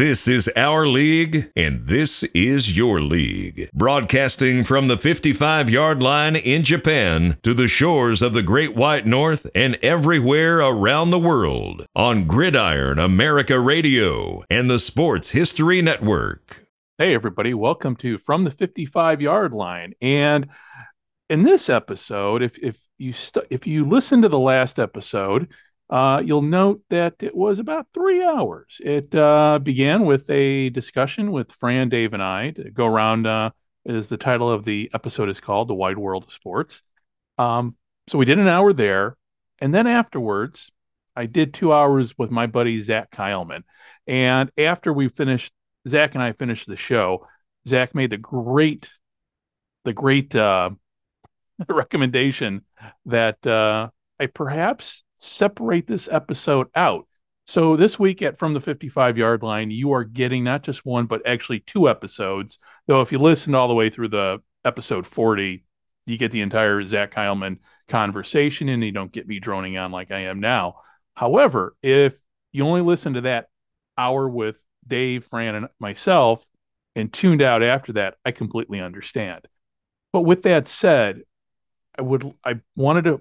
This is our league, and this is your league. Broadcasting from the 55 yard line in Japan to the shores of the Great White North and everywhere around the world on Gridiron America Radio and the Sports History Network. Hey, everybody, welcome to From the 55 Yard Line. And in this episode, if, if you st- if you listen to the last episode, uh, you'll note that it was about three hours. It uh, began with a discussion with Fran, Dave, and I to go around, uh, as the title of the episode is called, The Wide World of Sports. Um, so we did an hour there. And then afterwards, I did two hours with my buddy, Zach Keilman. And after we finished, Zach and I finished the show, Zach made the great, the great uh, recommendation that uh, I perhaps separate this episode out. So this week at From the 55 Yard Line, you are getting not just one, but actually two episodes. Though if you listen all the way through the episode 40, you get the entire Zach Keilman conversation and you don't get me droning on like I am now. However, if you only listen to that hour with Dave, Fran, and myself and tuned out after that, I completely understand. But with that said, I would I wanted to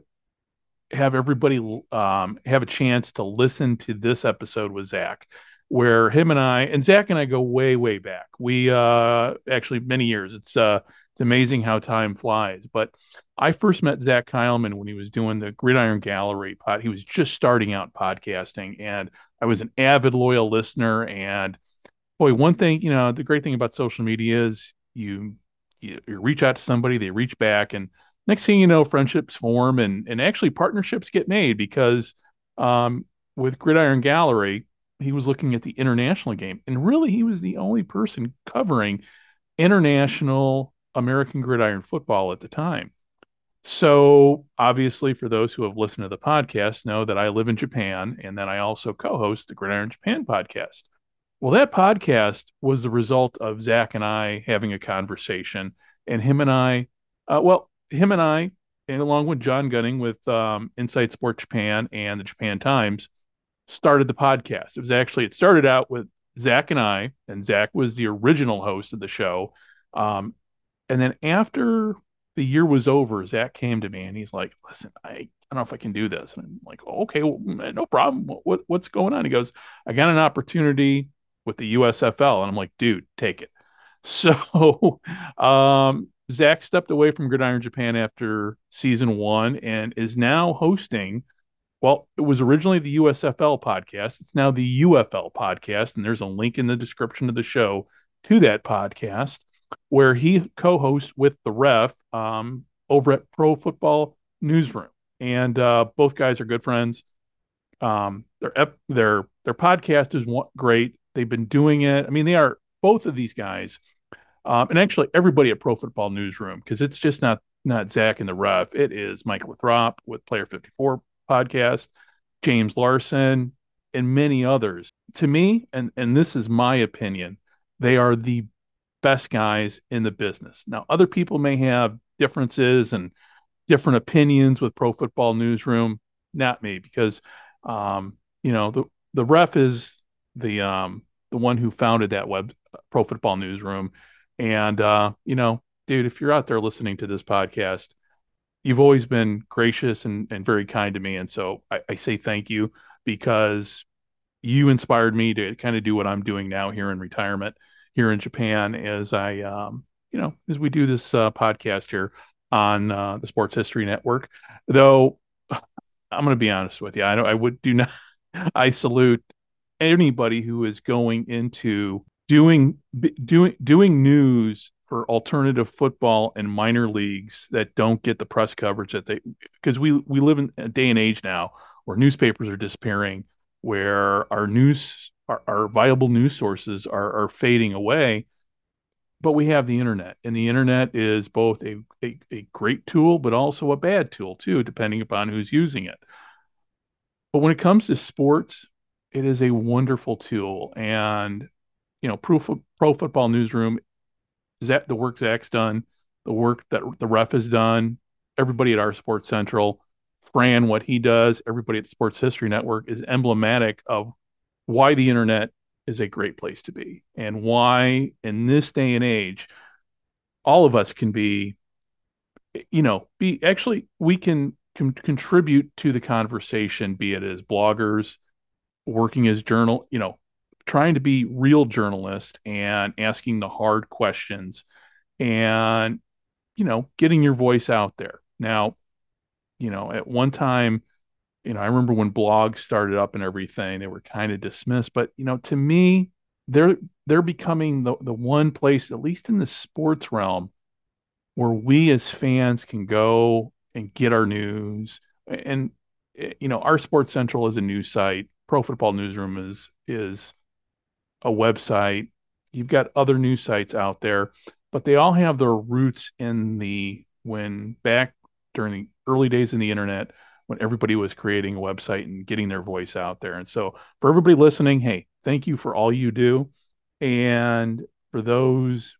have everybody um, have a chance to listen to this episode with Zach, where him and I and Zach and I go way way back. We uh, actually many years. It's uh, it's amazing how time flies. But I first met Zach Keilman when he was doing the Gridiron Gallery pod. He was just starting out podcasting, and I was an avid loyal listener. And boy, one thing you know, the great thing about social media is you you, you reach out to somebody, they reach back, and next thing you know, friendships form and and actually partnerships get made because um, with Gridiron Gallery, he was looking at the international game, and really he was the only person covering international American gridiron football at the time. So, obviously, for those who have listened to the podcast, know that I live in Japan and that I also co host the Gridiron Japan podcast. Well, that podcast was the result of Zach and I having a conversation, and him and I, uh, well, him and I, and along with John Gunning with um, Inside Sport Japan and the Japan Times, started the podcast. It was actually it started out with Zach and I, and Zach was the original host of the show. Um, and then after the year was over, Zach came to me and he's like, "Listen, I, I don't know if I can do this." And I'm like, oh, "Okay, well, no problem. What what's going on?" He goes, "I got an opportunity with the USFL," and I'm like, "Dude, take it." So, um, Zach stepped away from Gridiron Japan after season one and is now hosting. Well, it was originally the USFL podcast. It's now the UFL podcast, and there's a link in the description of the show to that podcast where he co-hosts with the ref um, over at Pro Football Newsroom, and uh, both guys are good friends. Um, their their their podcast is great. They've been doing it. I mean, they are both of these guys um, and actually everybody at Pro Football Newsroom because it's just not not Zach and the Ref. It is Mike Lathrop with Player 54 podcast, James Larson, and many others. To me, and and this is my opinion, they are the best guys in the business. Now, other people may have differences and different opinions with Pro Football Newsroom. Not me, because um, you know the the ref is the um, the one who founded that web Pro Football Newsroom and uh, you know, dude, if you're out there listening to this podcast, you've always been gracious and, and very kind to me. And so I, I say thank you because you inspired me to kind of do what I'm doing now here in retirement here in Japan as I, um, you know, as we do this uh, podcast here on uh, the Sports History Network. Though I'm going to be honest with you, I, I would do not. I salute anybody who is going into doing doing doing news for alternative football and minor leagues that don't get the press coverage that they because we we live in a day and age now where newspapers are disappearing where our news our, our viable news sources are are fading away. But we have the internet and the internet is both a, a, a great tool but also a bad tool too depending upon who's using it. But when it comes to sports it is a wonderful tool and you know, pro, pro football newsroom, Zach, the work Zach's done, the work that the ref has done, everybody at our Sports Central, Fran, what he does, everybody at the Sports History Network is emblematic of why the internet is a great place to be and why in this day and age all of us can be you know be actually we can, can contribute to the conversation be it as bloggers working as journal you know trying to be real journalists and asking the hard questions and you know getting your voice out there. Now you know at one time you know i remember when blogs started up and everything they were kind of dismissed but you know to me they're they're becoming the, the one place at least in the sports realm where we as fans can go and get our news. And eh, you know our sports central is a news site. Pro football newsroom is is a website. You've got other news sites out there, but they all have their roots in the when back during the early days in the internet when everybody was creating a website and getting their voice out there. And so for everybody listening, hey, thank you for all you do. And for those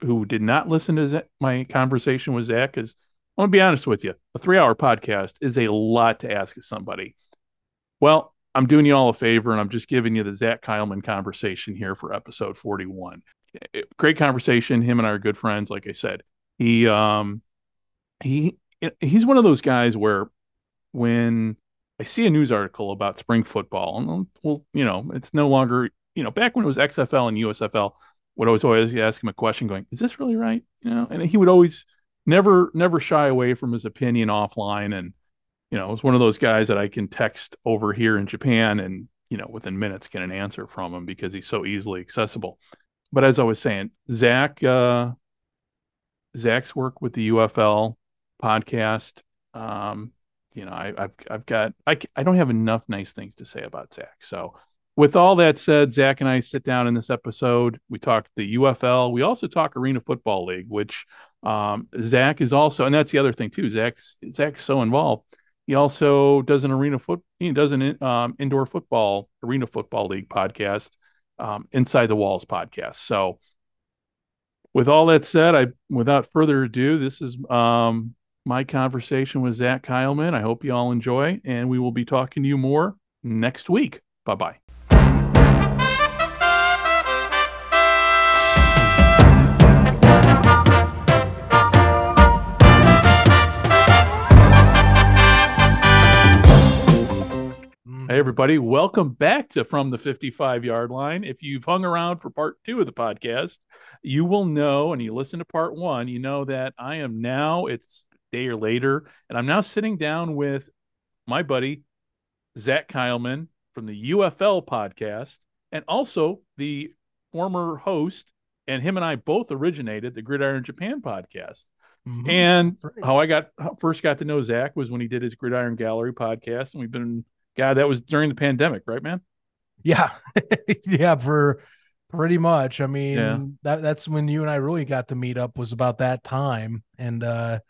who did not listen to my conversation with Zach, because I'm gonna be honest with you, a three hour podcast is a lot to ask of somebody. Well, I'm doing you all a favor and I'm just giving you the Zach Keilman conversation here for episode 41. Eh, great conversation. Him and I are good friends. Like I said, he, um, he, eh, he's one of those guys where when I see a news article about spring football, and um, well, you know, it's no longer, you know, back when it was XFL and USFL, would always always ask him a question, going, "Is this really right?" You know, and he would always never never shy away from his opinion offline, and you know, it's one of those guys that I can text over here in Japan and, you know, within minutes get an answer from him because he's so easily accessible. But as I was saying, Zach, uh, Zach's work with the UFL podcast, um, you know, I, have I've got I, I don't have enough nice things to say about Zach. So, with all that said, Zach and I sit down in this episode. We talk the UFL. We also talk Arena Football League, which um, Zach is also, and that's the other thing too. Zach's Zach's so involved. He also does an arena foot. He does an um, indoor football arena football league podcast, um, Inside the Walls podcast. So, with all that said, I without further ado, this is um, my conversation with Zach Keilman. I hope you all enjoy, and we will be talking to you more next week. Bye bye. Hey, everybody. Welcome back to From the 55 Yard Line. If you've hung around for part two of the podcast, you will know, and you listen to part one, you know that I am now, it's day or later, and I'm now sitting down with my buddy, Zach Keilman from the UFL podcast, and also the former host, and him and I both originated the Gridiron Japan podcast. Mm-hmm. And how I got first got to know Zach was when he did his Gridiron Gallery podcast, and we've been God, that was during the pandemic, right, man? Yeah. yeah, for pretty much. I mean, yeah. that that's when you and I really got to meet up was about that time. And uh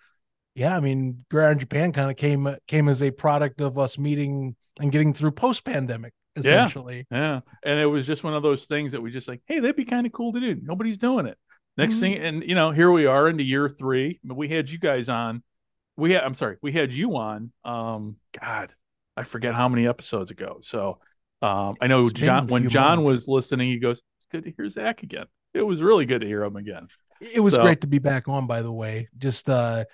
yeah, I mean, Gridiron Japan kind of came came as a product of us meeting and getting through post pandemic, essentially. Yeah, yeah. And it was just one of those things that we just like, hey, that'd be kind of cool to do. Nobody's doing it. Next mm-hmm. thing, and you know, here we are into year three. We had you guys on. We had, I'm sorry, we had you on. Um, God, I forget how many episodes ago. So um, I know John when John months. was listening, he goes, "It's good to hear Zach again." It was really good to hear him again. It was so, great to be back on. By the way, just uh,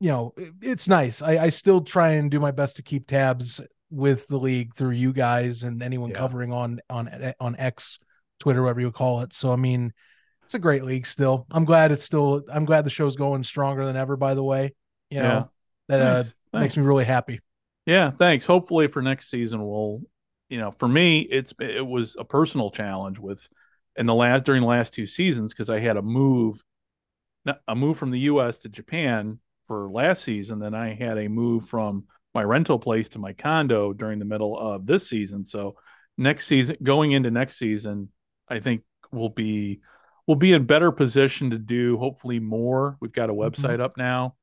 you know, it, it's nice. I, I still try and do my best to keep tabs with the league through you guys and anyone yeah. covering on on on X, Twitter, whatever you call it. So I mean, it's a great league still. I'm glad it's still. I'm glad the show's going stronger than ever. By the way, you know yeah. that nice. uh, makes me really happy. Yeah, thanks. Hopefully for next season we'll you know, for me it's it was a personal challenge with in the last during the last two seasons because I had a move a move from the US to Japan for last season, then I had a move from my rental place to my condo during the middle of this season. So next season going into next season, I think we'll be we'll be in better position to do hopefully more. We've got a mm-hmm. website mm-hmm. up now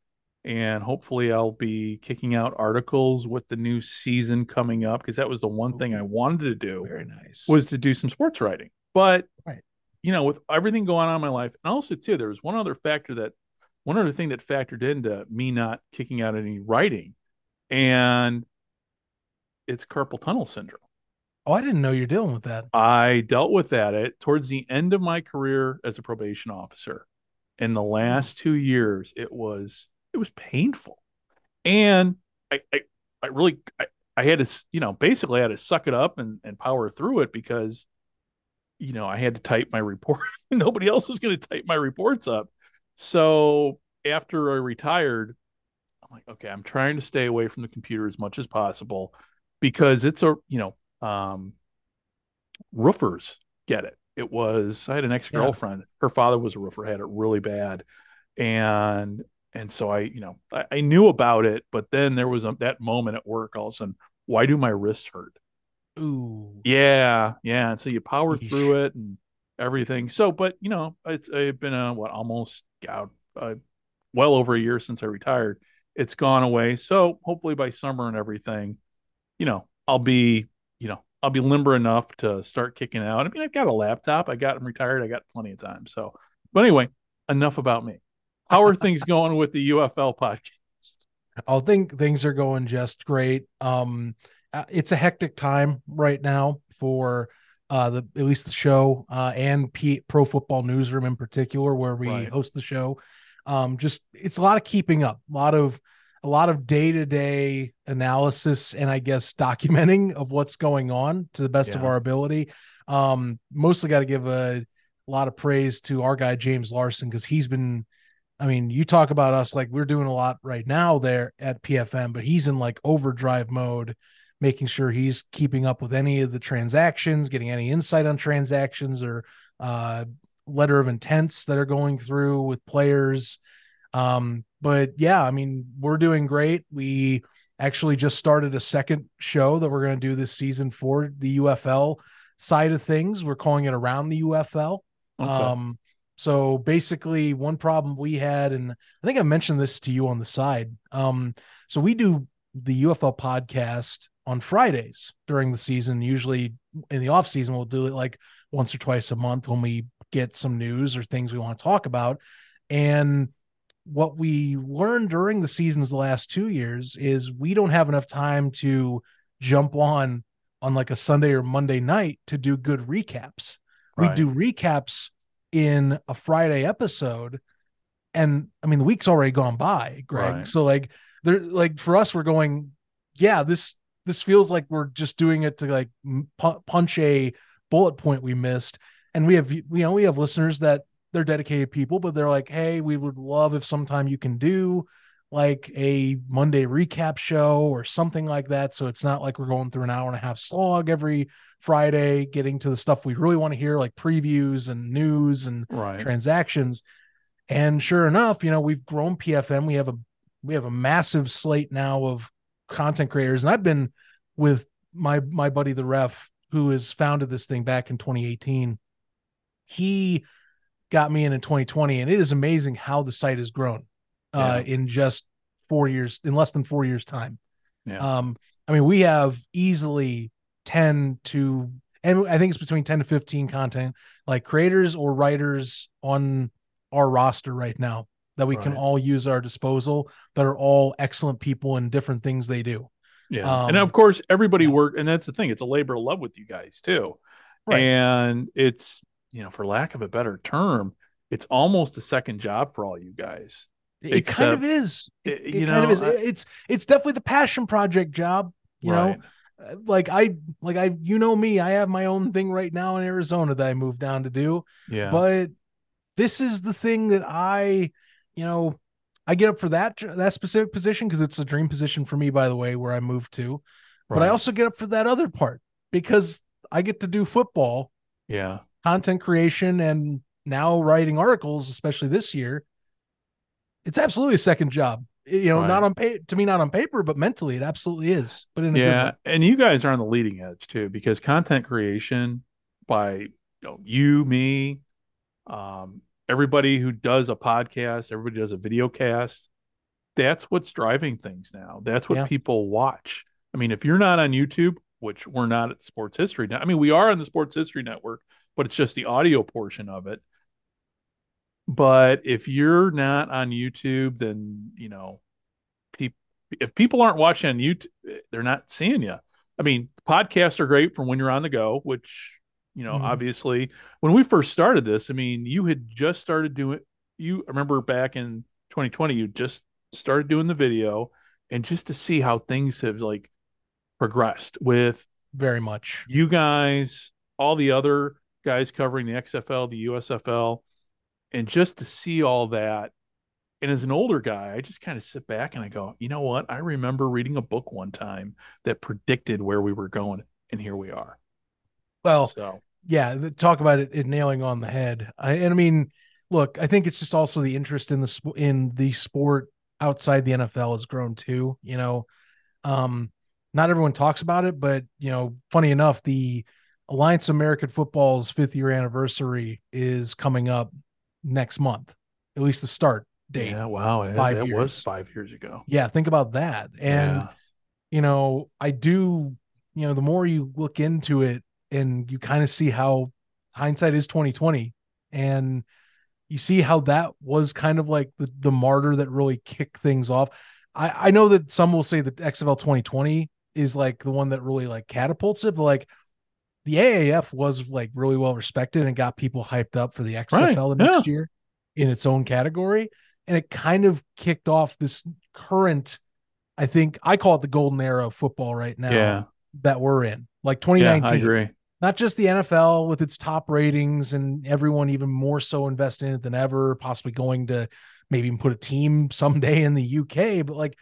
and hopefully I'll be kicking out articles with the new season coming up because that was the one thing I wanted to do. Very nice. Was to do some sports writing. But right. you know, with everything going on in my life, and also too, there was one other factor that one other thing that factored into me not kicking out any writing, and it's carpal tunnel syndrome. Oh, I didn't know you're dealing with that. I dealt with that at towards the end of my career as a probation officer. In the mm. last two years, it was it was painful, and I I, I really I, I had to you know basically I had to suck it up and and power through it because you know I had to type my report. Nobody else was going to type my reports up. So after I retired, I'm like, okay, I'm trying to stay away from the computer as much as possible because it's a you know um, roofers get it. It was I had an ex girlfriend. Yeah. Her father was a roofer, had it really bad, and and so I you know I, I knew about it, but then there was a, that moment at work. All of a sudden, why do my wrists hurt? Ooh, yeah, yeah. And so you power Eesh. through it and everything. So, but you know, it's I've been a what almost uh, well over a year since I retired. It's gone away. So hopefully by summer and everything, you know, I'll be you know, I'll be limber enough to start kicking out. I mean, I've got a laptop. I got them retired. I got plenty of time. So, but anyway, enough about me. How are things going with the UFL podcast? I think things are going just great. Um, uh, it's a hectic time right now for uh, the at least the show uh, and P- Pro Football Newsroom in particular, where we right. host the show. Um, just it's a lot of keeping up, a lot of a lot of day-to-day analysis and I guess documenting of what's going on to the best yeah. of our ability. Um, mostly got to give a, a lot of praise to our guy James Larson because he's been I mean, you talk about us like we're doing a lot right now there at PFN, but he's in like overdrive mode, making sure he's keeping up with any of the transactions, getting any insight on transactions or uh, letter of intents that are going through with players. Um, but yeah, I mean, we're doing great. We actually just started a second show that we're going to do this season for the UFL side of things. We're calling it around the UFL. Okay. Um, so basically, one problem we had, and I think I mentioned this to you on the side. Um, so we do the UFL podcast on Fridays during the season. Usually in the off season, we'll do it like once or twice a month when we get some news or things we want to talk about. And what we learned during the seasons the last two years is we don't have enough time to jump on on like a Sunday or Monday night to do good recaps. Right. We do recaps in a Friday episode, and I mean the week's already gone by, Greg. Right. So like there, like for us, we're going, yeah, this this feels like we're just doing it to like punch a bullet point we missed, and we have you know we have listeners that they're dedicated people, but they're like, hey, we would love if sometime you can do like a Monday recap show or something like that. So it's not like we're going through an hour and a half slog every Friday, getting to the stuff we really want to hear, like previews and news and right. transactions. And sure enough, you know, we've grown PFN. We have a we have a massive slate now of content creators. And I've been with my my buddy the ref who has founded this thing back in 2018. He got me in in 2020 and it is amazing how the site has grown uh, in just four years in less than four years time yeah. um i mean we have easily 10 to and i think it's between 10 to 15 content like creators or writers on our roster right now that we right. can all use our disposal that are all excellent people and different things they do yeah um, and of course everybody yeah. work and that's the thing it's a labor of love with you guys too right. and it's you know, for lack of a better term, it's almost a second job for all you guys. It Except, kind of is. It, it kind know, of is. I, it's it's definitely the passion project job. You right. know, like I like I you know me, I have my own thing right now in Arizona that I moved down to do. Yeah. But this is the thing that I, you know, I get up for that that specific position because it's a dream position for me, by the way, where I moved to. Right. But I also get up for that other part because I get to do football. Yeah content creation and now writing articles, especially this year, it's absolutely a second job. You know, right. not on pay to me, not on paper, but mentally, it absolutely is. But in yeah, and you guys are on the leading edge too, because content creation by you, know, you me, um, everybody who does a podcast, everybody does a video cast. That's what's driving things now. That's what yeah. people watch. I mean, if you're not on YouTube, which we're not at Sports History now. I mean, we are on the Sports History Network, but it's just the audio portion of it. But if you're not on YouTube, then you know, pe- if people aren't watching on YouTube, they're not seeing you. I mean, podcasts are great from when you're on the go, which you know, Mhm. obviously, when we first started this, I mean, you had just started doing. You I remember back in 2020, you just started doing the video, and just to see how things have like progressed with Very much. you guys, all the other guys covering the XFL, the USFL, and just to see all that. And as an older guy, I just kind of sit back and I go, you know what? I remember reading a book one time that predicted where we were going, and here we are. Well, So, yeah, talk about it, it nailing on the head. I, and I mean, look, I think it's just also the interest in the in the sport outside the NFL has grown too. You know, um, not everyone talks about it, but you know, funny enough, the Alliance of American Football's fifth year anniversary is coming up next month, at least the start date. yeah, wow, that, Five that was five years ago. Yeah, think about that. And yeah. you know, I do, you know, the more you look into it and you kind of see how hindsight is 2020 and you see how that was kind of like the, the martyr that really kicked things off. I, I know that some will say that XFL 2020 is like the one that really like catapults it, but like the AAF was like really well respected and got people hyped up for the XFL the yeah. next year in its own category. And it kind of kicked off this current, I think I call it the golden era of football right now yeah, that we're in. Like yeah, 2019 I agree. not just the NFL with its top ratings and everyone even more so invested in it than ever, possibly going to maybe even put a team someday in the UK, but like,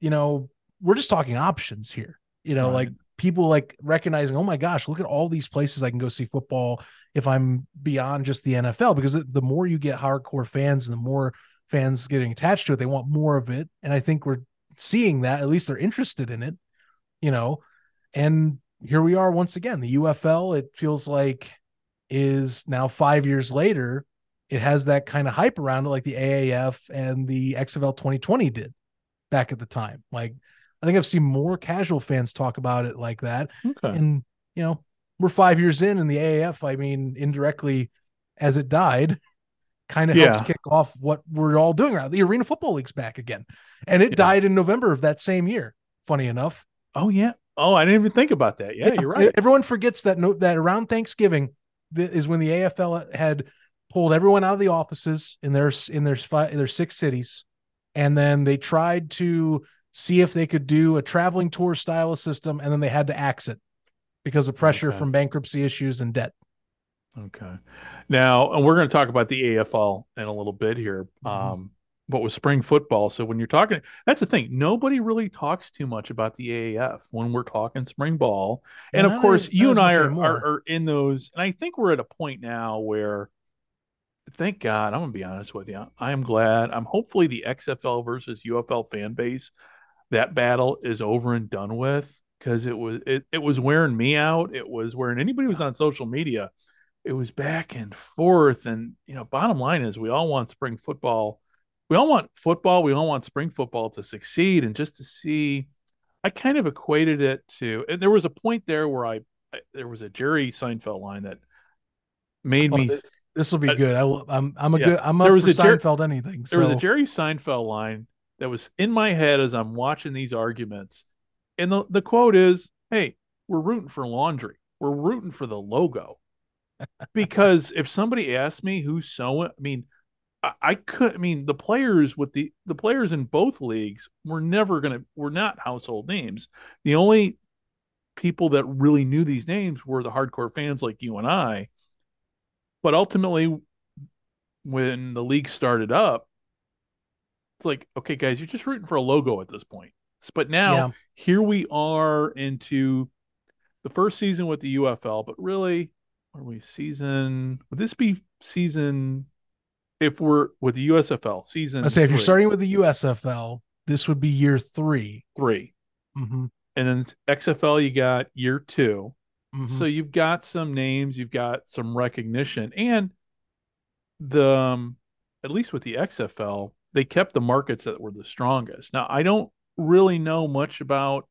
you know, we're just talking options here. You know, Right. like people like recognizing, oh my gosh, look at all these places I can go see football if I'm beyond just the NFL. Because the more you get hardcore fans and the more fans getting attached to it, they want more of it. And I think we're seeing that, at least they're interested in it, you know. And here we are once again. The UFL, it feels like, is now five years later. It has that kind of hype around it, like the AAF and the XFL 2020 did back at the time. Like, I think I've seen more casual fans talk about it like that. Okay. And, you know, we're five years in, and the AAF, I mean, indirectly, as it died, kind of helps kick off what we're all doing around the Arena Football League's back again. And it Yeah. died in November of that same year, funny enough. Oh yeah. Oh, I didn't even think about that. Yeah, you're right. Everyone forgets that no, that around Thanksgiving is when the AFL had pulled everyone out of the offices in their in their fi- their six cities, and then they tried to see if they could do a traveling tour style of system, and then they had to axe it because of pressure Okay. from bankruptcy issues and debt. Okay. Now, and we're going to talk about the AFL in a little bit here. Mhm. Um, but with spring football, so when you're talking, that's the thing. Nobody really talks too much about the AAF when we're talking spring ball. And Yeah, of course, not- you and I are, are are in those. And I think we're at a point now where, thank God, I'm going to be honest with you. I am glad. I'm hopefully the XFL versus UFL fan base. That battle is over and done with because it was it, it was wearing me out. It was wearing anybody who was on social media it was back and forth and you know bottom line is we all want spring football we all want football we all want spring football to succeed and just to see i kind of equated it to and there was a point there where i, I there was a jerry seinfeld line that made Oh, me This will be Uh, good. I, will- I'm I'm a yeah. good. I'm up There was for a Jer- Seinfeld anything. there was a jerry seinfeld line that was in my head as i'm watching these arguments and the, the quote is hey we're rooting for laundry we're rooting for the logo because if somebody asked me who's sewing, I mean, I, I could. I mean, the players with the the players in both leagues were never gonna. Were not household names. The only people that really knew these names were the hardcore fans like you and I. But ultimately, when the league started up, it's like, okay, guys, you're just rooting for a logo at this point. But now Yeah. here we are into the first season with the UFL, but really, are we season? Would this be season? If we're with the USFL season, I say if you're starting with the USFL, this would be year 3 three, Mm-hmm. and then XFL, you got year 2 Mhm. So you've got some names, you've got some recognition, and the um, at least with the XFL, they kept the markets that were the strongest. Now I don't really know much about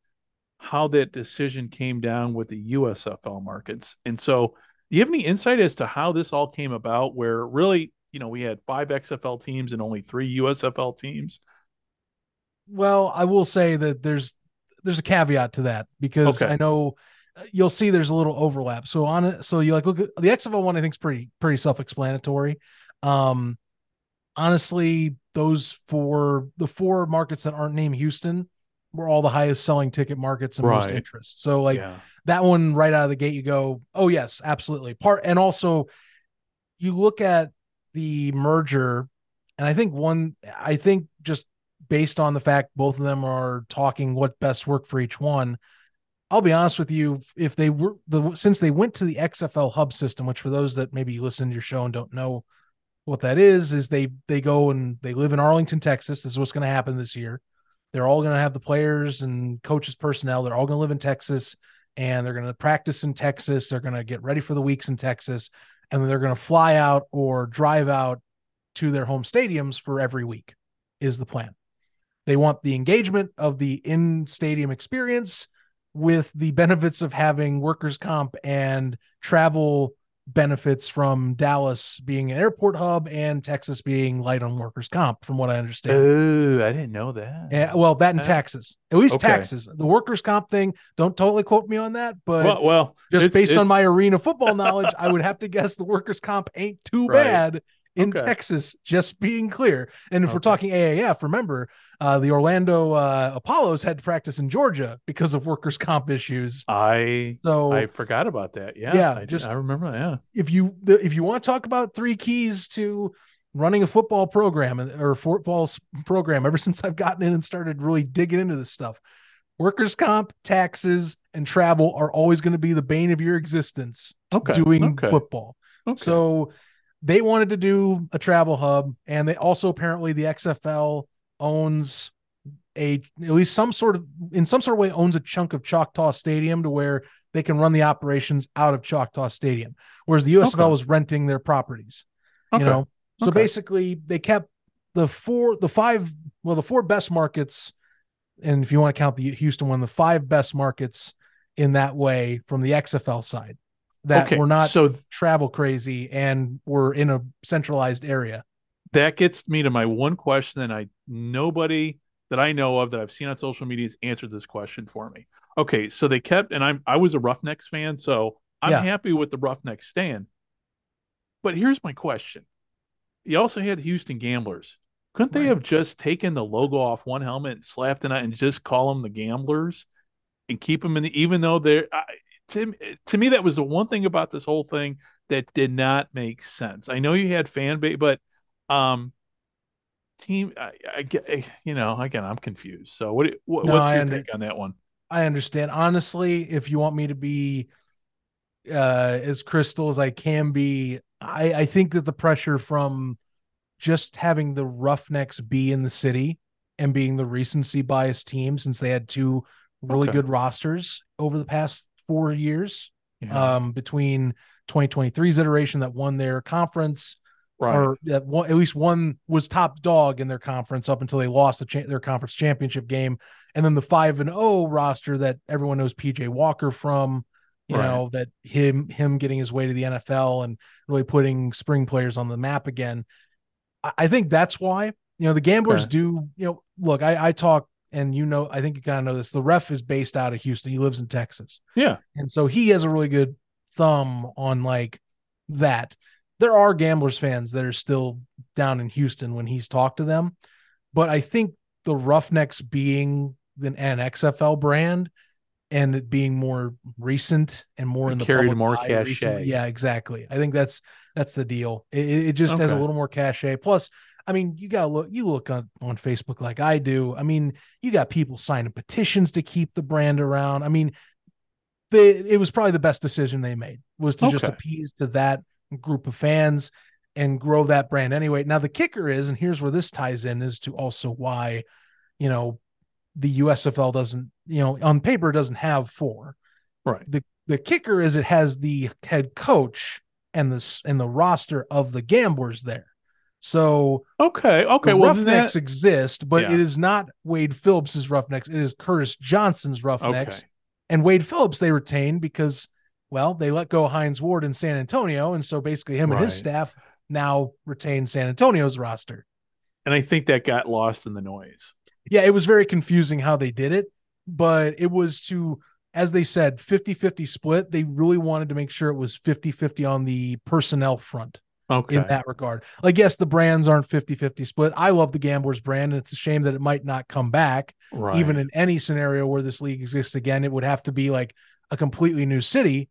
how that decision came down with the USFL markets, and so do you have any insight as to how this all came about? Where really, you know, we had five XFL teams and only three USFL teams. Well, I will say that there's there's a caveat to that because Okay. I know uh, you'll see there's a little overlap. So on it, so you like look at the XFL one. I think is pretty pretty self explanatory. Um, honestly, those four the four markets that aren't named Houston were all the highest selling ticket markets and most interest. So like yeah. that one right out of the gate, you go, oh yes, absolutely. Part and also you look at the merger, and I think one, I think just based on the fact both of them are talking what best work for each one. I'll be honest with you, if they were the since they went to the XFL hub system, which for those that maybe listen to your show and don't know what that is, is they they go and they live in Arlington, Texas. This is what's going to happen this year. They're all going to have the players and coaches personnel. They're all going to live in Texas and they're going to practice in Texas. They're going to get ready for the weeks in Texas, and then they're going to fly out or drive out to their home stadiums for every week. Is the plan? They want the engagement of the in stadium experience with the benefits of having workers' comp and travel benefits from Dallas being an airport hub and Texas being light on workers' comp, from what I understand. Oh, I didn't know that. Yeah, well, that and Uh, taxes, at least okay. taxes. The workers' comp thing, don't totally quote me on that, but well, well, just it's- based on my arena football knowledge, I would have to guess the workers' comp ain't too Right. bad in Okay. Texas. Just being clear. And if we're talking AAF, remember uh, the Orlando uh, Apollos had to practice in Georgia because of workers' comp issues. I So I forgot about that. Yeah, Yeah, I, just- I remember. Yeah. if you the, if you want to talk about three keys to running a football program or football program ever since I've gotten in and started really digging into this stuff workers comp taxes and travel are always going to be the bane of your existence Okay. doing okay. football Okay. so they wanted to do a travel hub and they also apparently the XFL owns a at least some sort of in some sort of way owns a chunk of Choctaw Stadium to where they can run the operations out of Choctaw Stadium whereas the USFL Okay. was renting their properties okay. you know so Okay. basically they kept the four the five well the four best markets and if you want to count the Houston one the five best markets in that way from the XFL side that okay. were not so travel crazy and we're in a centralized area. that gets me to my one question and I nobody that I know of that I've seen on social media has answered this question for me. Okay, so they kept and I'm I was a Roughnecks fan, so I'm Yeah. happy with the Roughnecks stand. But here's my question. You also had Houston Gamblers. Couldn't they Right. have just taken the logo off one helmet and slapped it on and just call them the Gamblers and keep them in the even though they're I, to, to me that was the one thing about this whole thing that did not make sense. I know you had fan base, but um team I, I get eh, you know again I'm confused. So what, what No, what's I your under- take on that one? I understand. Honestly, if you want me to be uh as crystal as I can be, I, I think that the pressure from just having the Roughnecks be in the city and being the recency bias team since they had two really Okay. good rosters over the past four years, Yeah, um, between 2023's iteration that won their conference right. or that one, at least one was top dog in their conference up until they lost the cha- their conference championship game, and then the five and O roster that everyone knows PJ Walker from, you Right. know that him him getting his way to the NFL and really putting spring players on the map again. I, I think that's why you know the Gamblers Okay. do. You know, look, I, I talk and you know I think you kind of know this. The ref is based out of Houston. He lives in Texas. yeah. And so he has a really good thumb on like that. There are gamblers fans that are still down in Houston when he's talked to them. But I think the Roughnecks being an, an XFL brand and it being more recent and more It in the carried more cachet. recently- Yeah, exactly. I think that's that's the deal. It, it it just has a little more cachet. Plus, I mean, you gotta look. You look on on Facebook like I do. I mean, you got people signing petitions to keep the brand around. I mean, they it was probably the best decision they made was to just appease to that group of fans and grow that brand anyway. Now the kicker is, and here's where this ties in, is to also why, you know, the USFL doesn't, you know, on paper doesn't have four. Right. The the kicker is it has the head coach and this and the roster of the gamblers there. So Okay. Okay. Well, Roughnecks that, exist, but Yeah. it is not Wade Phillips's Roughnecks. It is Curtis Johnson's Roughnecks. okay. And Wade Phillips they retain because, well, they let go Hines Ward in San Antonio, and so basically him and his staff now retain San Antonio's roster. And I think that got lost in the noise. Yeah, it was very confusing how they did it. but it was to as they said 50-50 split they really wanted to make sure it was 50-50 on the personnel front Okay. in that regard like yes the brands aren't 50-50 split i love the gamblers brand and it's a shame that it might not come back right. even in any scenario where this league exists again it would have to be like a completely new city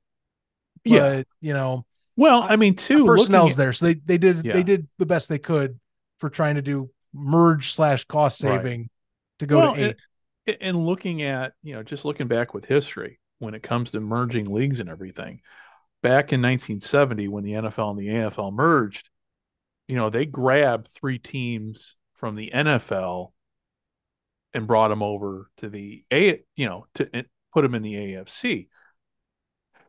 but Yeah. you know well, I mean, too. personnel's looking there so they they did Yeah. they did the best they could for trying to do merge slash cost Right. saving to go Well, to eight at- and looking at you know just looking back with history when it comes to merging leagues and everything back in 1970 when the NFL and the AFL merged you know they grabbed three teams from the NFL and brought them over to the A you know to put them in the AFC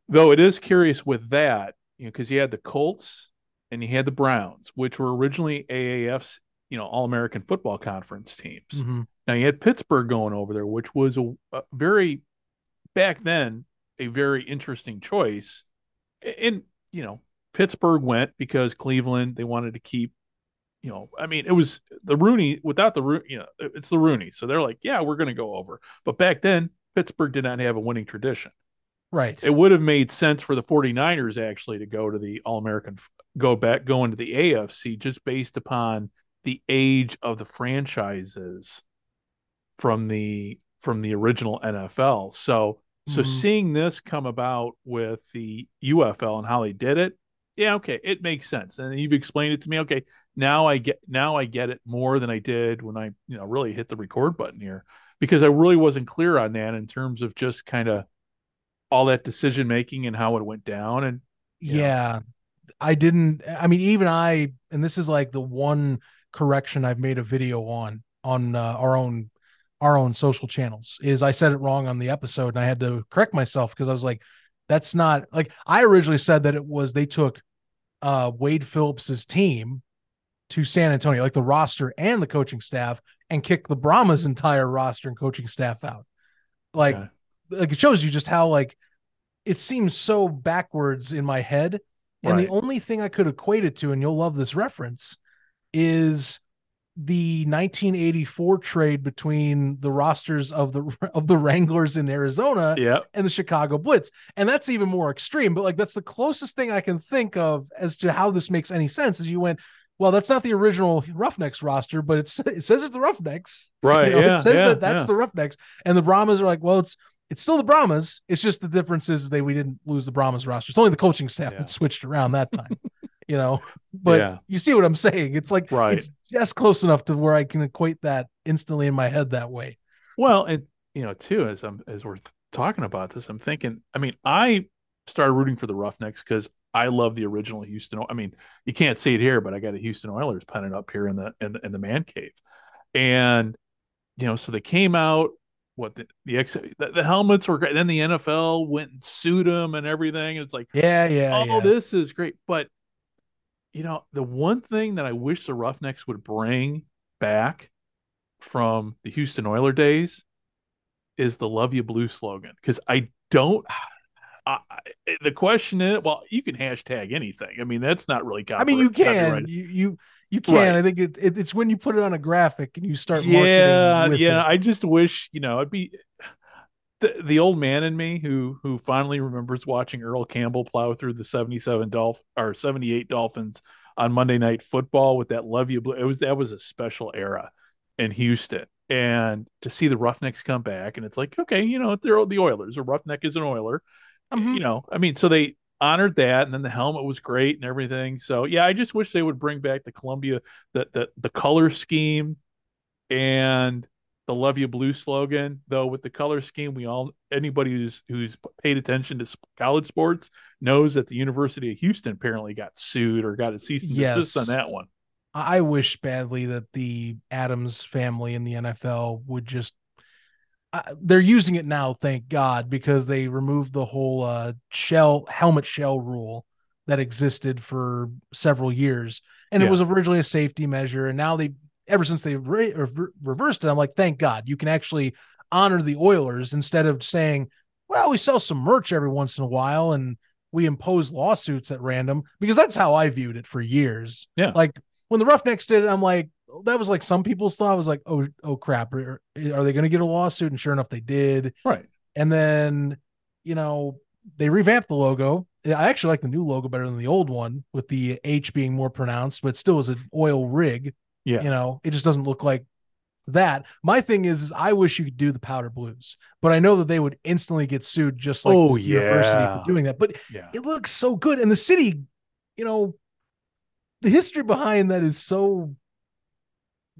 though it is curious with that you know because you had the Colts and you had the Browns which were originally AAF's you know All American Football Conference teams Mhm. now you had Pittsburgh going over there, which was a, a very back then a very interesting choice. And you know, Pittsburgh went because Cleveland they wanted to keep. You know, I mean, it was the Rooney without the Rooney. You know, it's the Rooney, so they're like, yeah, we're going to go over. But back then, Pittsburgh did not have a winning tradition. right It would have made sense for the 49ers actually to go to the All American, go back, go into the AFC just based upon the age of the franchises from the from the original NFL. So so Mhm. seeing this come about with the UFL and how they did it, yeah, okay, it makes sense. And you've explained it to me. Okay, now I get now I get it more than I did when I, you know, really hit the record button here because I really wasn't clear on that in terms of just kind of all that decision making and how it went down and Yeah. yeah i didn't i mean even i and this is like the one correction i've made a video on on uh, our own our own social channels is i said it wrong on the episode and i had to correct myself because i was like that's not like i originally said that it was they took uh wade phillips's team to san antonio like the roster and the coaching staff and kicked the brahmas entire roster and coaching staff out like Okay. like it shows you just how like it seems so backwards in my head and Right. the only thing i could equate it to and you'll love this reference is the 1984 trade between the rosters of the of the Wranglers in Arizona yeah, and the Chicago Blitz. And that's even more extreme, but like that's the closest thing I can think of as to how this makes any sense. As you went, well, that's not the original Roughnecks roster, but it's it says it's the Roughnecks. right. You know, yeah, it says yeah, that that's yeah. the Roughnecks, and the Brahmas are like, well, it's it's still the Brahmas. It's just the difference is they we didn't lose the Brahmas roster. It's only the coaching staff that switched around that time, you know. But Yeah. you see what I'm saying? It's like Right. it's just close enough to where I can equate that instantly in my head that way. Well, and you know, too, as I'm as we're talking about this, I'm thinking. I mean, I started rooting for the Roughnecks because I love the original Houston. I mean, you can't see it here, but I got a Houston Oilers pennant up here in the in the, in the man cave, and you know, so they came out. What the the, ex, the the helmets were great. Then the NFL went and sued them and everything. It's like, Yeah, yeah, oh, yeah. this is great. But you know, the one thing that I wish the Roughnecks would bring back from the Houston Oiler days is the "Love You Blue" slogan because I don't. I, the question is, well, you can hashtag anything. I mean, that's not really. I mean, you can, you you you can. Right. I think it, it it's when you put it on a graphic and you start marketing. Yeah, yeah. it. I just wish you know it'd be the the old man in me who who fondly remembers watching Earl Campbell plow through the seventy seven Dolph or seventy eight Dolphins on Monday Night Football with that love you blue. It was that was a special era in Houston, and to see the Roughnecks come back, and it's like okay, you know they're the Oilers. A Roughneck is an Oiler, Mhm. you know. I mean, so they honored that, and then the helmet was great and everything. So yeah, I just wish they would bring back the Columbia the the the color scheme and the love you blue slogan though with the color scheme we all anybody who's who's paid attention to college sports knows that the university of houston apparently got sued or got a cease and desist on that one I I wish badly that the Adams family in the NFL would just. Uh, they're using it now, thank God, because they removed the whole uh, shell helmet shell rule that existed for several years, and Yeah. it was originally a safety measure, and now they, ever since they re- rever- reversed it, I'm like, thank God, you can actually honor the Oilers instead of saying, well, we sell some merch every once in a while and we impose lawsuits at random because that's how I viewed it for years. Yeah. Like when the Roughnecks did it, I'm like, that was like some people's thought was like, oh, oh crap, are, are they going to get a lawsuit? And sure enough, they did. Right. And then, you know, they revamped the logo. I actually like the new logo better than the old one, with the H being more pronounced, but still is an oil rig. Yeah. You know, it just doesn't look like that. My thing is, is I wish you could do the powder blues, but I know that they would instantly get sued just like Oh, the university for doing that. But Yeah. it looks so good. And the city, you know, the history behind that is so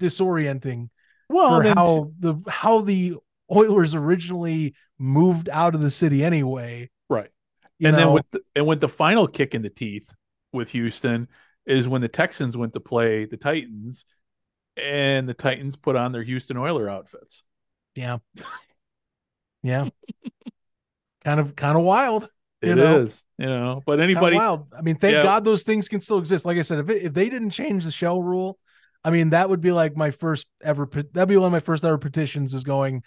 disorienting Well, for how the how the Oilers originally moved out of the city anyway. right. and then with the, and with the final kick in the teeth with Houston is when the Texans went to play the Titans, and the Titans put on their Houston Oiler outfits. yeah, yeah, kind of kind of wild. It You is, know? you know. But anybody, wild. I mean, thank Yeah. God those things can still exist. Like I said, if it, if they didn't change the shell rule, I mean, that would be like my first ever. That'd be one of my first ever petitions. Is going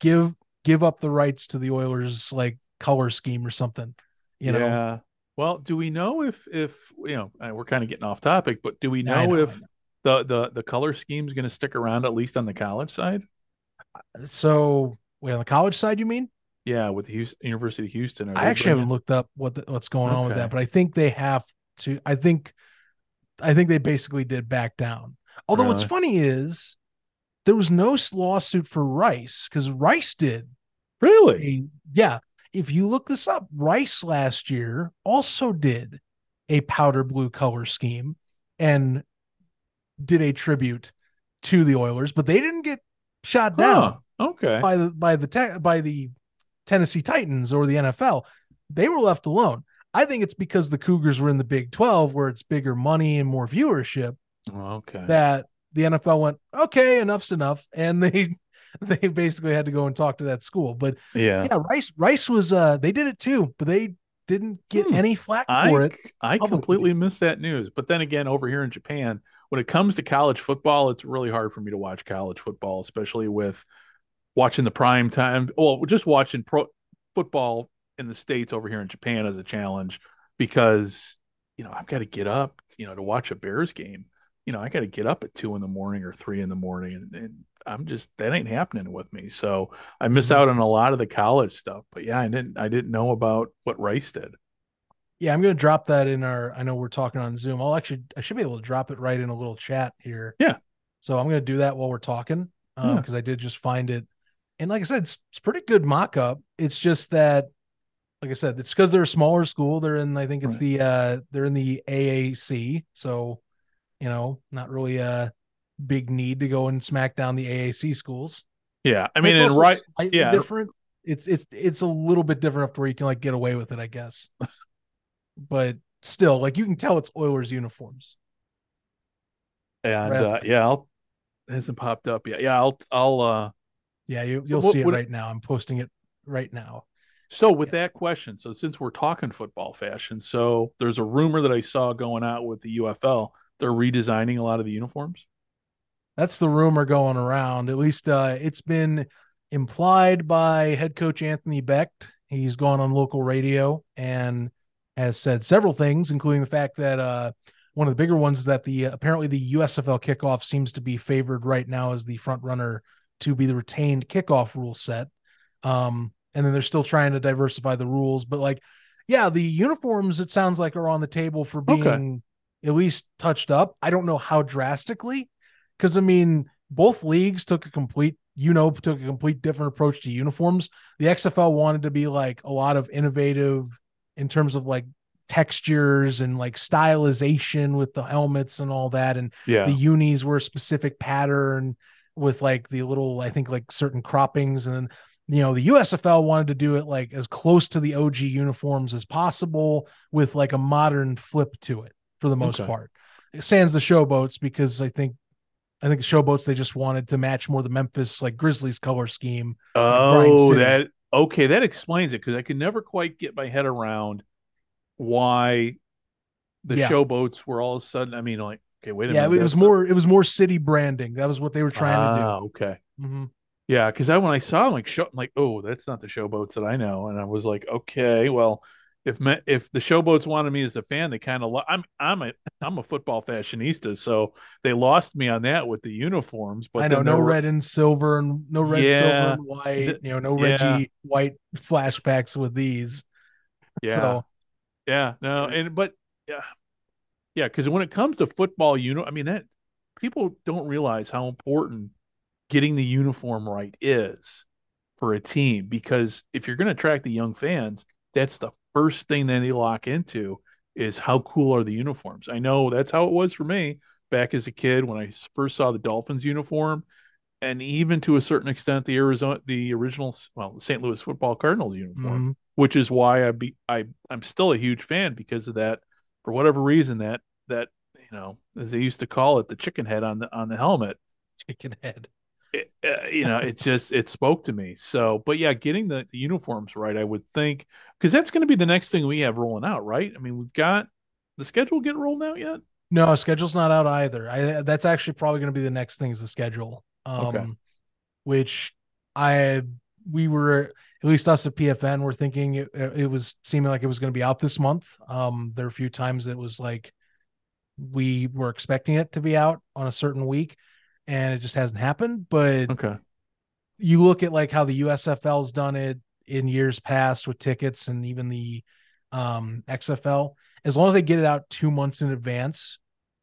give give up the rights to the Oilers like color scheme or something. You know, yeah. Well, do we know if if you know uh, we're kind of getting off topic, but do we know, know, if know. the the the color scheme is going to stick around at least on the college side? So, wait, on the college side, you mean? Yeah, with the Houston, University of Houston. I actually haven't looked up what the, what's going on with that, but I think they have to. I think, I think they basically did back down. Although what's funny is there was no lawsuit for Rice because Rice did really. a yeah. If you look this up, Rice last year also did a powder blue color scheme and did a tribute to the Oilers, but they didn't get shot down Huh, okay. by the by the te- by the Tennessee Titans or the NFL. They were left alone. I think it's because the Cougars were in the Big 12 where it's bigger money and more viewership oh, Okay. that the NFL went, "Okay, enough's enough." And they they basically had to go and talk to that school. But yeah. yeah, Rice Rice was uh they did it too, but they didn't get Hmm. any flack I for it. I publicly. completely missed that news. But then again, over here in Japan, when it comes to college football, it's really hard for me to watch college football, especially with watching the prime time. Well, just watching pro football in the states over here in Japan as a challenge because you know I've got to get up, you know, to watch a Bears game. You know, I got to get up at two in the morning or three in the morning, and, and I'm just that ain't happening with me. So I miss Mhm. out on a lot of the college stuff. But yeah, I didn't I didn't know about what Rice did. Yeah, I'm gonna drop that in our. I know we're talking on Zoom. I'll actually I should be able to drop it right in a little chat here. Yeah. So I'm gonna do that while we're talking um, Yeah. because I did just find it, and like I said, it's it's pretty good mock up. It's just that, like I said, it's because they're a smaller school. They're in I think it's Right. the uh they're in the AAC, so you know not really a big need to go and smack down the AAC schools. Yeah, I mean, It's and right, yeah. different. It's it's it's a little bit different up to where you can like get away with it, I guess. but still, like you can tell it's Oilers uniforms. and Right. uh, yeah, I'll, it hasn't popped up yet. Yeah, I'll, I'll. uh Yeah, you you'll What- see it what- right now. I'm posting it right now. So with that question, so since we're talking football fashion, so there's a rumor that I saw going out with the UFL. They're redesigning a lot of the uniforms. That's the rumor going around. At least uh it's been implied by head coach Anthony Becht. He's gone on local radio and has said several things, including the fact that uh one of the bigger ones is that the apparently the USFL kickoff seems to be favored right now as the front runner to be the retained kickoff rule set. Um, and then they're still trying to diversify the rules, but like, yeah, the uniforms it sounds like are on the table for being Okay. at least touched up. I don't know how drastically, because I mean, both leagues took a complete, you know, took a complete different approach to uniforms. The XFL wanted to be like a lot of innovative in terms of like textures and like stylization with the helmets and all that. And Yeah, the unis were a specific pattern with like the little, I think like certain croppings. And then, you know, the USFL wanted to do it like as close to the OG uniforms as possible with like a modern flip to it for the most Okay. part. Sans the showboats because I think I think the showboats they just wanted to match more the Memphis like Grizzlies color scheme. Oh, that okay. That explains it because I could never quite get my head around why the Yeah. showboats were all of a sudden. I mean, like, okay, wait a minute. yeah, it was more it was more city branding. That was what they were trying Ah, to do. hmm Yeah, because I when I saw them, like show, I'm like, oh, that's not the showboats that I know, and I was like, okay, well, if if the showboats wanted me as a fan, they kind of lo- I'm I'm a I'm a football fashionista, so they lost me on that with the uniforms. But I know no red and silver and no red, yeah, silver and white. you know, no yeah. Reggie white flashbacks with these. Yeah, so. yeah, no, and but yeah, yeah, because when it comes to football, you know, I mean that people don't realize how important getting the uniform right is for a team because if you're going to attract the young fans, that's the first thing that they lock into is how cool are the uniforms. I know that's how it was for me back as a kid when I first saw the Dolphins uniform, and even to a certain extent the Arizona, the original, well, the St. Louis Football Cardinals uniform, mm-hmm. which is why I be I I'm still a huge fan because of that. For whatever reason, that that you know, as they used to call it, the chicken head on the on the helmet. Chicken head it, uh, you know, it just it spoke to me. So, but yeah, getting the, the uniforms right, I would think, because that's going to be the next thing we have rolling out, right? I mean, we've got the schedule get rolled out yet. No, schedule's not out either. I that's actually probably going to be the next thing is the schedule. Um, okay. which I we were at least us at PFN were thinking it, it was seeming like it was going to be out this month. Um, there are a few times it was like we were expecting it to be out on a certain week and it just hasn't happened. But okay, you look at like how the USFL's done it in years past with tickets and even the um, XFL. As long as they get it out two months in advance,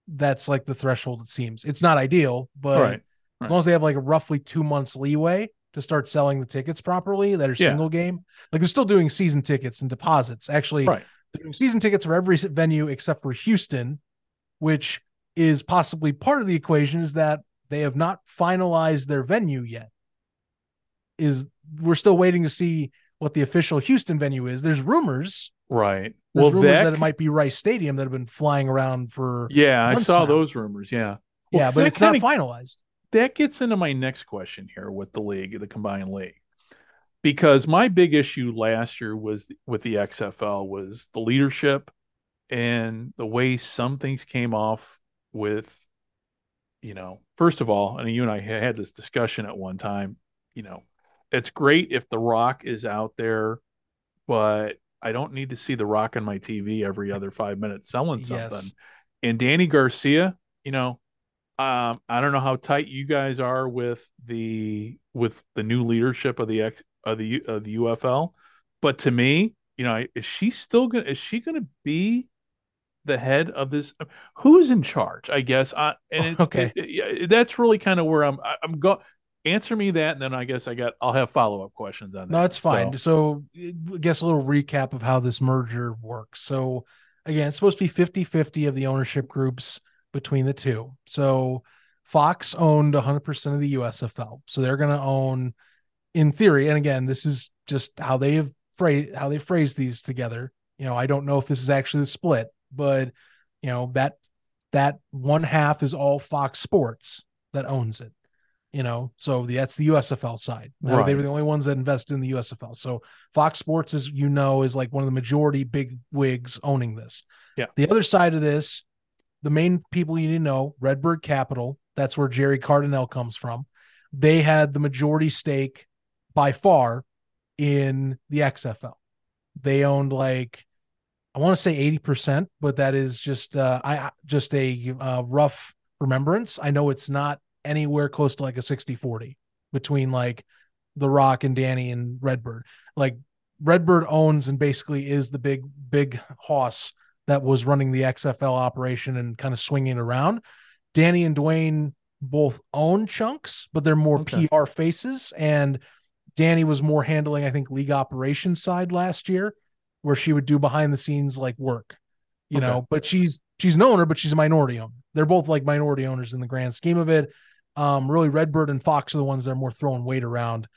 that's like the threshold. It seems it's not ideal, but right. Right. as long as they have like a roughly two months leeway to start selling the tickets properly that are yeah. single game, like they're still doing season tickets and deposits. Actually, right. they're doing season tickets for every venue except for Houston, which is possibly part of the equation. Is that they have not finalized their venue yet. Is we're still waiting to see what the official Houston venue is. There's rumors, right? There's well, rumors that, that, it might be Rice Stadium that have been flying around for. Yeah, I saw now. those rumors. Yeah, well, yeah, but it's not finalized. That gets into my next question here with the league, the combined league, because my big issue last year was with the XFL was the leadership and the way some things came off with you know, first of all, and you and I had this discussion at one time, you know, it's great if The Rock is out there, but I don't need to see The Rock on my TV every other five minutes selling something. Yes. And Dany Garcia, you know, um, I don't know how tight you guys are with the with the new leadership of the ex, of the of the UFL, but to me, you know, is she still gonna is she gonna be the head of this who's in charge i guess I, and oh, okay. it, it, that's really kind of where i'm i'm go answer me that and then i guess i got i'll have follow-up questions on that no it's fine. so. so i guess a little recap of how this merger works. So again it's supposed to be 50 50 of the ownership groups between the two. So fox owned 100% of the usfl so they're going to own in theory and again this is just how they have phrased how they phrase these together. You know i don't know if this is actually the split but you know that that one half is all Fox Sports that owns it. You know, so the, that's the USFL side. Right. They were the only ones that invested in the USFL. So Fox Sports, as you know, is like one of the majority big wigs owning this. Yeah. The other side of this, the main people you need to know, Redbird Capital. That's where Jerry Cardinale comes from. They had the majority stake by far in the XFL. They owned like I want to say 80%, but that is just uh, I just a uh, rough remembrance. I know it's not anywhere close to like a 60-40 between like The Rock and Dany and Redbird. Like Redbird owns and basically is the big big hoss that was running the XFL operation and kind of swinging around. Dany and Dwayne both own chunks, but they're more okay. PR faces and Dany was more handling I think league operations side last year where she would do behind the scenes like work, you okay. know. But she's she's an owner, but she's a minority owner. They're both like minority owners in the grand scheme of it. Um, really, Redbird and Fox are the ones that are more throwing weight around,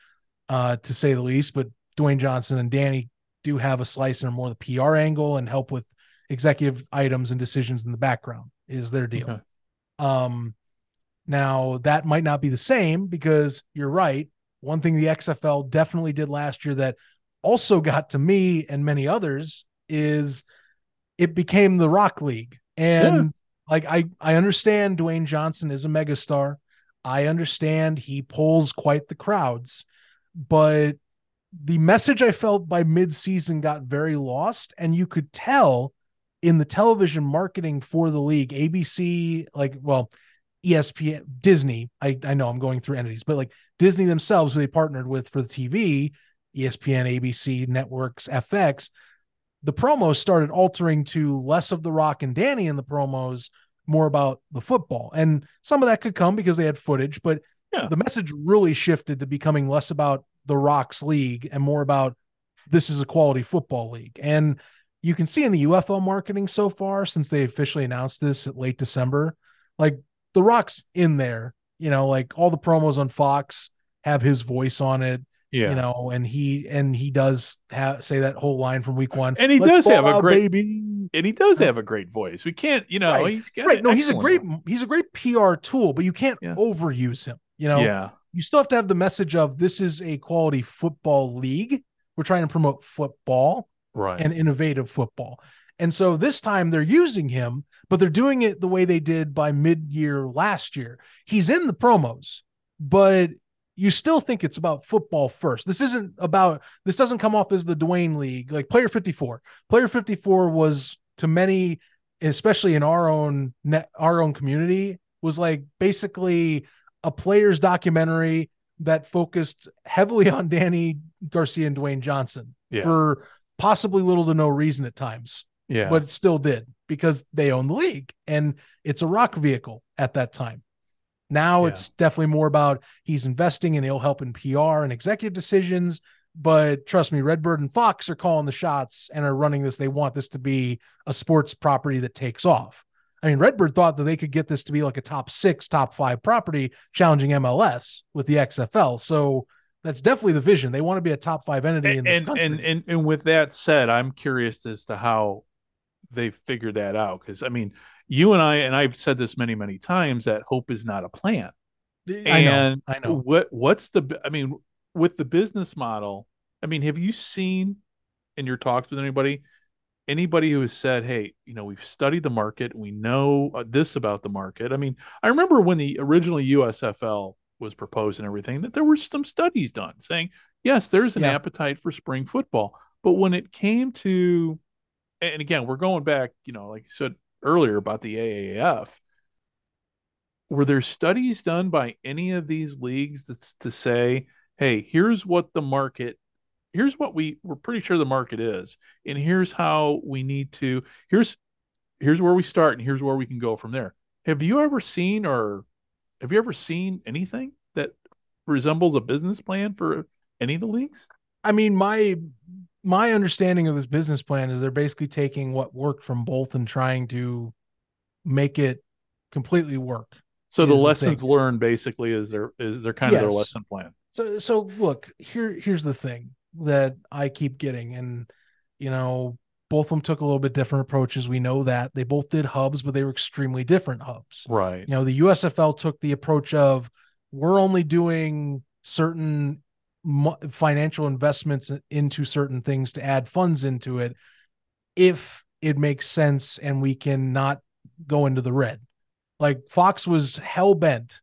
uh, to say the least. But Dwayne Johnson and Dany do have a slice and more the PR angle and help with executive items and decisions in the background is their deal. Okay. Um, now that might not be the same because you're right. One thing the XFL definitely did last year that also got to me and many others is it became the Rock League. And yeah. like I I understand Dwayne Johnson is a megastar. I understand he pulls quite the crowds, but the message I felt by mid-season got very lost, and you could tell in the television marketing for the league, ABC, like well, ESPN, Disney. I I know I'm going through entities, but like Disney themselves, who they partnered with for the TV, ESPN, ABC, networks, FX, the promos started altering to less of the Rock and Dany in the promos, more about the football, and some of that could come because they had footage, but yeah. the message really shifted to becoming less about the Rocks league and more about this is a quality football league. And you can see in the UFL marketing so far since they officially announced this at late December, like the Rock's in there, you know, like all the promos on Fox have his voice on it. Yeah. You know, and he and he does have say that whole line from week one. And he does have a great baby. And he does have a great voice. We can't, you know, right. he's right. No, he's a great he's a great PR tool, but you can't yeah. overuse him. You know, yeah you still have to have the message of this is a quality football league. We're trying to promote football right. and innovative football. And so this time they're using him, but they're doing it the way they did by mid year last year. He's in the promos, but you still think it's about football first. This isn't about, this doesn't come off as the Dwayne League, like Player 54. Player 54 was to many, especially in our own net, our own community, was like basically a player's documentary that focused heavily on Dany Garcia and Dwayne Johnson yeah. for possibly little to no reason at times. Yeah. But it still did because they own the league and it's a rock vehicle at that time. Now yeah. it's definitely more about he's investing and he'll help in PR and executive decisions. But trust me, Redbird and Fox are calling the shots and are running this. They want this to be a sports property that takes off. I mean, Redbird thought that they could get this to be like a top six, top five property challenging MLS with the XFL. So that's definitely the vision. They want to be a top five entity in this and, country. And, and and with that said, I'm curious as to how they figured that out. Because I mean, you and I, and I've said this many, many times that hope is not a plan. I know. I know. What what's the? I mean, with the business model. I mean, have you seen in your talks with anybody? anybody who has said, "Hey, you know, we've studied the market, we know uh, this about the market." I mean, I remember when the original USFL was proposed and everything that there were some studies done saying, "Yes, there's an yeah. appetite for spring football." But when it came to and again, we're going back, you know, like you said earlier about the AAF, were there studies done by any of these leagues that's to say, hey, here's what the market here's what we we're pretty sure the market is and here's how we need to here's here's where we start and here's where we can go from there. Have you ever seen or have you ever seen anything that resembles a business plan for any of the leagues? I mean my my understanding of this business plan is they're basically taking what worked from both and trying to make it completely work so the lessons the learned basically is their is their kind yes. of their lesson plan so so look here here's the thing that I keep getting. And, you know, both of them took a little bit different approaches. We know that they both did hubs, but they were extremely different hubs. Right. You know, the USFL took the approach of we're only doing certain financial investments into certain things to add funds into it if it makes sense and we can not go into the red. Like Fox was hell bent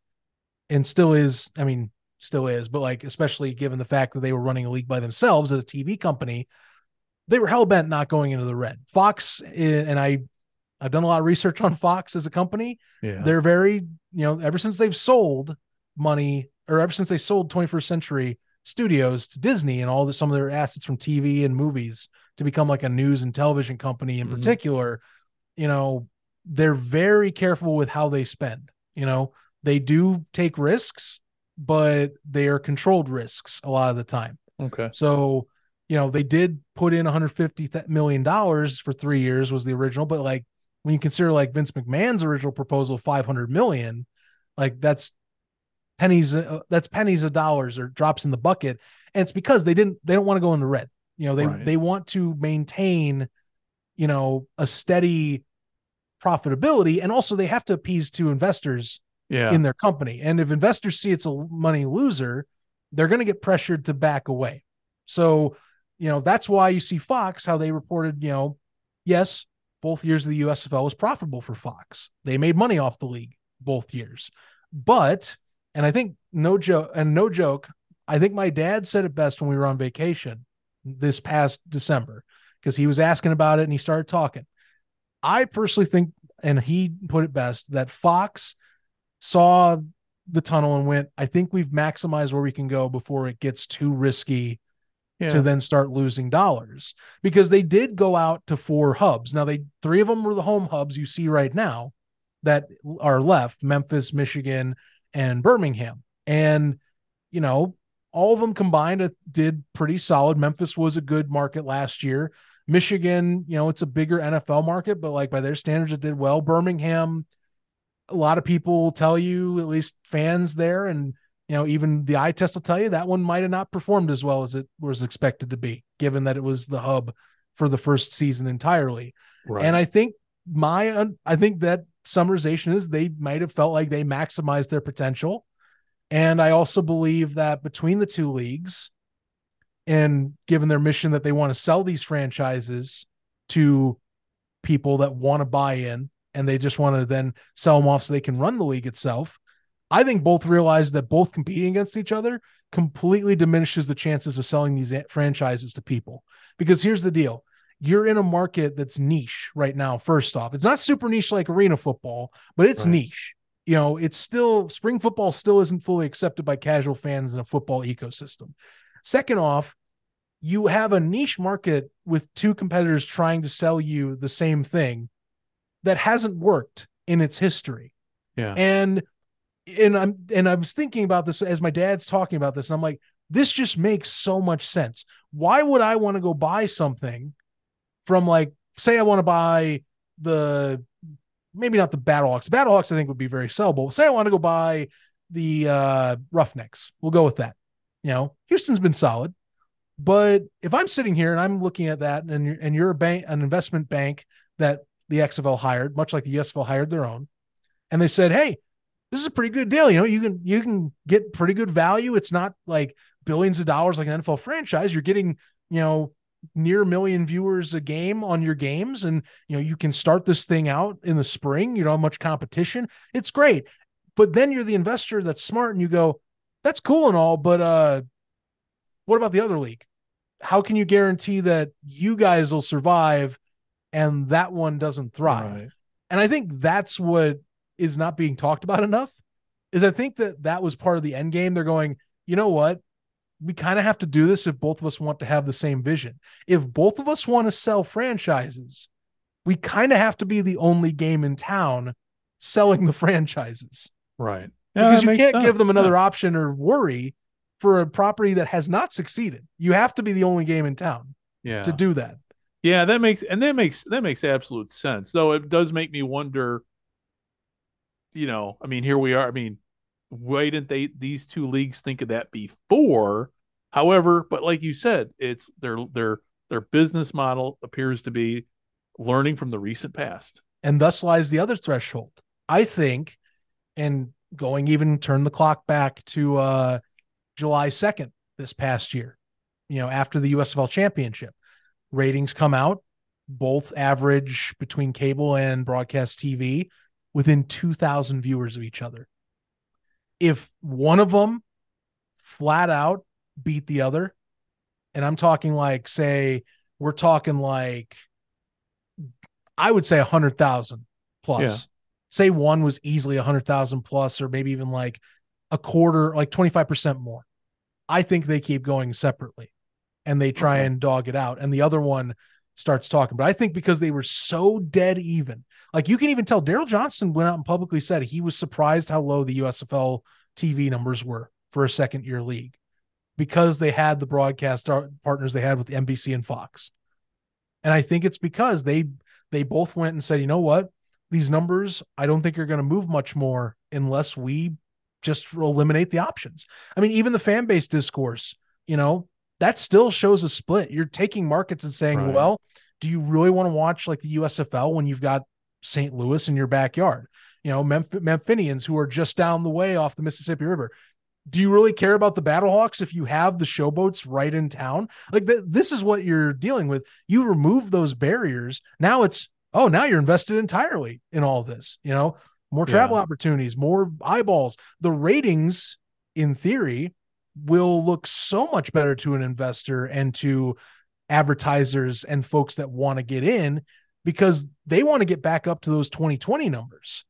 and still is. I mean, still is, but like especially given the fact that they were running a league by themselves as a TV company, they were hell bent not going into the red. Fox and I, I've done a lot of research on Fox as a company. Yeah. They're very, you know, ever since they've sold money or ever since they sold 21st Century Studios to Disney and all the some of their assets from TV and movies to become like a news and television company in mm-hmm. particular, you know, they're very careful with how they spend. You know, they do take risks but they are controlled risks a lot of the time. Okay. So, you know, they did put in 150 million dollars for three years was the original, but like when you consider like Vince McMahon's original proposal, 500 million, like that's pennies, uh, that's pennies of dollars or drops in the bucket. And it's because they didn't, they don't want to go in the red. You know, they, right. they want to maintain, you know, a steady profitability. And also they have to appease to investors yeah. in their company. And if investors see it's a money loser, they're going to get pressured to back away. So, you know, that's why you see Fox, how they reported, you know, yes, both years of the USFL was profitable for Fox. They made money off the league both years. But, and I think no joke, and no joke, I think my dad said it best when we were on vacation this past December because he was asking about it and he started talking. I personally think, and he put it best, that Fox saw the tunnel and went, I think we've maximized where we can go before it gets too risky yeah. to then start losing dollars because they did go out to four hubs. Now they three of them were the home hubs you see right now that are left, Memphis, Michigan, and Birmingham. And you know, all of them combined uh, did pretty solid. Memphis was a good market last year. Michigan, you know, it's a bigger NFL market, but like by their standards, it did well. Birmingham, a lot of people will tell you, at least fans there, and you know, even the eye test will tell you that one might have not performed as well as it was expected to be, given that it was the hub for the first season entirely. Right. And I think my, I think that summarization is they might have felt like they maximized their potential. And I also believe that between the two leagues, and given their mission that they want to sell these franchises to people that want to buy in and they just want to then sell them off so they can run the league itself. I think both realize that both competing against each other completely diminishes the chances of selling these franchises to people. Because here's the deal you're in a market that's niche right now, first off. It's not super niche like arena football, but it's right. niche. You know, it's still spring football still isn't fully accepted by casual fans in a football ecosystem. Second off, you have a niche market with two competitors trying to sell you the same thing that hasn't worked in its history. Yeah. And and I'm and I was thinking about this as my dad's talking about this, and I'm like, this just makes so much sense. Why would I want to go buy something from like, say, I want to buy the maybe not the Battlehawks. Battlehawks, I think, would be very sellable. Say I want to go buy the uh Roughnecks. We'll go with that. You know, Houston's been solid. But if I'm sitting here and I'm looking at that, and you're, and you're a bank, an investment bank that the XFL hired, much like the USFL hired their own, and they said, "Hey, this is a pretty good deal. You know, you can you can get pretty good value. It's not like billions of dollars like an NFL franchise. You're getting, you know, near million viewers a game on your games, and you know you can start this thing out in the spring. You don't have much competition. It's great, but then you're the investor that's smart, and you go, "That's cool and all, but uh, what about the other league? how can you guarantee that you guys will survive and that one doesn't thrive? Right. And I think that's what is not being talked about enough. Is I think that that was part of the end game. They're going, you know what? We kind of have to do this if both of us want to have the same vision. If both of us want to sell franchises, we kind of have to be the only game in town selling the franchises. Right. Yeah, because you can't sense. give them another yeah. option or worry for a property that has not succeeded. You have to be the only game in town yeah. to do that. Yeah, that makes and that makes that makes absolute sense. Though it does make me wonder you know, I mean, here we are. I mean, why didn't they these two leagues think of that before? However, but like you said, it's their their their business model appears to be learning from the recent past. And thus lies the other threshold. I think, and going even turn the clock back to uh July 2nd this past year, you know, after the USFL championship. Ratings come out, both average between cable and broadcast TV within 2,000 viewers of each other. If one of them flat out beat the other, and I'm talking like, say, we're talking like, I would say a 100,000 plus. Yeah. Say one was easily a 100,000 plus, or maybe even like a quarter, like 25% more. I think they keep going separately and they try okay. and dog it out. And the other one starts talking. But I think because they were so dead even, like you can even tell Daryl Johnston went out and publicly said he was surprised how low the USFL TV numbers were for a second year league because they had the broadcast partners they had with NBC and Fox. And I think it's because they they both went and said, you know what? These numbers, I don't think are going to move much more unless we just eliminate the options. I mean, even the fan base discourse, you know, that still shows a split. You're taking markets and saying, right. well, do you really want to watch like the USFL when you've got St. Louis in your backyard? You know, Memph- Memphinians who are just down the way off the Mississippi River. Do you really care about the Battlehawks if you have the showboats right in town? Like th- this is what you're dealing with. You remove those barriers. Now it's oh, now you're invested entirely in all this. You know, more travel yeah. opportunities, more eyeballs. The ratings, in theory, will look so much better to an investor and to advertisers and folks that want to get in because they want to get back up to those 2020 numbers.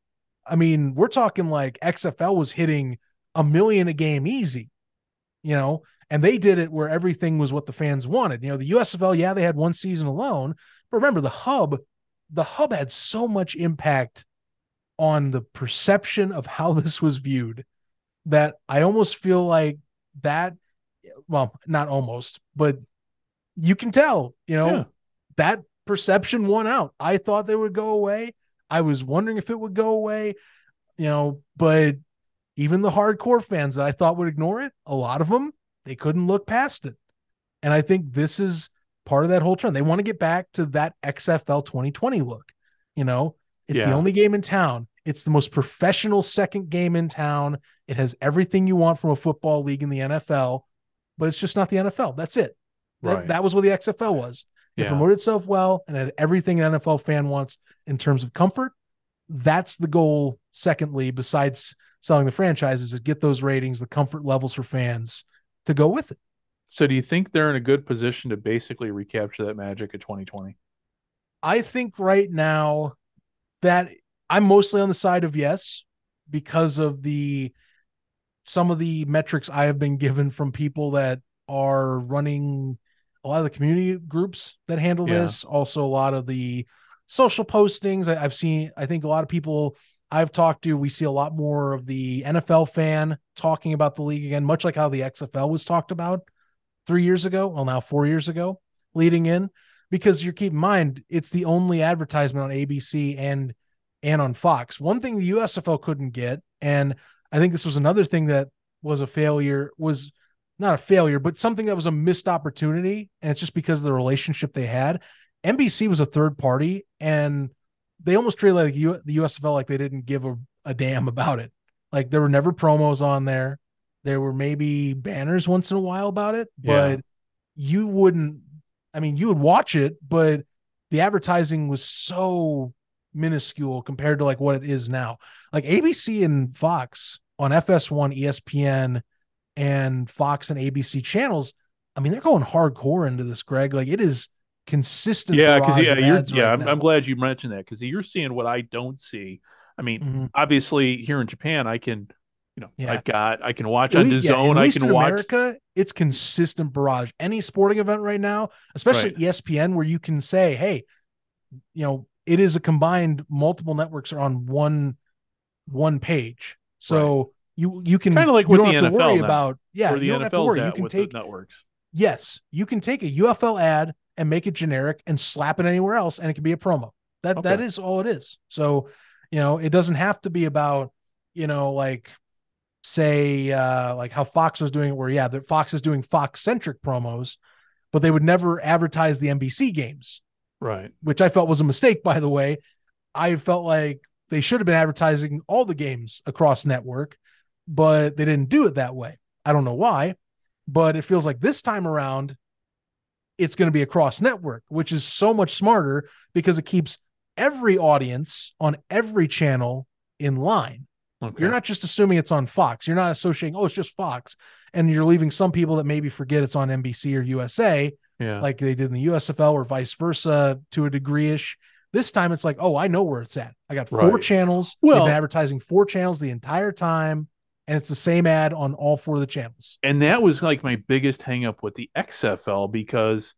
I mean, we're talking like XFL was hitting a million a game easy, you know, and they did it where everything was what the fans wanted. You know, the USFL, yeah, they had one season alone, but remember the hub, the hub had so much impact on the perception of how this was viewed that I almost feel like that, well, not almost, but you can tell, you know, yeah. that perception won out. I thought they would go away. I was wondering if it would go away, you know, but even the hardcore fans that I thought would ignore it, a lot of them, they couldn't look past it. And I think this is part of that whole trend. They want to get back to that XFL 2020 look. You know, it's yeah. the only game in town. It's the most professional second game in town. It has everything you want from a football league in the NFL, but it's just not the NFL. That's it. That, right. that was what the XFL was. It yeah. promoted itself well and had everything an NFL fan wants in terms of comfort. That's the goal. Secondly, besides selling the franchises, is get those ratings, the comfort levels for fans to go with it. So, do you think they're in a good position to basically recapture that magic of 2020? I think right now that I'm mostly on the side of yes because of the some of the metrics I have been given from people that are running a lot of the community groups that handle yeah. this, also a lot of the social postings. I, have seen, I think a lot of people I've talked to, we see a lot more of the NFL fan talking about the league again, much like how the XFL was talked about three years ago. Well, now four years ago, leading in, because you keep in mind it's the only advertisement on ABC and and on Fox. One thing the USFL couldn't get, and I think this was another thing that was a failure, was not a failure, but something that was a missed opportunity. And it's just because of the relationship they had. NBC was a third party and they almost treated like U- the USFL like they didn't give a, a damn about it. Like there were never promos on there. There were maybe banners once in a while about it, but yeah. you wouldn't, I mean, you would watch it, but the advertising was so minuscule compared to like what it is now. Like ABC and Fox on FS1, ESPN, and Fox and ABC channels, I mean, they're going hardcore into this, Greg. Like it is consistent. Yeah, because yeah, you're yeah. Right I'm, I'm, glad you mentioned that because you're seeing what I don't see. I mean, mm-hmm. obviously here in Japan, I can, you know, yeah. I've got I can watch on the yeah, zone. I can watch. America, it's consistent barrage. Any sporting event right now, especially right. ESPN, where you can say, hey, you know, it is a combined multiple networks are on one one page. So you you can kind of like you don't have to worry now, about yeah you don't have to worry. You can take networks. Yes you can take a UFL ad and make it generic and slap it anywhere else and it can be a promo. That okay. that is all it is. So you know it doesn't have to be about you know like say uh like how Fox was doing it where yeah the Fox is doing Fox centric promos but they would never advertise the NBC games. Right. Which I felt was a mistake by the way. I felt like they should have been advertising all the games across network but they didn't do it that way. I don't know why, but it feels like this time around, it's going to be across network, which is so much smarter because it keeps every audience on every channel in line. Okay. You're not just assuming it's on Fox. You're not associating, oh, it's just Fox. And you're leaving some people that maybe forget it's on NBC or USA, yeah. like they did in the USFL or vice versa to a degree ish. This time it's like, oh, I know where it's at. I got four right. channels. Well, They've been advertising four channels the entire time and it's the same ad on all four of the channels. And that was like my biggest hangup with the XFL because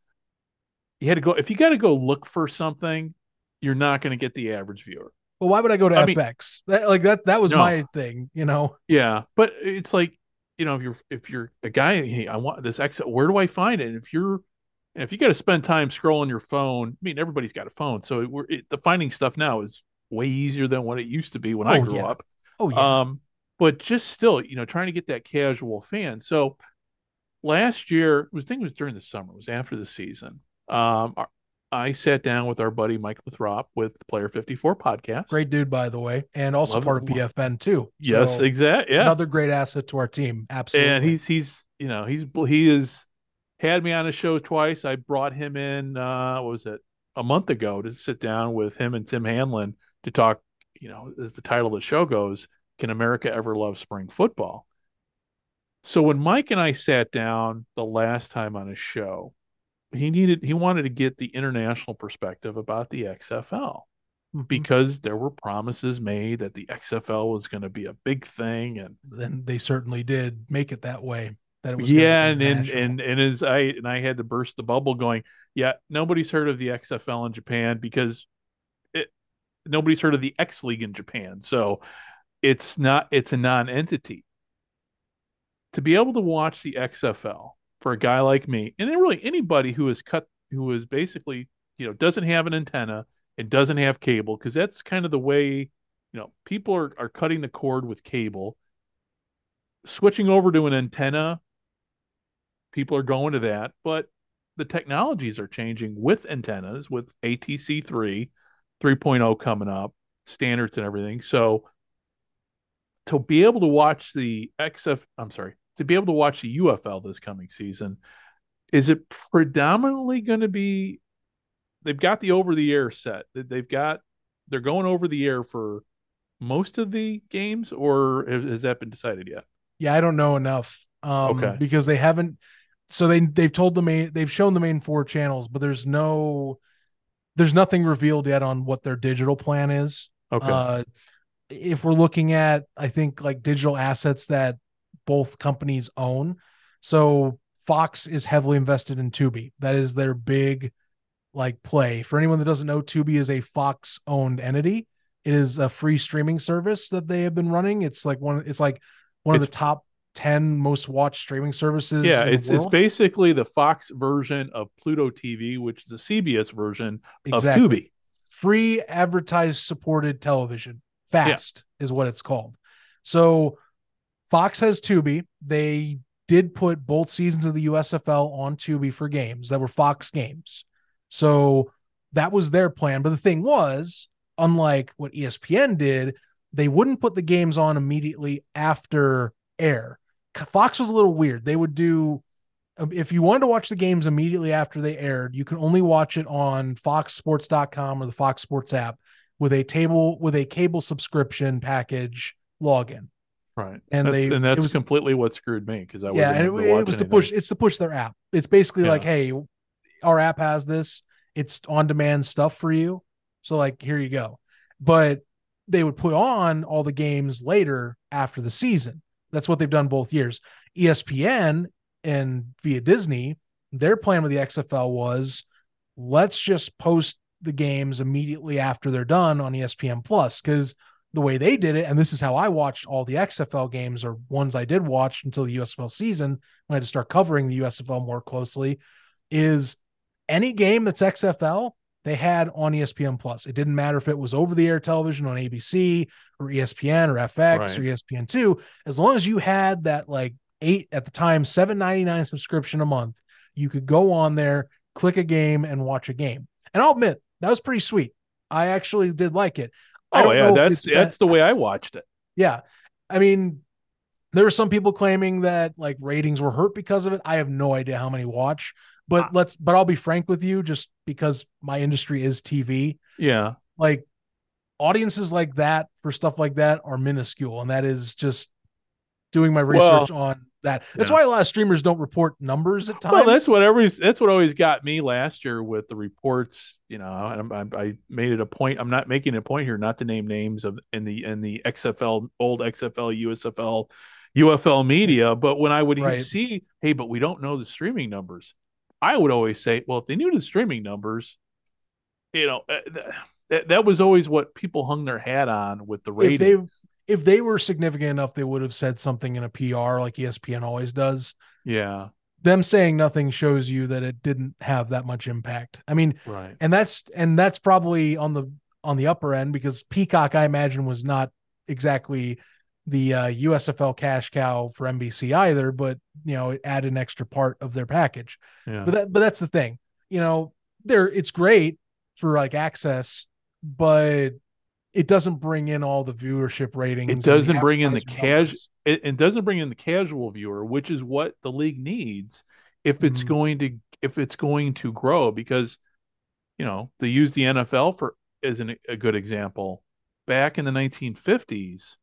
you had to go if you got to go look for something, you're not going to get the average viewer. Well, why would I go to I FX? Mean, that, like that that was no. my thing, you know. Yeah, but it's like you know if you're if you're a guy, hey, I want this X. Where do I find it? And if you're if you got to spend time scrolling your phone, I mean everybody's got a phone, so we're it, the finding stuff now is way easier than what it used to be when oh, I grew yeah. up. Oh yeah. Um, but just still, you know, trying to get that casual fan. So last year, was I think it was during the summer, it was after the season. Um, I sat down with our buddy Mike Lathrop with the Player 54 podcast. Great dude, by the way, and also Love part of PFN too. Yes, so exactly. Yeah, another great asset to our team. Absolutely. And he's he's you know he's he is had me on a show twice. I brought him in. Uh, what was it? A month ago to sit down with him and Tim Hanlon to talk. You know, as the title of the show goes, can America ever love spring football? So when Mike and I sat down the last time on a show, he needed he wanted to get the international perspective about the XFL mm-hmm. because there were promises made that the XFL was going to be a big thing and then they certainly did make it that way that it was yeah and, and and and as I and I had to burst the bubble going yeah nobody's heard of the XFL in Japan because it nobody's heard of the X League in Japan so it's not it's a non-entity to be able to watch the XFL for a guy like me, and really anybody who is cut, who is basically, you know, doesn't have an antenna and doesn't have cable, because that's kind of the way, you know, people are, are cutting the cord with cable. Switching over to an antenna, people are going to that, but the technologies are changing with antennas, with ATSC 3, 3.0 coming up, standards and everything. So to be able to watch the XF, I'm sorry, to be able to watch the UFL this coming season, is it predominantly going to be? They've got the over the air set. That they've got they're going over the air for most of the games, or has that been decided yet? Yeah, I don't know enough. Um, okay. Because they haven't. So they they've told the main they've shown the main four channels, but there's no there's nothing revealed yet on what their digital plan is. Okay. Uh, if we're looking at, I think like digital assets that both companies own. So Fox is heavily invested in Tubi. That is their big like play. For anyone that doesn't know, Tubi is a Fox owned entity. It is a free streaming service that they have been running. It's like one it's like one it's, of the top 10 most watched streaming services. Yeah, it's it's basically the Fox version of Pluto TV, which is the CBS version exactly. of Tubi. Free advertised supported television. Fast yeah. is what it's called. So Fox has Tubi. They did put both seasons of the USFL on Tubi for games that were Fox games. So that was their plan. But the thing was, unlike what ESPN did, they wouldn't put the games on immediately after air. Fox was a little weird. They would do um, if you wanted to watch the games immediately after they aired, you can only watch it on foxsports.com or the Fox Sports app with a table with a cable subscription package login. Right. And that's, they and that's was, completely what screwed me because I yeah, and it, it was to push it's to push their app. It's basically yeah. like, hey, our app has this. It's on demand stuff for you. So like here you go. But they would put on all the games later after the season. That's what they've done both years. ESPN and via Disney, their plan with the XFL was let's just post the games immediately after they're done on ESPN Plus because the way they did it, and this is how I watched all the XFL games or ones I did watch until the USFL season when I had to start covering the USFL more closely, is any game that's XFL they had on ESPN Plus. It didn't matter if it was over the air television on ABC or ESPN or FX right. or ESPN two, as long as you had that like eight at the time seven ninety nine subscription a month, you could go on there, click a game, and watch a game. And I'll admit that was pretty sweet. I actually did like it. Oh yeah, that's that's the way I watched it. Yeah, I mean, there are some people claiming that like ratings were hurt because of it. I have no idea how many watch, but ah. let's. But I'll be frank with you, just because my industry is TV. Yeah, like audiences like that for stuff like that are minuscule, and that is just doing my research well, on that. That's yeah. why a lot of streamers don't report numbers at times. Well, that's what every that's what always got me last year with the reports. You know, I, I made it a point. I'm not making a point here not to name names of in the in the XFL, old XFL, USFL, UFL media. But when I would right. see, hey, but we don't know the streaming numbers, I would always say, well, if they knew the streaming numbers, you know. Uh, that, that was always what people hung their hat on with the ratings if they were significant enough, they would have said something in a PR like ESPN always does. Yeah. Them saying nothing shows you that it didn't have that much impact. I mean, right. And that's and that's probably on the on the upper end because Peacock, I imagine, was not exactly the uh, USFL cash cow for NBC either, but you know, it added an extra part of their package. Yeah. But that but that's the thing. You know, there it's great for like access, but it doesn't bring in all the viewership ratings. It doesn't bring in the casual. It, it, doesn't bring in the casual viewer, which is what the league needs if it's mm-hmm. going to if it's going to grow. Because you know, to use the NFL for as an, a good example, back in the 1950s,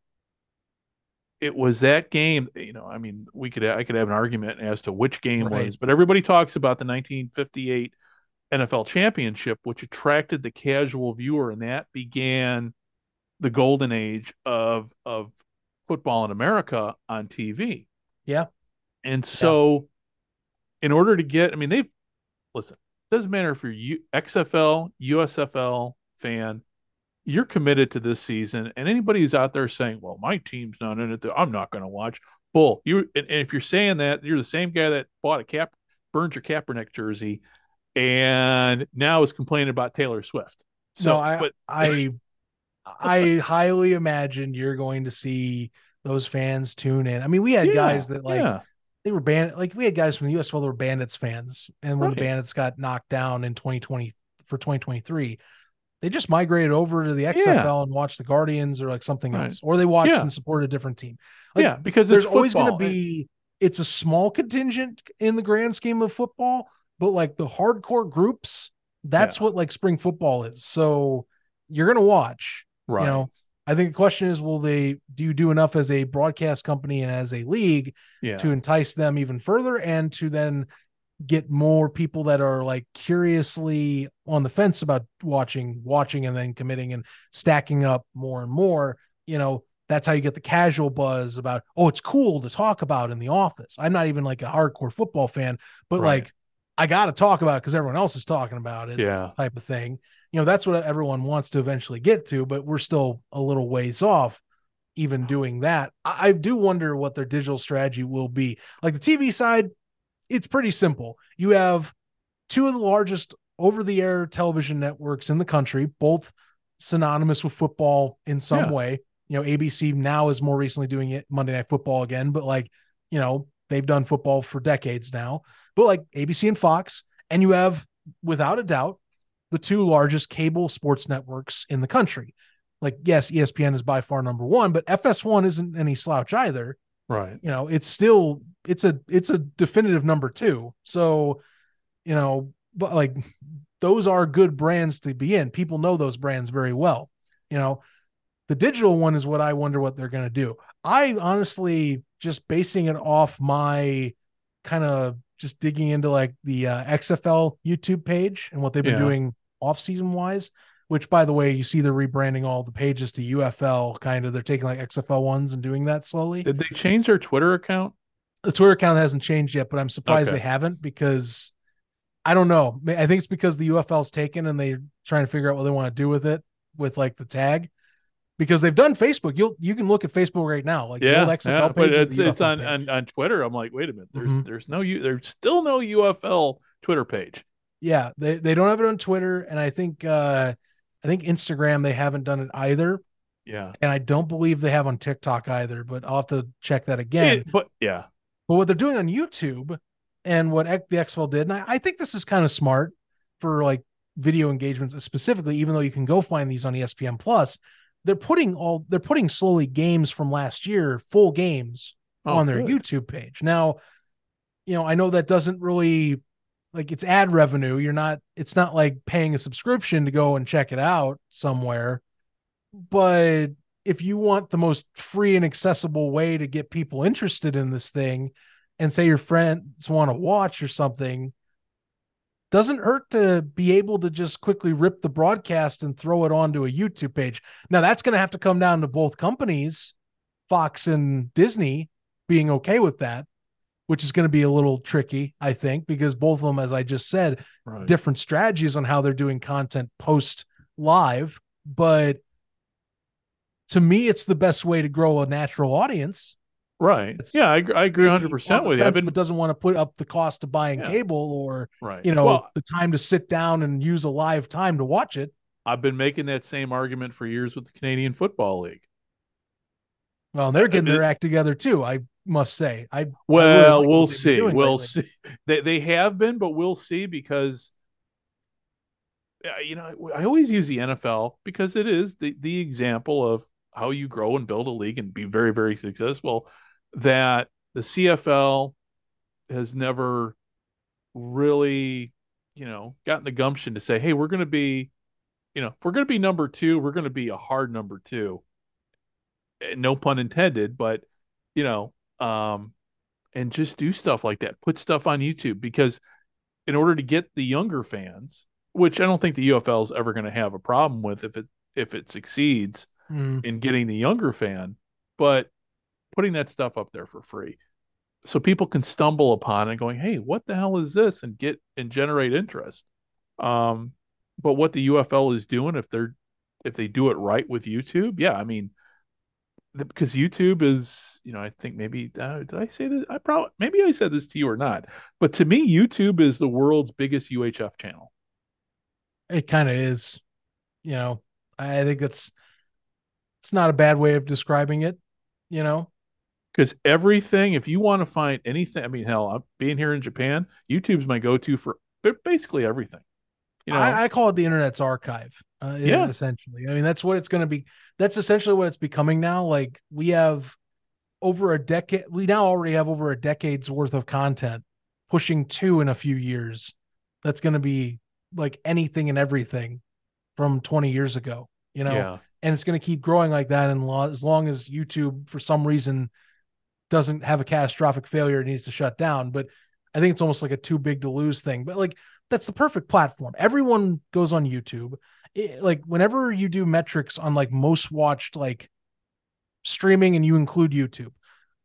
it was that game. You know, I mean, we could I could have an argument as to which game Right. was, but everybody talks about the 1958 NFL championship, which attracted the casual viewer, and that began the golden age of of football in America on TV. Yeah. And so, in order to get, I mean, they've listen. Doesn't matter if you're U, XFL, USFL fan, you're committed to this season. And anybody who's out there saying, "Well, my team's not in it, I'm not going to watch." Bull. You and, and if you're saying that, you're the same guy that bought a cap, burned your Kaepernick jersey, and now is complaining about Taylor Swift. So, no, I but I I highly imagine you're going to see those fans tune in. I mean, we had yeah, guys that like yeah, they were band like we had guys from the USFL that were Bandits fans, and when the Bandits got knocked down in 2020 for 2023, they just migrated over to the XFL and watched the Guardians or like something Right. else, or they watched Yeah. and supported a different team. Like, yeah, because there's always going to be it's a small contingent in the grand scheme of football, but like the hardcore groups, that's Yeah. what like spring football is. So you're going to watch. Right. You know, I think the question is, will they do you do enough as a broadcast company and as a league yeah, to entice them even further and to then get more people that are like curiously on the fence about watching watching and then committing and stacking up more and more? You know that's how you get the casual buzz about oh it's cool to talk about in the office. I'm not even like a hardcore football fan but Right. like i got to talk about it because everyone else is talking about it yeah, type of thing you know that's what everyone wants to eventually get to but we're still a little ways off even doing that. I, I do wonder what their digital strategy will be. Like the tv side it's pretty simple. You have two of the largest over-the-air television networks in the country both synonymous with football in some Yeah. way. You know abc now is more recently doing it monday night football again but like you know they've done football for decades now. But like abc and fox and you have without a doubt the two largest cable sports networks in the country. Like, yes, ESPN is by far number one, but FS1 isn't any slouch either. right. You know, it's still it's a it's a definitive number two. So, you know, but like those are good brands to be in. People know those brands very well. You know, the digital one is what I wonder what they're going to do. I honestly just basing it off my kind of just digging into like the uh, XFL YouTube page and what they've been Yeah. doing off season wise. Which, by the way, you see they're rebranding all the pages to UFL. Kind of, they're taking like XFL ones and doing that slowly. Did they change their Twitter account? The Twitter account hasn't changed yet, but I'm surprised Okay. they haven't because I don't know. I think it's because the UFL's taken and they're trying to figure out what they want to do with it with like the tag. Because they've done Facebook, you'll you can look at Facebook right now. Like yeah, old XFL yeah, but it's it's on, on on Twitter. I'm like, wait a minute, there's Mhm. there's no there's still no UFL Twitter page. Yeah, they they don't have it on Twitter, and I think uh I think Instagram they haven't done it either, Yeah, and I don't believe they have on TikTok either. But I'll have to check that again. It- but yeah, But what they're doing on YouTube and what the XFL did, and I, I think this is kind of smart for like video engagements specifically, even though you can go find these on ESPN Plus, they're putting all they're putting slowly games from last year, full games Oh, on their good. YouTube page. Now, you know, I know that doesn't really like it's ad revenue. You're not it's not like paying a subscription to go and check it out somewhere. But if you want the most free and accessible way to get people interested in this thing and say your friends want to watch or something, doesn't hurt to be able to just quickly rip the broadcast and throw it onto a YouTube page. Now that's going to have to come down to both companies, Fox and Disney, being okay with that, which is going to be a little tricky, I think, because both of them, as I just said, Right. different strategies on how they're doing content post live. But to me, it's the best way to grow a natural audience. right. It's- Yeah, I, agree- I agree Maybe 100 on percent with you. I've been but doesn't want to put up the cost of buying Yeah. cable or right. you know Well, the time to sit down and use a live time to watch it. I've been making that same argument for years with the Canadian Football League. Well, they're getting mean- their act together too. I must say. I I really Well, like we'll see. We'll lately. see. They they have been, but we'll see because uh, you know I always use the NFL because it is the the example of how you grow and build a league and be very very successful. That the CFL has never really, you know, gotten the gumption to say, "Hey, we're going to be, you know, if we're going to be number two, we're going to be a hard number two." Eh, No pun intended, but you know, um, and just do stuff like that. Put stuff on YouTube because in order to get the younger fans, which I don't think the UFL is ever going to have a problem with if it if it succeeds Mm. in getting the younger fan, but putting that stuff up there for free so people can stumble upon it going, "Hey, what the hell is this?" and get and generate interest. Um, but what the UFL is doing, if they're if they do it right with YouTube, yeah, I mean, because YouTube is, you know, I think maybe uh, did I say this? I probably maybe I said this to you or not, but to me, YouTube is the world's biggest UHF channel. It kind of is. You know, I think it's it's not a bad way of describing it. You know, because everything, if you want to find anything, I mean, hell, I'm being here in Japan, YouTube's my go-to for basically everything. You know, I, I call it the internet's archive. Uh, yeah, essentially. I mean, that's what it's going to be. That's essentially what it's becoming now. Like we have over a decade. We now already have over a decade's worth of content, pushing two in a few years. That's going to be like anything and everything from 20 years ago. You know, yeah. and it's going to keep growing like that. And as long as YouTube, for some reason, doesn't have a catastrophic failure, it needs to shut down. But I think it's almost like a too big to lose thing. But like that's the perfect platform. Everyone goes on YouTube. It, like whenever you do metrics on like most watched like streaming and you include YouTube,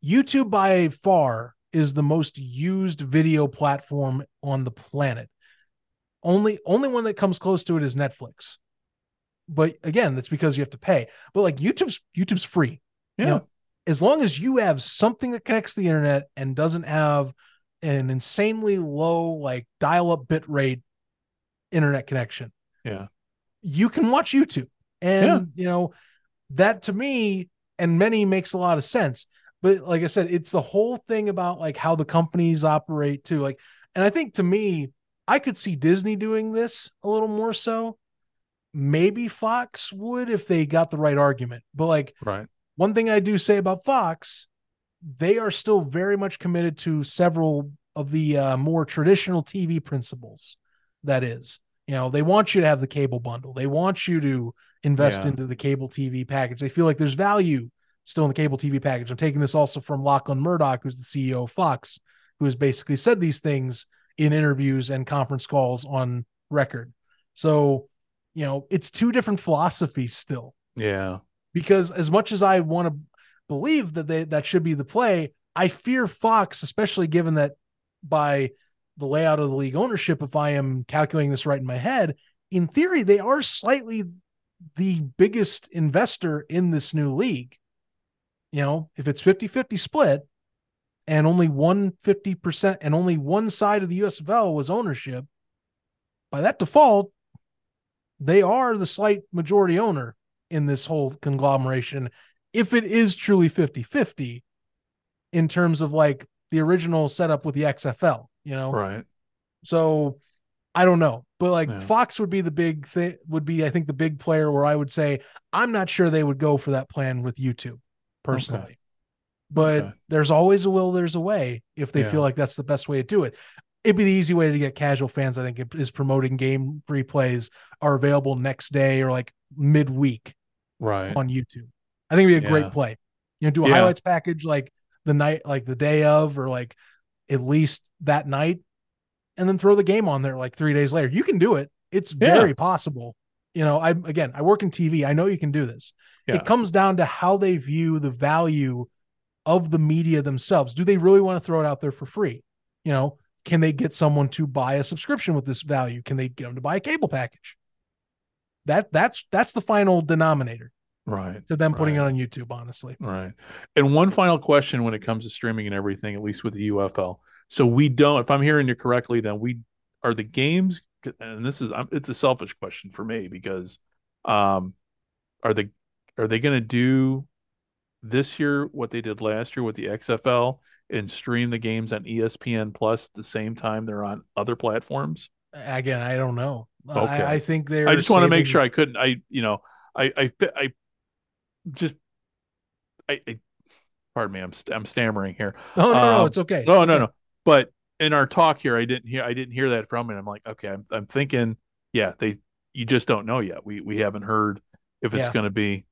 YouTube by far is the most used video platform on the planet. Only only one that comes close to it is Netflix. But again, that's because you have to pay. But like YouTube's YouTube's free. Yeah. You know, as long as you have something that connects to the internet and doesn't have an insanely low like dial-up bit rate internet connection yeah you can watch youtube. And yeah. you know that to me and many makes a lot of sense. But like i said it's the whole thing about like how the companies operate too. Like and i think to me i could see disney doing this a little more so. Maybe fox would if they got the right argument. But like right. one thing I do say about Fox, they are still very much committed to several of the uh, more traditional TV principles. That is, you know, they want you to have the cable bundle. They want you to invest yeah. into the cable TV package. They feel like there's value still in the cable TV package. I'm taking this also from Lachlan Murdoch, who's the CEO of Fox, who has basically said these things in interviews and conference calls on record. So, you know, it's two different philosophies still. Yeah because as much as I want to believe that they, that should be the play, I fear Fox, especially given that by the layout of the league ownership, if I am calculating this right in my head, in theory, they are slightly the biggest investor in this new league. You know, if it's 50 50 split and only one 50% and only one side of the USFL was ownership, by that default, they are the slight majority owner in this whole conglomeration if it is truly 50-50 in terms of like the original setup with the XFL, you know? Right. So I don't know. But like yeah. Fox would be the big thing would be I think the big player where I would say I'm not sure they would go for that plan with YouTube personally. Okay. But okay. there's always a will, there's a way if they yeah. feel like that's the best way to do it. It'd be the easy way to get casual fans, I think, is promoting game replays are available next day or like midweek right on YouTube. I think it'd be a yeah. great play. You know, do a highlights package like the night, like the day of, or like at least that night, and then throw the game on there like three days later. You can do it. It's yeah. very possible. You know, I again, I work in TV. I know you can do this. It comes down to how they view the value of the media themselves. Do they really want to throw it out there for free? You know, can they get someone to buy a subscription with this value? Can they get them to buy a cable package? That that's that's the final denominator right to them putting right. it on youtube honestly. Right. And one final question when it comes to streaming and everything at least with the ufl so we don't if i'm hearing you correctly then we are the games and this is it's a selfish question for me because um are the are they going to do this year what they did last year with the xfl and stream the games on espn plus at the same time they're on other platforms? Again i don't know. Okay i, I think they're i just saving... want to make sure i couldn't i you know I, I I just I, I pardon me, I'm I'm stammering here. No, no, um, no, it's okay. No, no, no. But in our talk here, I didn't hear I didn't hear that from it. I'm like, okay, I'm I'm thinking, yeah, they you just don't know yet. We we haven't heard if it's yeah. going to be.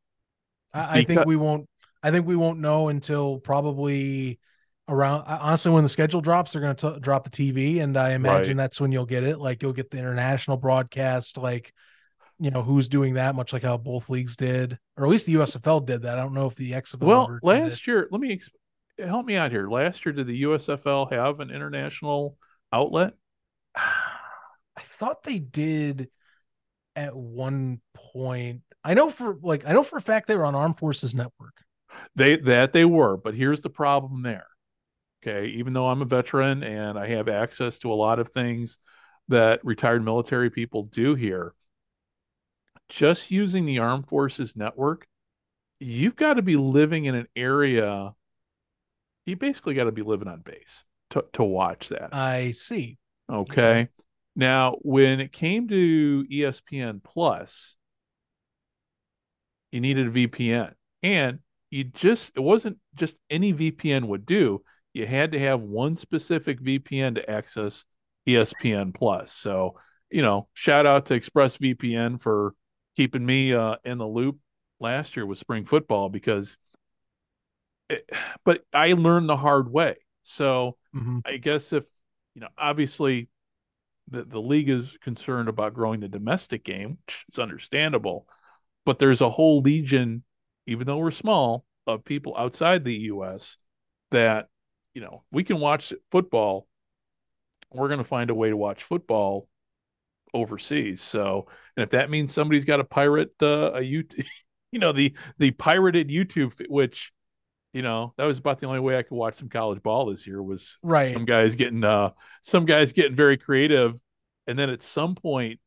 I, I think we won't I think we won't know until probably around honestly when the schedule drops they're going to drop the tv and i imagine right. that's when you'll get it like you'll get the international broadcast like you know who's doing that much like how both leagues did or at least the usfl did that. I don't know if the xfl well last year let me help me out here. Last year did the usfl have an international outlet? I thought they did at one point. I know for like i know for a fact they were on armed forces network. They that they were but here's the problem there Okay. Even though I'm a veteran and I have access to a lot of things that retired military people do here, just using the Armed Forces Network, you've got to be living in an area. You basically got to be living on base to, to watch that. I see. Okay. Yeah. Now, when it came to ESPN Plus, you needed a VPN. And you just, it wasn't just any VPN would do you had to have one specific VPN to access ESPN Plus. So, you know, shout out to ExpressVPN for keeping me uh, in the loop last year with spring football because, it, but I learned the hard way. So mm-hmm. I guess if, you know, obviously the, the league is concerned about growing the domestic game, which is understandable, but there's a whole legion, even though we're small, of people outside the U.S. that you know, we can watch football. We're going to find a way to watch football overseas. So, and if that means somebody's got to pirate uh, a YouTube, you know, the the pirated YouTube, which you know that was about the only way I could watch some college ball this year was right. Some guys getting uh some guys getting very creative, and then at some point,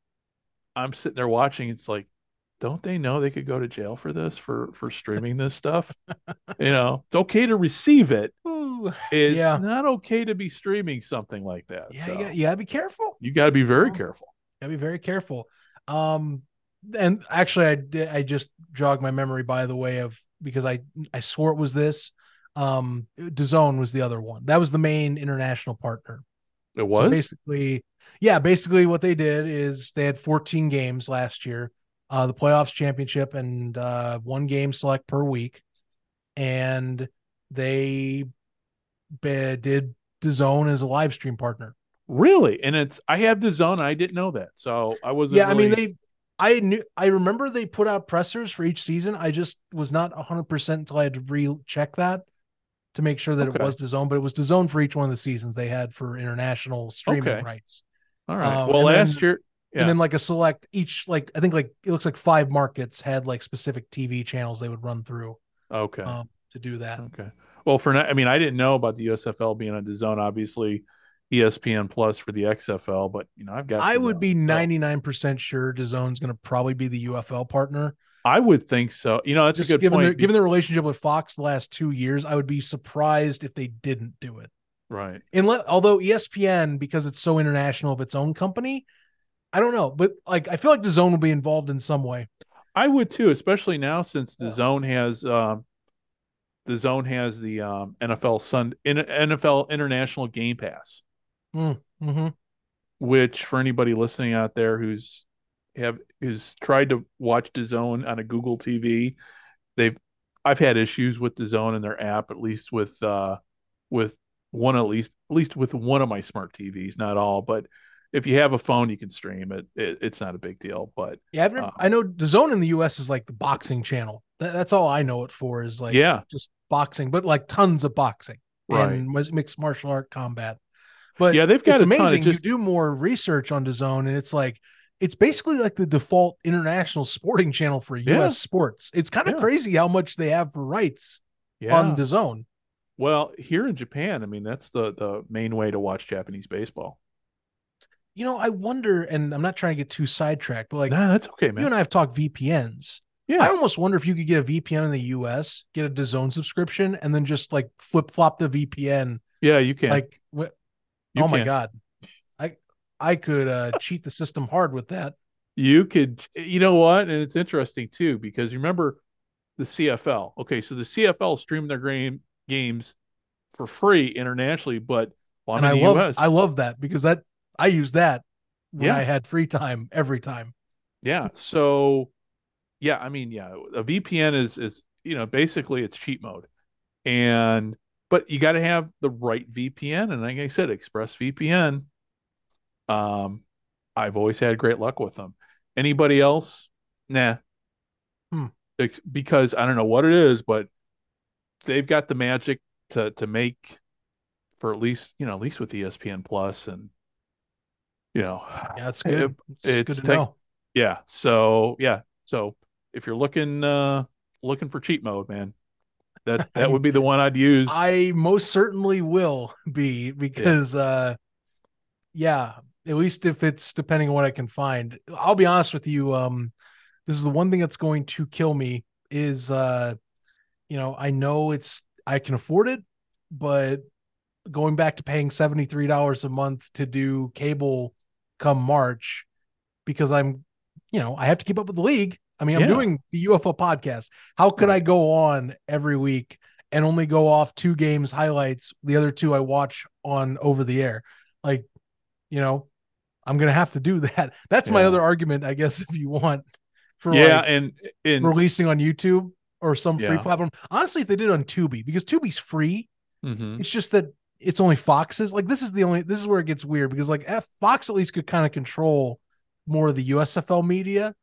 I'm sitting there watching. It's like, don't they know they could go to jail for this for for streaming this stuff? you know, it's okay to receive it. Ooh, it's yeah. not okay to be streaming something like that. Yeah, so. you, gotta, you gotta be careful. You gotta be very careful. You gotta be very careful. Um, and actually, I did. I just jogged my memory by the way of because I I swore it was this. Um, DAZN was the other one. That was the main international partner. It was so basically, yeah. Basically, what they did is they had 14 games last year uh, the playoffs championship and uh, one game select per week. And they did DAZN as a live stream partner. Really? And it's I have DAZN. I didn't know that. So I wasn't. Yeah, really... I mean they. I knew. I remember they put out pressers for each season. I just was not hundred percent until I had to recheck that to make sure that okay. it was DAZN. But it was DAZN for each one of the seasons they had for international streaming okay. rights. All right. Um, well, last then, year yeah. and then like a select each like I think like it looks like five markets had like specific TV channels they would run through. Okay. Um, to do that. Okay. Well, for now, I mean, I didn't know about the USFL being on DAZN. Obviously, ESPN Plus for the XFL, but you know, I've got. I would be ninety nine percent sure DAZN's going to probably be the UFL partner. I would think so. You know, that's Just a good given point. Their, given their relationship with Fox the last two years, I would be surprised if they didn't do it. Right. And let, although ESPN, because it's so international of its own company, I don't know, but like I feel like DAZN will be involved in some way. I would too, especially now since the yeah. zone has um, DAZN has the um, NFL Sun in, NFL International Game Pass, mm, mm-hmm. which for anybody listening out there who's have who's tried to watch DAZN on a Google TV, they've I've had issues with DAZN and their app, at least with uh, with one at least at least with one of my smart TVs, not all, but if you have a phone, you can stream it. it it's not a big deal. But yeah, never, uh, I know DAZN in the U.S. is like the boxing channel. That, that's all I know it for is like yeah, just boxing, but like tons of boxing right. and mixed martial art combat. But yeah, they've got it's amazing. Just... You do more research on DAZN, and it's like it's basically like the default international sporting channel for U.S. Yeah. sports. It's kind of yeah. crazy how much they have for rights yeah. on DAZN. Well, here in Japan, I mean, that's the the main way to watch Japanese baseball you know, I wonder, and I'm not trying to get too sidetracked, but like, nah, that's okay, man. You and I have talked VPNs. Yeah. I almost wonder if you could get a VPN in the US, get a DAZN subscription, and then just like flip flop the VPN. Yeah, you can. Like, what? oh my god, I I could uh cheat the system hard with that. You could, you know what? And it's interesting too because remember the CFL. Okay, so the CFL stream their game games for free internationally, but well, and I love US, I love that because that I use that when yeah. I had free time every time. Yeah. So yeah, I mean, yeah, a VPN is is you know, basically it's cheat mode. And but you got to have the right VPN. And like I said, ExpressVPN. Um, I've always had great luck with them. Anybody else? Nah. Hmm. Because I don't know what it is, but they've got the magic to to make for at least you know at least with ESPN Plus and you know yeah that's good it, it's, it's good tech, know yeah so yeah so if you're looking uh looking for cheat mode man that that would be the one I'd use I most certainly will be because yeah. uh yeah at least if it's depending on what I can find I'll be honest with you um this is the one thing that's going to kill me is uh you know I know it's I can afford it but going back to paying $73 a month to do cable come March because I'm, you know, I have to keep up with the league. I mean, I'm yeah. doing the UFL podcast. How could. I go on every week and only go off two games highlights? The other two I watch on over the air. Like, you know, I'm gonna have to do that. That's yeah. my other argument, I guess, if you want for yeah, like and, and releasing on YouTube or some free platform. Honestly, if they did on Tubi, because Tubi's free, mm-hmm. it's just that it's only Fox's. Like this is the only this is where it gets weird because like F, Fox at least could kind of control more of the USFL media.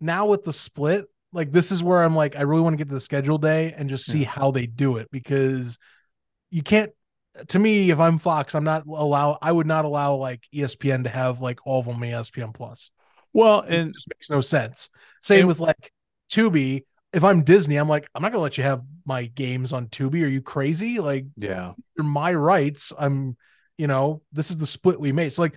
Now with the split, like this is where I'm like I really want to get to the schedule day and just see yeah. how they do it because you can't to me if I'm Fox, I'm not allow I would not allow like ESPN to have like all of them ESPN plus. Well, and it just makes no sense. Same and, with like Tubi if I'm Disney, I'm like, I'm not gonna let you have my games on Tubi. Are you crazy? Like, yeah, they're my rights. I'm, you know, this is the split we made. So like,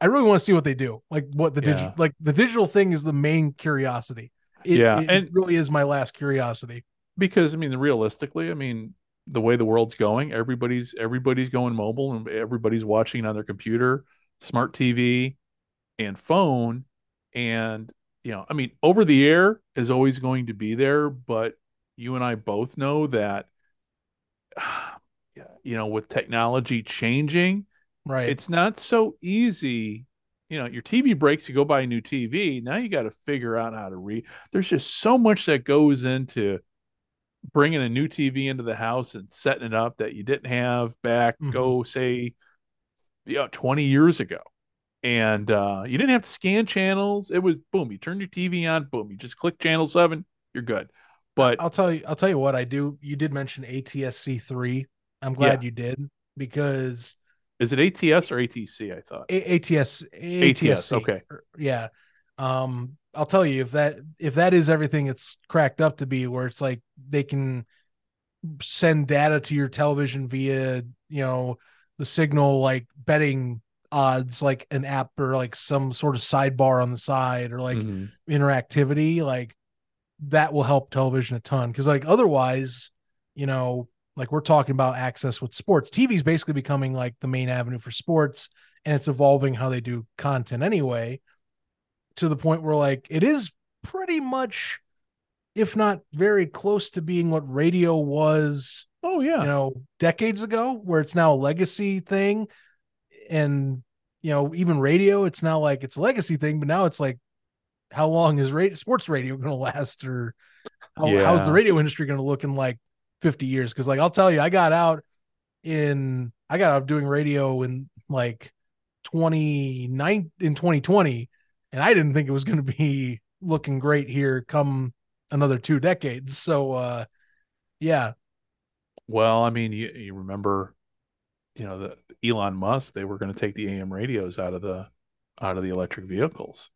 I really want to see what they do. Like, what the yeah. digital, like the digital thing is the main curiosity. It, yeah, it and really is my last curiosity. Because I mean, realistically, I mean, the way the world's going, everybody's everybody's going mobile and everybody's watching on their computer, smart TV, and phone, and you know, I mean, over the air is always going to be there, but you and I both know that, you know, with technology changing, right, it's not so easy. You know, your TV breaks, you go buy a new TV. Now you got to figure out how to read. There's just so much that goes into bringing a new TV into the house and setting it up that you didn't have back, mm-hmm. go say, you know, 20 years ago and uh, you didn't have to scan channels. It was boom. You turn your TV on, boom. You just click channel seven, you're good. But I'll tell you, I'll tell you what I do. You did mention ATSC three. I'm glad yeah. you did because is it ATS or ATC? I thought A- ATS ATS. Okay, yeah. Um, I'll tell you if that if that is everything it's cracked up to be, where it's like they can send data to your television via you know the signal like betting odds like an app or like some sort of sidebar on the side or like mm-hmm. interactivity like that will help television a ton because like otherwise you know like we're talking about access with sports. Tv is basically becoming like the main avenue for sports and it's evolving how they do content anyway to the point where like it is pretty much if not very close to being what radio was oh yeah. you know decades ago where it's now a legacy thing. And you know even radio it's now like it's a legacy thing but now it's like how long is radio, sports radio going to last or how, yeah. how's the radio industry going to look in like 50 years because like i'll tell you i got out in i got out doing radio in like 29 in 2020 and i didn't think it was going to be looking great here come another two decades. So uh yeah. Well i mean you, you remember you know the Elon Musk they were going to take the AM radios out of the out of the electric vehicles,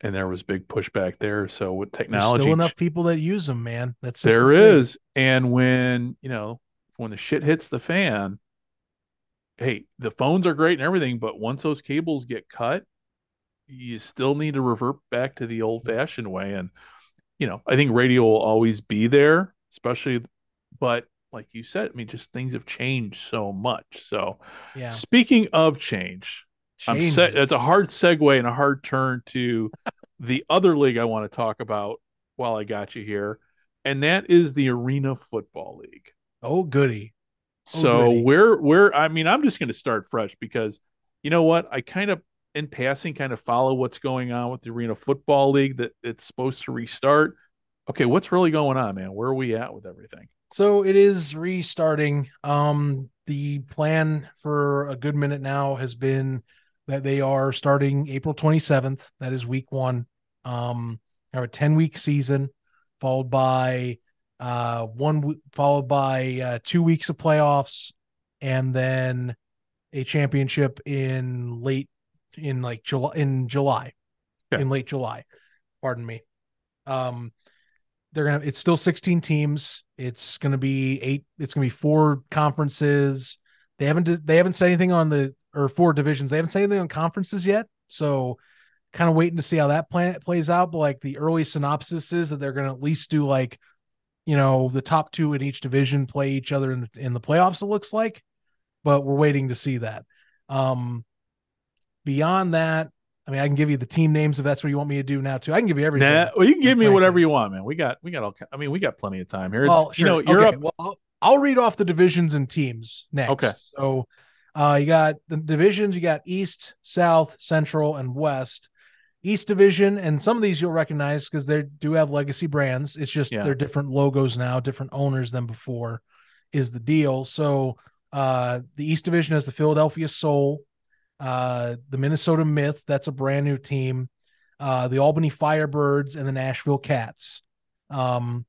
and there was big pushback there. So with technology, There's still enough people that use them, man. That's there the is, and when you know when the shit hits the fan, hey, the phones are great and everything, but once those cables get cut, you still need to revert back to the old fashioned way. And you know, I think radio will always be there, especially, but like you said, I mean, just things have changed so much. So, yeah. Speaking of change, Changes. I'm set. It's a hard segue and a hard turn to the other league I want to talk about while I got you here, and that is the Arena Football League. Oh, goody. Oh, so goody. we're we're. I mean, I'm just going to start fresh because you know what? I kind of in passing kind of follow what's going on with the Arena Football League that it's supposed to restart. Okay, what's really going on, man? Where are we at with everything? So it is restarting. Um, the plan for a good minute now has been that they are starting April 27th. That is week one. Um, have a 10 week season, followed by uh one followed by uh, two weeks of playoffs, and then a championship in late in like July in July, okay. in late July. Pardon me. Um, they're gonna. It's still 16 teams. It's gonna be eight. It's gonna be four conferences. They haven't. They haven't said anything on the or four divisions. They haven't said anything on conferences yet. So, kind of waiting to see how that plan plays out. But like the early synopsis is that they're gonna at least do like, you know, the top two in each division play each other in the, in the playoffs. It looks like, but we're waiting to see that. Um, beyond that, I mean, I can give you the team names if that's what you want me to do now too. I can give you everything. Nah, well, you can give me whatever you want, man. We got, we got all. I mean, we got plenty of time here. It's, well, sure. You know, Europe. Okay. Well, I'll, I'll, read off the divisions and teams next. Okay. So, uh, you got the divisions. You got East, South, Central, and West. East Division, and some of these you'll recognize because they do have legacy brands. It's just yeah. they're different logos now, different owners than before, is the deal. So, uh, the East Division has the Philadelphia Soul, uh, the Minnesota Myth, that's a brand new team, uh, the Albany Firebirds, and the Nashville Kats. Um,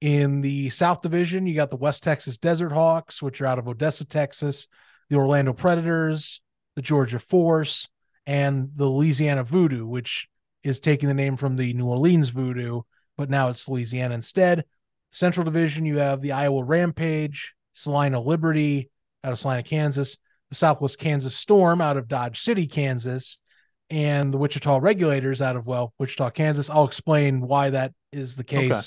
in the South Division, you got the West Texas Desert Hawks, which are out of Odessa, Texas, the Orlando Predators, the Georgia Force, and the Louisiana Voodoo, which is taking the name from the New Orleans Voodoo, but now it's Louisiana instead. Central Division, you have the Iowa Rampage, Salina Liberty out of Salina, Kansas, the Southwest Kansas Storm out of Dodge City, Kansas, and the Wichita Regulators out of, well, Wichita, Kansas. I'll explain why that is the case okay.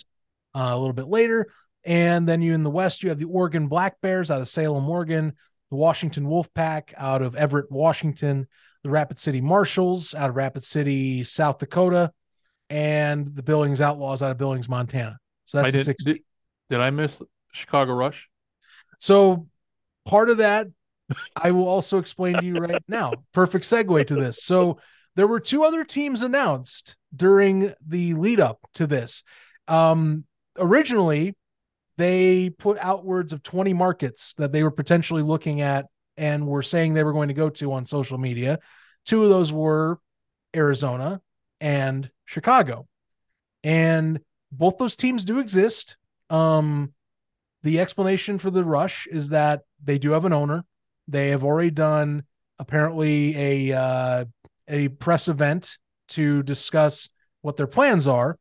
uh, a little bit later. And then you in the West, you have the Oregon Black Bears out of Salem, Oregon, the Washington Wolfpack out of Everett, Washington, the Rapid City Marshals out of Rapid City, South Dakota, and the Billings Outlaws out of Billings, Montana. So that's did, did, did I miss Chicago Rush? So part of that I will also explain to you right now. Perfect segue to this. So there were two other teams announced during the lead up to this. Um, originally, they put outwards of 20 markets that they were potentially looking at and were saying they were going to go to on social media. Two of those were Arizona and Chicago. And both those teams do exist. Um, the explanation for the rush is that they do have an owner they have already done apparently a uh, a press event to discuss what their plans are.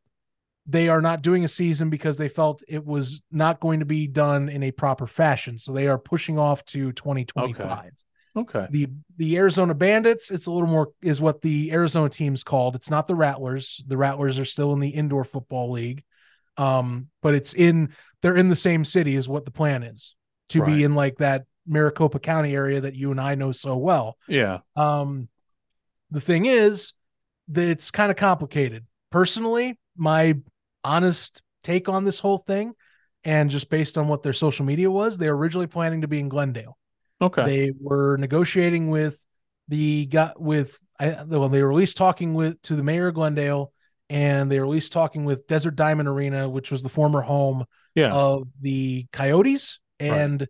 They are not doing a season because they felt it was not going to be done in a proper fashion. So they are pushing off to 2025. Okay. Okay. The the Arizona Bandits, it's a little more is what the Arizona team's called. It's not the Rattlers. The Rattlers are still in the indoor football league. Um, but it's in they're in the same city is what the plan is to right. be in like that Maricopa County area that you and I know so well. Yeah. Um, the thing is that it's kind of complicated. Personally, my honest take on this whole thing, and just based on what their social media was, they were originally planning to be in Glendale. Okay. They were negotiating with the got with I well, they were at least talking with to the mayor of Glendale and they were at least talking with Desert Diamond Arena, which was the former home yeah. of the Coyotes and right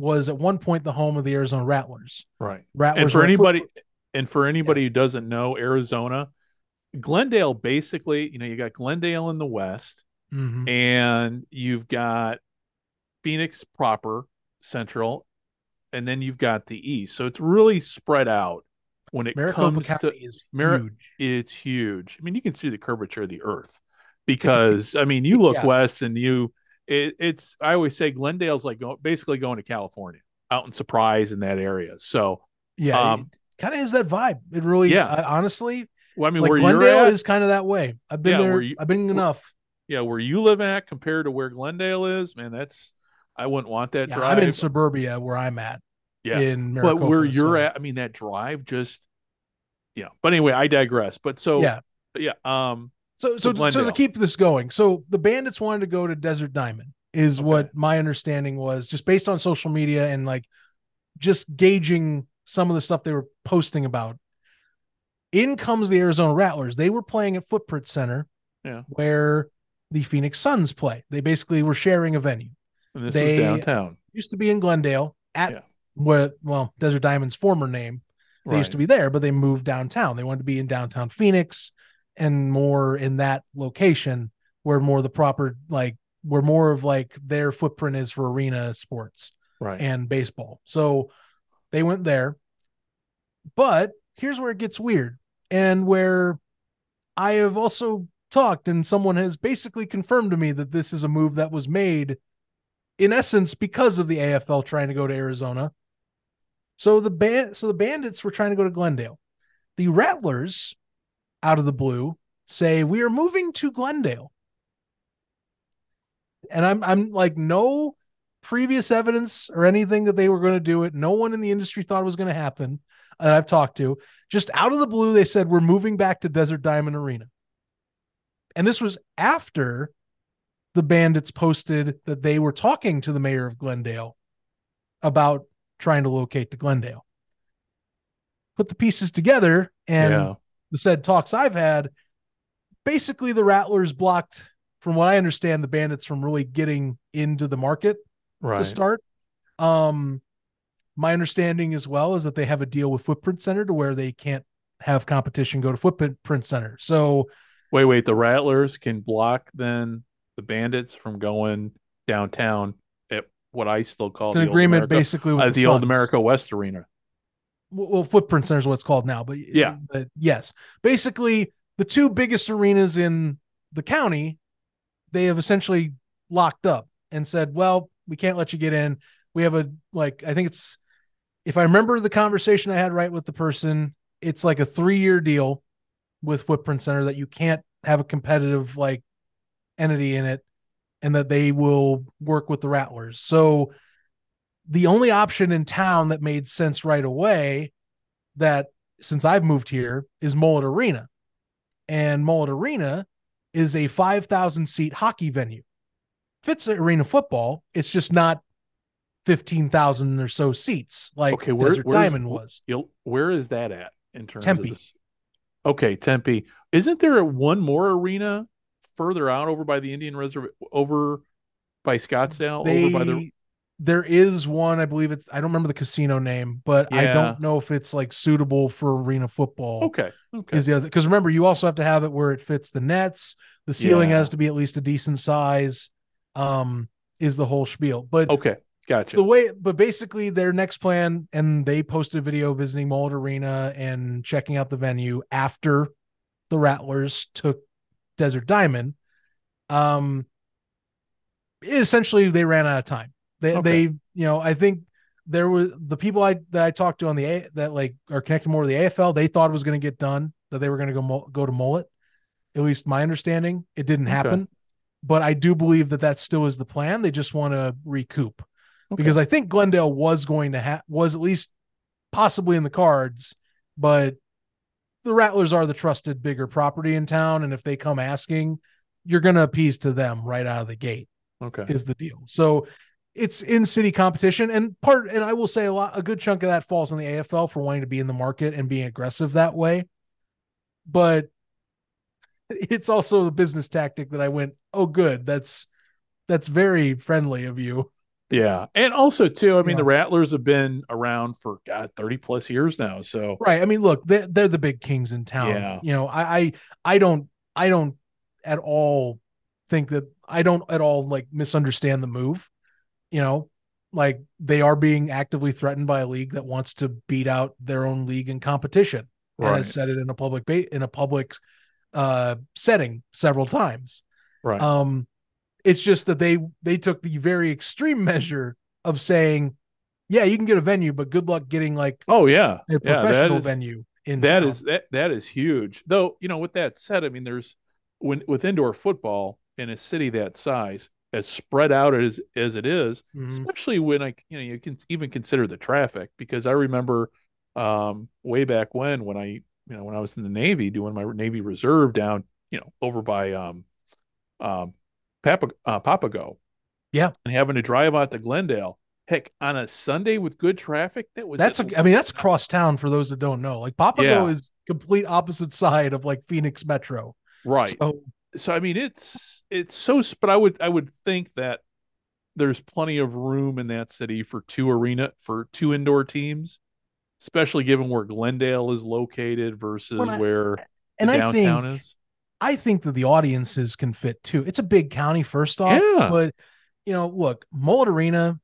was at one point the home of the Arizona Rattlers. Right. Rattlers. And for anybody, and for anybody yeah. who doesn't know Arizona, Glendale basically, you know, you got Glendale in the west, mm-hmm. and you've got Phoenix proper, Central, and then you've got the east. So it's really spread out when it Maricopa comes County to is Mar- huge. It's huge. I mean, you can see the curvature of the earth because I mean, you look yeah. west and you it, it's I always say Glendale's like go, basically going to California, out in Surprise in that area. So yeah, um, kind of has that vibe. It really, yeah. Honestly, well, I mean, like where Glendale at, is kind of that way. I've been yeah, there. You, I've been enough. Yeah, where you live at compared to where Glendale is, man, that's I wouldn't want that yeah, drive. I'm in suburbia where I'm at. Yeah, in Maricopa, but where you're so. at, I mean, that drive just, yeah. But anyway, I digress. But so yeah, yeah. Um. So so so to keep this going, so the Bandits wanted to go to Desert Diamond is okay. what my understanding was just based on social media and like just gauging some of the stuff they were posting about. In comes the Arizona Rattlers. They were playing at Footprint Center, yeah, where the Phoenix Suns play. They basically were sharing a venue. And this They- was downtown. Used to be in Glendale at Yeah. where well Desert Diamond's former name. They used to be there, but they moved downtown. They wanted to be in downtown Phoenix and more in that location where more the proper like where more of like their footprint is for arena sports right. and baseball. So they went there. But here's where it gets weird and where I have also talked and someone has basically confirmed to me that this is a move that was made in essence because of the AFL trying to go to Arizona. So the band so the bandits were trying to go to Glendale. The Rattlers out of the blue say we are moving to Glendale. And I'm I'm like no previous evidence or anything that they were going to do it. No one in the industry thought it was going to happen that I've talked to. Just out of the blue, they said, We're moving back to Desert Diamond Arena. And this was after the bandits posted that they were talking to the mayor of Glendale about trying to locate the Glendale. Put the pieces together, and yeah. the said talks I've had, basically the Rattlers blocked, from what I understand, the bandits from really getting into the market Right. to start. Um, my understanding as well is that they have a deal with Footprint Center to where they can't have competition go to Footprint Center. So Wait, wait. The Rattlers can block then the Bandits from going downtown at what I still call an the old agreement America, basically with uh, the, old America West Arena. well, Footprint Center is what it's called now, but Yeah. but yes, basically the two biggest arenas in the county, they have essentially locked up and said, "Well, we can't let you get in. We have a like, I think it's, if I remember the conversation I had right with the person, it's like a three-year deal with Footprint Center that you can't have a competitive like entity in it, and that they will work with the Rattlers. So." the only option in town that made sense right away that since I've moved here is Mullet Arena. And Mullet Arena is a 5,000 seat hockey venue. Fits arena football. It's just not 15,000 or so seats like Okay, where- Desert Diamond was. You'll, where is that at in terms Tempe. of this? Okay, Tempe. Isn't there one more arena further out over by the Indian Reserve, over by Scottsdale, They, over by the? there is one, I believe it's, I don't remember the casino name, but I don't know if it's like suitable for arena football. Okay, okay. is the other because remember you also have to have it where it fits the nets the ceiling Yeah. has to be at least a decent size um is the whole spiel but okay, gotcha. the way but basically their next plan and they posted a video visiting Mullet Arena and checking out the venue after the Rattlers took Desert Diamond um essentially they ran out of time they Okay. they you know I think there was the people I that I talked to on the A that like are connected more to the AFL. They thought it was going to get done. That they were going to go go to mullet. At least my understanding, it didn't Okay. happen. But I do believe that that still is the plan. They just want to recoup Okay. because I think Glendale was going to have was at least possibly in the cards, but the Rattlers are the trusted bigger property in town, and if they come asking, you're going to appease to them right out of the gate okay. is the deal. So it's in city competition and part and I will say a lot a good chunk of that falls on the AFL for wanting to be in the market and being aggressive that way. But it's also a business tactic that I went, "Oh good, that's that's very friendly of you." Yeah, and also too, I mean, Yeah. the Rattlers have been around for God thirty plus years now. So Right. I mean, look, they're, they're the big kings in town. Yeah. You know, I, I I don't I don't at all think that I don't at all like misunderstand the move. You know, like they are being actively threatened by a league that wants to beat out their own league in competition and right, has said it in a public ba- in a public uh setting several times. right, Um it's just that they they took the very extreme measure of saying, yeah, you can get a venue, but good luck getting like oh yeah, a yeah, professional venue in that is that that is huge. Though you know, with that said, I mean, there's when with indoor football in a city that size, as spread out as as it is, Mhm. especially when I you know you can even consider the traffic because I remember um way back when when I you know when I was in the Navy doing my Navy Reserve down you know over by um um Papa uh, Papago Yeah. and having to drive out to Glendale heck on a Sunday with good traffic that was That's a, I mean, that's across town for those that don't know. Like Papago Yeah. is complete opposite side of like Phoenix Metro. right So so I mean, it's it's so. But I would I would think that there's plenty of room in that city for two arena for two indoor teams, especially given where Glendale is located versus I- where and I downtown think is. I think that the audiences can fit too. It's a big county, first off, Yeah. but you know, look, Mullet Arena,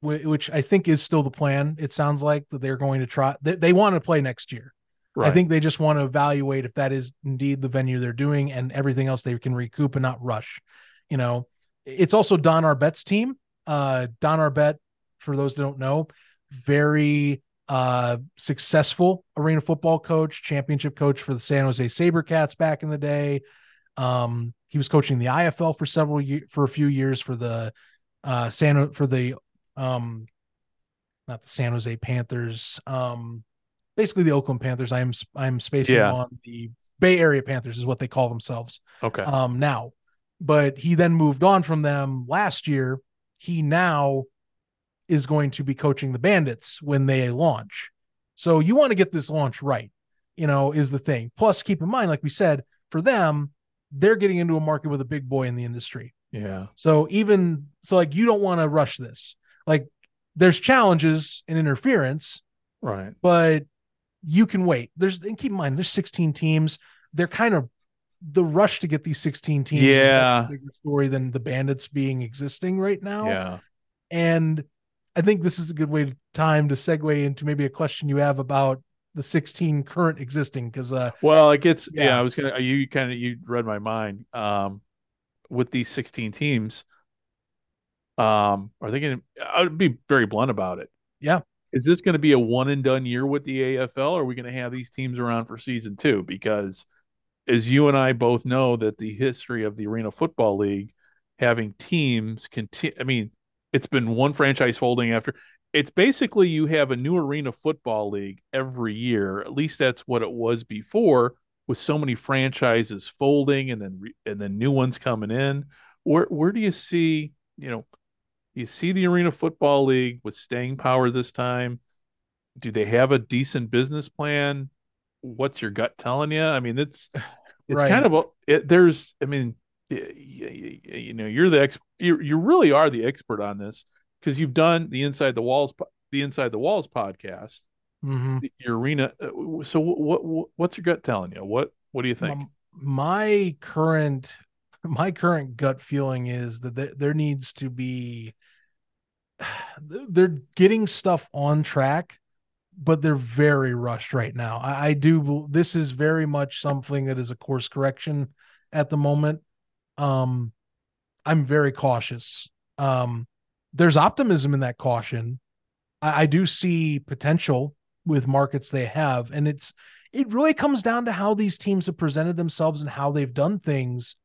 which I think is still the plan. It sounds like that they're going to try. They, they want to play next year. I think they just want to evaluate if that is indeed the venue they're doing and everything else they can recoup and not rush. You know, it's also Don Arbett's team. Uh, Don Arbett, for those that don't know, very uh successful arena football coach, championship coach for the San Jose Sabercats back in the day. Um, he was coaching the IFL for several years for a few years for the uh San for the um not the San Jose Panthers, um basically the Oakland Panthers. I'm I'm spacing Yeah. on the Bay Area Panthers is what they call themselves okay. um now. But he then moved on from them last year. He now is going to be coaching the Bandits when they launch. So you want to get this launch right, you know, is the thing. Plus, keep in mind, like we said, for them, they're getting into a market with a big boy in the industry. yeah. So even so, like you don't want to rush this. Like there's challenges and interference, Right. but you can wait. There's and keep in mind there's 16 teams. They're kind of the rush to get these 16 teams is Yeah. a bigger story than the bandits being existing right now. Yeah. And I think this is a good way to time to segue into maybe a question you have about the 16 current existing because uh Well, it gets yeah. Yeah. I was gonna you kind of you read my mind. Um, with these 16 teams, um, are they gonna? I'd be very blunt about it. Yeah. Is this going to be a one and done year with the AFL? Or are we going to have these teams around for season two? Because as you and I both know, that the history of the Arena Football League having teams continue. I mean, it's been one franchise folding after. It's basically you have a new Arena Football League every year. At least that's what it was before, with so many franchises folding and then re- and then new ones coming in. Where where do you see? You know, you see the Arena Football League with staying power this time. Do they have a decent business plan? What's your gut telling you? I mean, it's it's Right. kind of a it, there's. I mean, you know, you're the ex. You you really are the expert on this because you've done the inside the walls the inside the walls podcast. mhm. the- Your arena. uh, So what, what what's your gut telling you? What what do you think? Um, my current my current gut feeling is that there, there needs to be they're getting stuff on track but they're very rushed right now I, I do this is very much something that is a course correction at the moment um i'm very cautious. Um there's optimism in that caution. I, I do see potential with markets they have and it's it really comes down to how these teams have presented themselves and how they've done things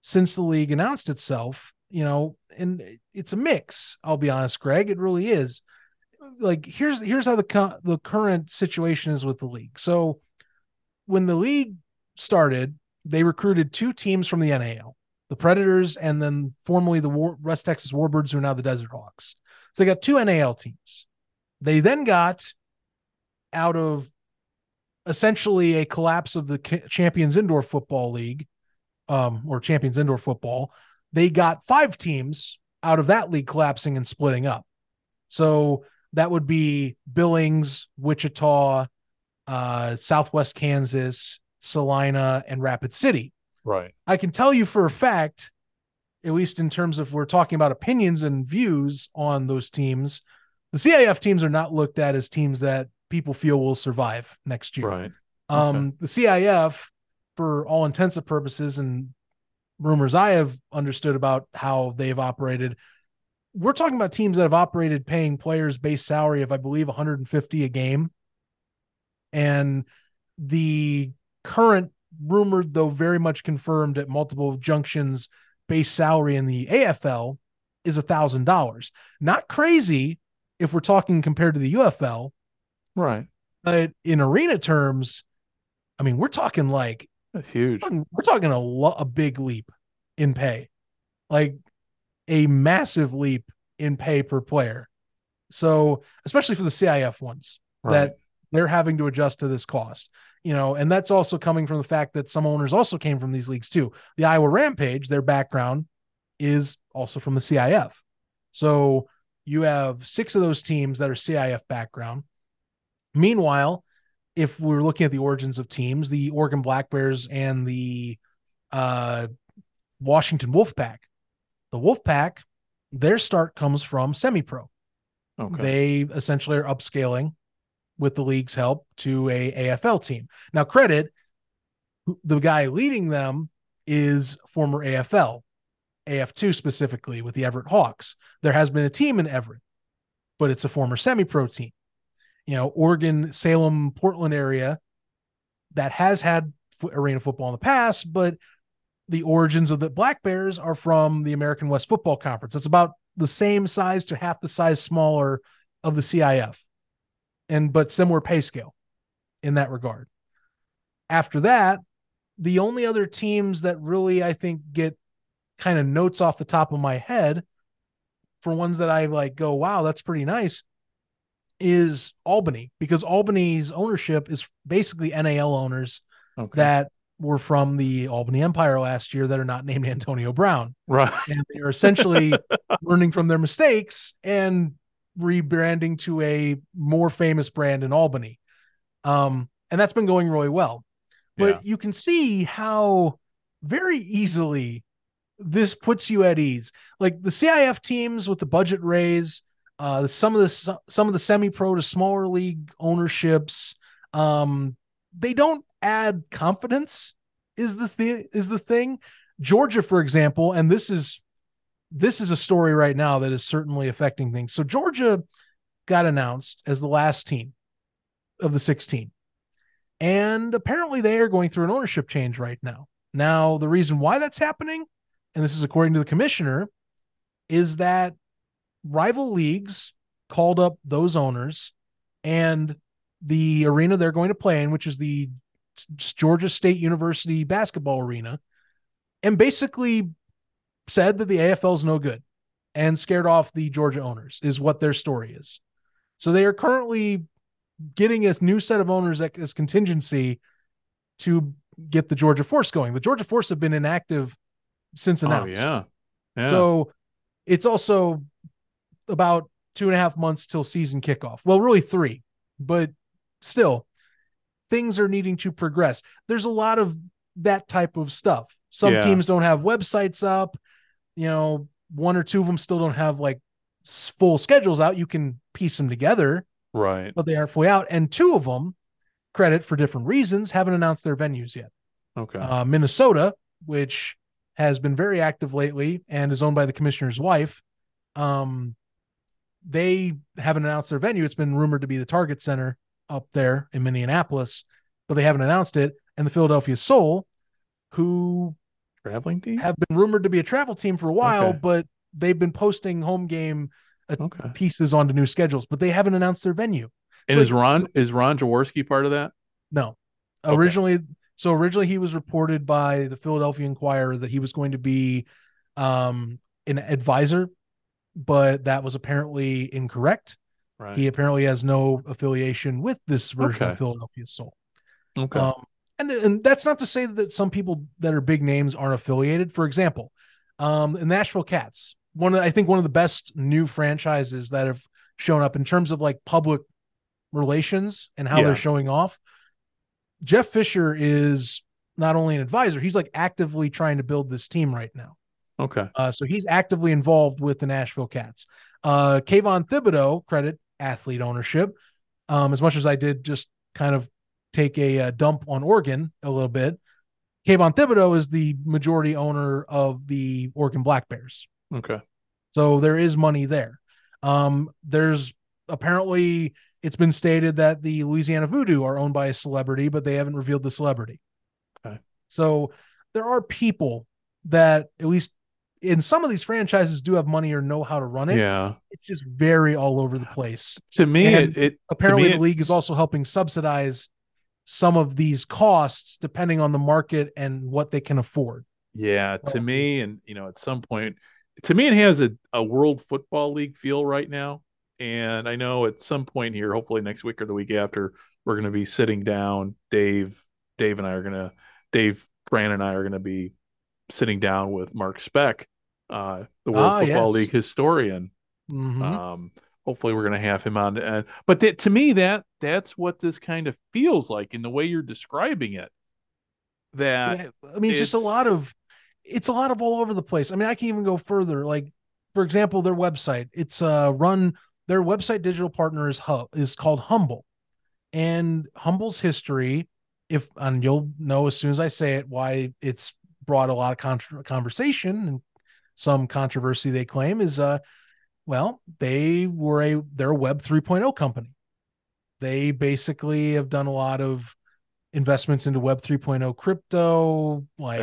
since the league announced itself you know and it's a mix i'll be honest greg it really is. Like here's here's how the cu- the current situation is with the league. So when the league started they recruited two teams from the NAL the predators and then formerly the War- west texas warbirds who are now the desert hawks so they got two NAL teams they then got out of essentially a collapse of the champions indoor football league um, or champions indoor football, they got five teams out of that league collapsing and splitting up. So that would be Billings, Wichita, uh, Southwest Kansas, Salina, and Rapid City. Right. I can tell you for a fact, at least in terms of we're talking about opinions and views on those teams, the CIF teams are not looked at as teams that people feel will survive next year. Right. Um, the CIF, for all intents and purposes, and rumors I have understood about how they've operated, we're talking about teams that have operated paying players base salary of, I believe, 150 a game. And the current rumored, though very much confirmed at multiple junctions, base salary in the AFL is a thousand dollars. Not crazy if we're talking compared to the UFL, Right. but in arena terms, I mean, we're talking like That's huge. we're talking a lo- a big leap in pay, like a massive leap in pay per player. So, especially for the CIF ones, Right. that they're having to adjust to this cost. You know, and that's also coming from the fact that some owners also came from these leagues too. The Iowa Rampage, their background is also from the CIF. So you have six of those teams that are CIF background. Meanwhile, if we're looking at the origins of teams, the Oregon Black Bears and the uh, Washington Wolfpack, the Wolfpack, their start comes from semi pro. Okay. They essentially are upscaling with the league's help to a AFL team. Now, credit the guy leading them is former AFL, AF2 specifically with the Everett Hawks. There has been a team in Everett, but it's a former semi pro team. You know, Oregon, Salem, Portland area that has had arena football in the past, but the origins of the Black Bears are from the American West Football Conference. It's about the same size to half the size smaller of the CIF and but similar pay scale in that regard. After that, the only other teams that really I think get kind of notes off the top of my head for ones that I like go, wow, that's pretty nice, is Albany because Albany's ownership is basically NAL owners okay. that were from the Albany Empire last year that are not named Antonio Brown. Right. And they are essentially learning from their mistakes and rebranding to a more famous brand in Albany. Um, and that's been going really well. But yeah. you can see how very easily this puts you at ease. Like the CIF teams with the budget raise, uh, some of the some of the semi-pro to smaller league ownerships, um, they don't add confidence. Is the thing is the thing. Georgia, for example, and this is this is a story right now that is certainly affecting things. So Georgia got announced as the last team of the 16. And apparently they are going through an ownership change right now. Now, the reason why that's happening, and this is according to the commissioner, is that rival leagues called up those owners and the arena they're going to play in, which is the Georgia State University basketball arena, and basically said that the AFL is no good and scared off the Georgia owners, is what their story is. So they are currently getting a new set of owners as contingency to get the Georgia Force going. The Georgia Force have been inactive since oh, announced. Oh, yeah. yeah. So it's also about two and a half months till season kickoff. Well, really three, but still, things are needing to progress. There's a lot of that type of stuff. Some yeah. teams don't have websites up you know, one or two of them still don't have like full schedules out. You can piece them together, right? But they aren't fully out. And two of them, credit for different reasons, haven't announced their venues yet. Okay. Uh, Minnesota, which has been very active lately and is owned by the commissioner's wife, um, they haven't announced their venue. It's been rumored to be the Target Center up there in Minneapolis, but they haven't announced it. And the Philadelphia Soul, who traveling team have been rumored to be a travel team for a while, okay. but they've been posting home game uh, okay. pieces onto new schedules, but they haven't announced their venue. And so is Ron is Ron Jaworski part of that? No, okay. originally. So originally he was reported by the Philadelphia Inquirer that he was going to be um, an advisor, but that was apparently incorrect. Right. He apparently has no affiliation with this version of Philadelphia Soul. Okay. Um, and, and that's not to say that some people that are big names aren't affiliated. For example, um, the Nashville Kats, one of, I think one of the best new franchises that have shown up in terms of like public relations and how yeah. they're showing off. Jeff Fisher is not only an advisor, he's like actively trying to build this team right now. Okay. Uh, so he's actively involved with the Nashville Kats. Uh, Kayvon Thibodeaux, credit athlete ownership. Um, as much as I did just kind of take a, a uh, dump on Oregon a little bit. Kayvon Thibodeaux is the majority owner of the Oregon Black Bears. Okay. So there is money there. Um, there's apparently it's been stated that the Louisiana Voodoo are owned by a celebrity, but they haven't revealed the celebrity. Okay. So there are people that at least in some of these franchises do have money or know how to run it. Yeah. It's just very all over the place. To me, it, it, apparently me, the league is also helping subsidize some of these costs depending on the market and what they can afford. Yeah, to me, and you know, at some point, to me, it has a, a World Football League feel right now. And I know at some point here, hopefully next week or the week after, we're going to be sitting down. Dave, Dave and I are going to, Dave, Fran and I are going to be sitting down with Mark Speck, uh, the World Ah, Football yes. League historian. Mhm. Um, hopefully we're going to have him on. And but that, to me, that that's what this kind of feels like in the way you're describing it. That Yeah, I mean, it's, just a lot of, it's a lot of all over the place. I mean, I can even go further. Like, for example, their website. It's uh run. Their website digital partner is Hub is called HUMBL, and HUMBL's history. If and you'll know as soon as I say it why it's brought a lot of con- conversation and some controversy. They claim is uh, well, they were a they're a Web 3.0 company. They basically have done a lot of investments into Web 3.0 crypto, like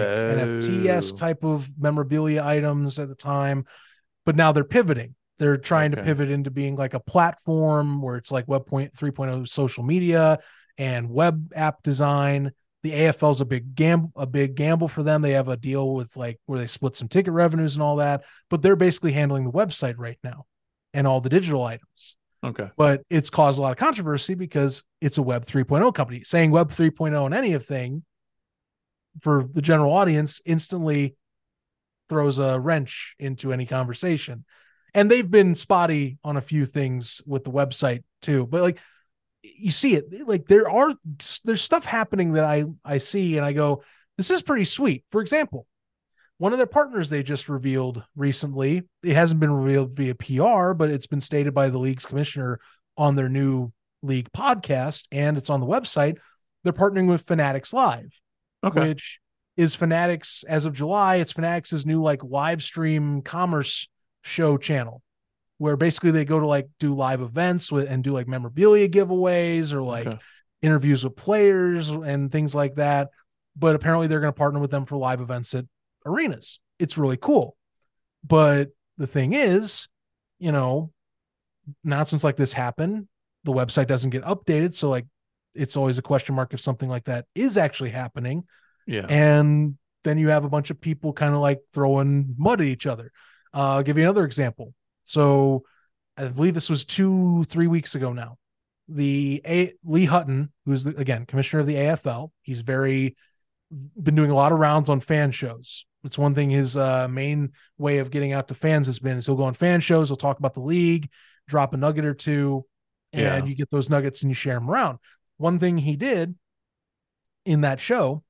Oh. type of memorabilia items at the time. But now they're pivoting. They're trying to pivot into being like a platform where it's like Web point 3.0 social media and web app design. The AFL's a big gamble, a big gamble for them. They have a deal with like where they split some ticket revenues and all that, but they're basically handling the website right now and all the digital items okay. but it's caused a lot of controversy because it's a web 3.0 company saying web 3.0 in any of thing for the general audience instantly throws a wrench into any conversation and they've been spotty on a few things with the website too but like you see it like there are there's stuff happening that i i see and i go this is pretty sweet for example one of their partners they just revealed recently it hasn't been revealed via pr but it's been stated by the league's commissioner on their new league podcast and it's on the website they're partnering with fanatics live Okay. which is fanatics as of july it's fanatics' new like live stream commerce show channel where basically they go to like do live events with and do like memorabilia giveaways or like Okay. interviews with players and things like that but apparently they're going to partner with them for live events at arenas it's really cool but the thing is you know announcements like this happen the website doesn't get updated so like it's always a question mark if something like that is actually happening Yeah. and then you have a bunch of people kind of like throwing mud at each other. Uh, I'll give you another example. So I believe this was two, three weeks ago now. The a- Lee Hutton, who's the, again commissioner of the AFL, he's very been doing a lot of rounds on fan shows. It's one thing his uh, main way of getting out to fans has been is he'll go on fan shows, he'll talk about the league, drop a nugget or two, and Yeah. you get those nuggets and you share them around. One thing he did in that show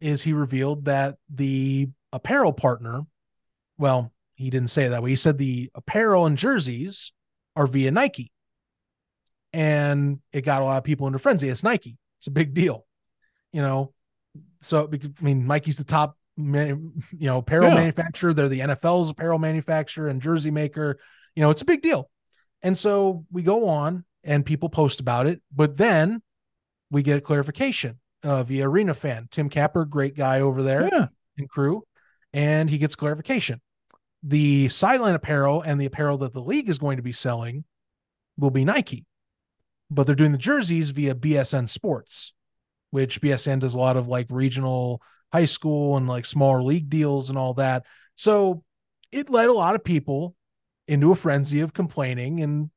is he revealed that the apparel partner, well, he didn't say it that way. He said the apparel and jerseys are via Nike. And it got a lot of people into frenzy. It's Nike. It's a big deal. You know, so I mean, Nike's the top, man, you know, apparel Yeah. manufacturer. They're the NFL's apparel manufacturer and jersey maker. You know, it's a big deal. And so we go on and people post about it, but then we get clarification uh, via Arena Fan. Tim Capper, great guy over there Yeah. and crew, and he gets clarification. The sideline apparel and the apparel that the league is going to be selling will be Nike, but they're doing the jerseys via BSN Sports, which BSN does a lot of like regional high school and like smaller league deals and all that. So it led a lot of people into a frenzy of complaining and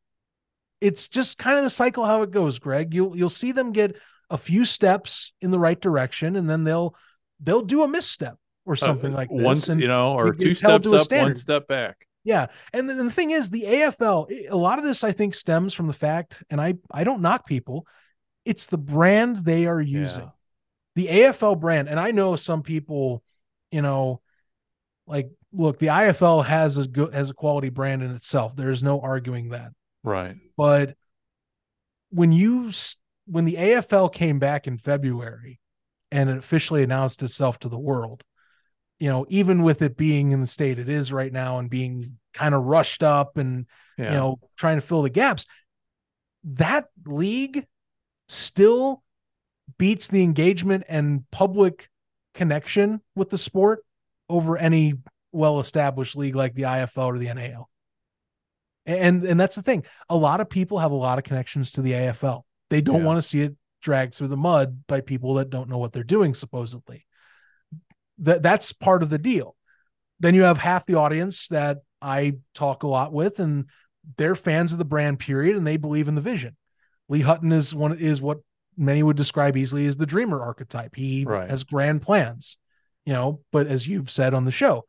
it's just kind of the cycle how it goes greg you'll you'll see them get a few steps in the right direction and then they'll they'll do a misstep or something Uh, like this and you know, or two steps up, one step back. yeah and then the thing is the afl a lot of this i think stems from the fact and i i don't knock people it's the brand they are using Yeah. the afl brand and i know some people you know like look the ifl has a good has a quality brand in itself there's no arguing that Right. but when you when the AFL came back in February and it officially announced itself to the world, you know, even with it being in the state it is right now and being kind of rushed up and Yeah. you know trying to fill the gaps, that league still beats the engagement and public connection with the sport over any well-established league like the IFL or the NAL. And and that's the thing. A lot of people have a lot of connections to the AFL. They don't Yeah. want to see it dragged through the mud by people that don't know what they're doing supposedly. That that's part of the deal. Then you have half the audience that I talk a lot with and they're fans of the brand period and they believe in the vision. Lee Hutton is one is what many would describe easily as the dreamer archetype. He Right. has grand plans, you know, but as you've said on the show,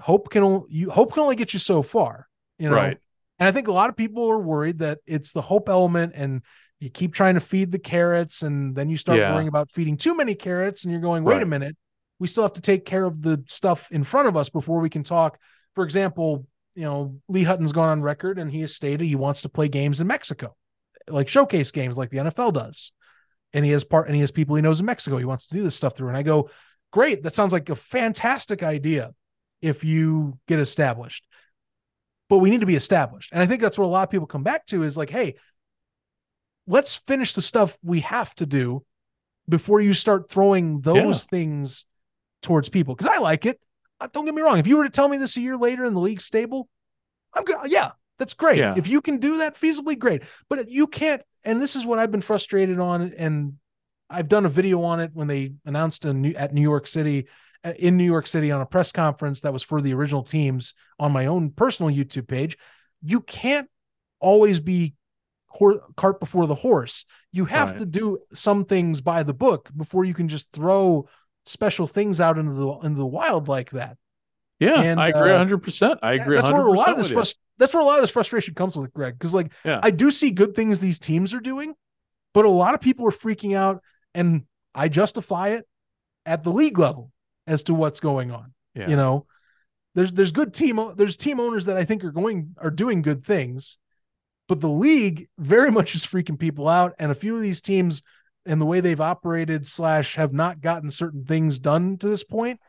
hope can only you hope can only get you so far, you know. Right. And I think a lot of people are worried that it's the hope element and you keep trying to feed the carrots and then you start Yeah. worrying about feeding too many carrots and you're going, wait a minute, we still have to take care of the stuff in front of us before we can talk. For example, you know, Lee Hutton's gone on record and he has stated he wants to play games in Mexico, like showcase games like the NFL does. And he has part and he has people he knows in Mexico. He wants to do this stuff through. And I go, great, that sounds like a fantastic idea if you get established. But we need to be established. And I think that's what a lot of people come back to is like, hey, let's finish the stuff we have to do before you start throwing those things towards people. Because I like it. Uh, Don't get me wrong. If you were to tell me this a year later and the league's stable, I'm good. Yeah, that's great. Yeah. If you can do that feasibly, great. But you can't. And this is what I've been frustrated on. And I've done a video on it when they announced a new, at New York City, uh, in New York City on a press conference that was for the original teams on my own personal YouTube page. You can't always be cart before the horse. You have Right. to do some things by the book before you can just throw special things out into the into the wild like that. Yeah, And, I agree uh, 100%. I agree That's 100% where a lot of this frust- that's where a lot of this frustration comes with Greg. Because like Yeah. I do see good things these teams are doing, but a lot of people are freaking out, and I justify it at the league level as to what's going on. Yeah. You know, there's there's good team there's team owners that I think are going are doing good things, but the league very much is freaking people out, and a few of these teams and the way they've operated slash have not gotten certain things done to this point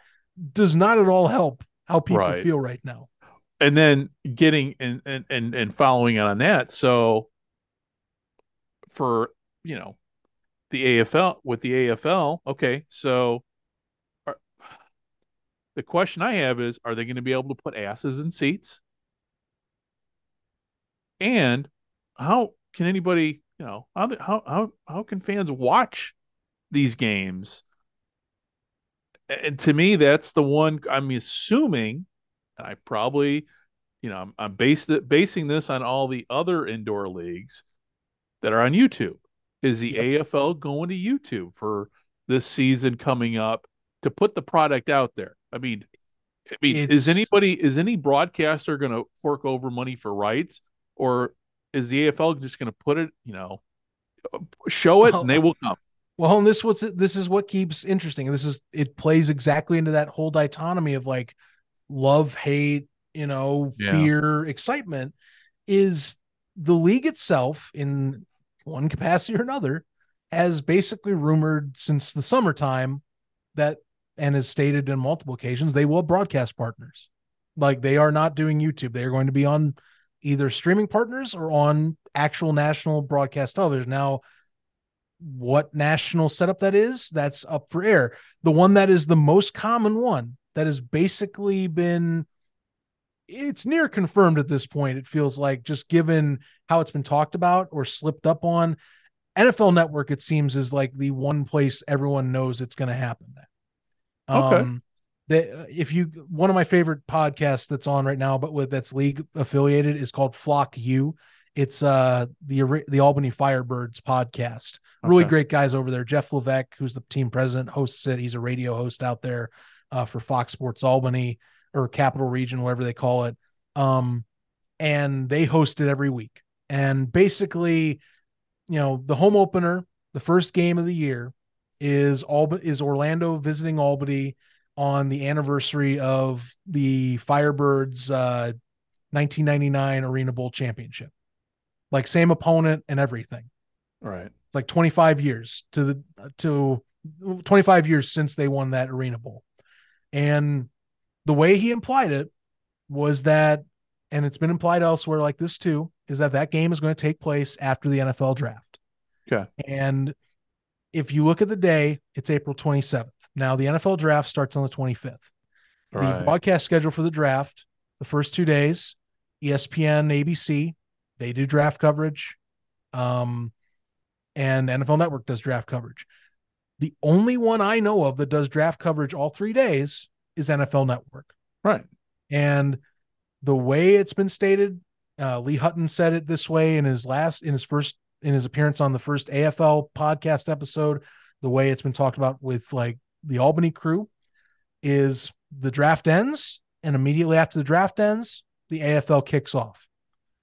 does not at all help how people Right. feel right now. and then getting and and and, and following on that so for you know the AFL with the AFL okay so are, the question I have is are they going to be able to put asses in seats and how can anybody you know how how how, can fans watch these games and to me that's the one I'm assuming and I probably, you know, I'm, I'm based it, basing this on all the other indoor leagues that are on YouTube. Is the AFL going to YouTube for this season coming up to put the product out there? I mean, I mean, is anybody is any broadcaster going to fork over money for rights, or is the AFL just going to put it, you know, show it Well, and they will come? Well, and this what's this is what keeps interesting. This is it plays exactly into that whole dichotomy of like love, hate, you know, Yeah. fear, excitement. Is the league itself in one capacity or another has basically rumored since the summertime that and has stated in multiple occasions they will broadcast partners. Like they are not doing YouTube. They are going to be on either streaming partners or on actual national broadcast television. Now, what national setup that is, that's up for air. The one that is the most common one that has basically been it's near confirmed at this point. It feels like just given how it's been talked about or slipped up on. NFL Network, it seems, is like the one place everyone knows it's going to happen. Okay. Um, that if you one of my favorite podcasts that's on right now, but with that's league affiliated, is called Flock U. It's uh the the Albany Firebirds podcast. Really great guys over there. Jeff Levesque, who's the team president, hosts it. He's a radio host out there uh, for Fox Sports Albany or Capital Region, whatever they call it. Um, and they host it every week. And basically, you know, the home opener, the first game of the year, is Alba is Orlando visiting Albany on the anniversary of the Firebirds uh, 1999 Arena Bowl championship. Like same opponent and everything. Right. It's like 25 years to the to 25 years since they won that Arena Bowl. And the way he implied it was that and it's been implied elsewhere like this too is that that game is going to take place after the NFL draft. Okay. And if you look at the day, it's April 27th. Now the NFL draft starts on the 25th. The Right. broadcast schedule for the draft, the first two days, ESPN, ABC, they do draft coverage. Um, and NFL Network does draft coverage. The only one I know of that does draft coverage all three days is NFL Network. Right. And the way it's been stated, uh, Lee Hutton said it this way in his last in his first in his appearance on the first AFL podcast episode, the way it's been talked about with like the Albany crew is the draft ends and immediately after the draft ends, the AFL kicks off.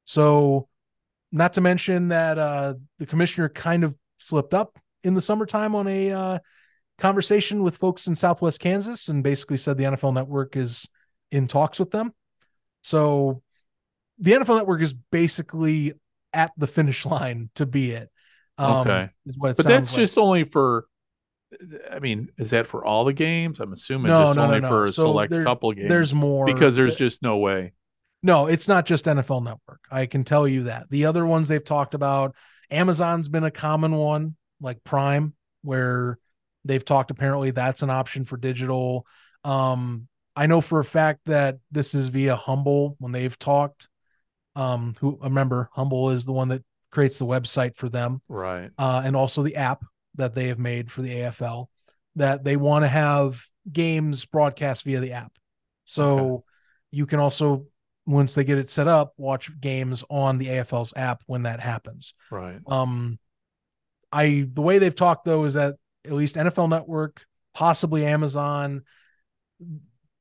So, not to mention that uh, the commissioner kind of slipped up in the summertime on a uh, conversation with folks in Southwest Kansas and basically said the NFL network is in talks with them. So, the NFL network is basically at the finish line to be it. Um, okay. but that's like. just only for I mean, is that for all the games? I'm assuming no, just no, only no, for a so select there, couple games. There's more because there's just no way. No, it's not just NFL Network. I can tell you that. The other ones they've talked about, Amazon's been a common one, like Prime, where they've talked apparently that's an option for digital. Um, I know for a fact that this is via HUMBL when they've talked. Um, who remember HUMBL is the one that creates the website for them, right? Uh, and also the app that they have made for the AFL that they want to have games broadcast via the app. So okay. you can also once they get it set up, watch games on the AFL's app when that happens. Right. Um I the way they've talked though is that at least NFL Network, possibly Amazon,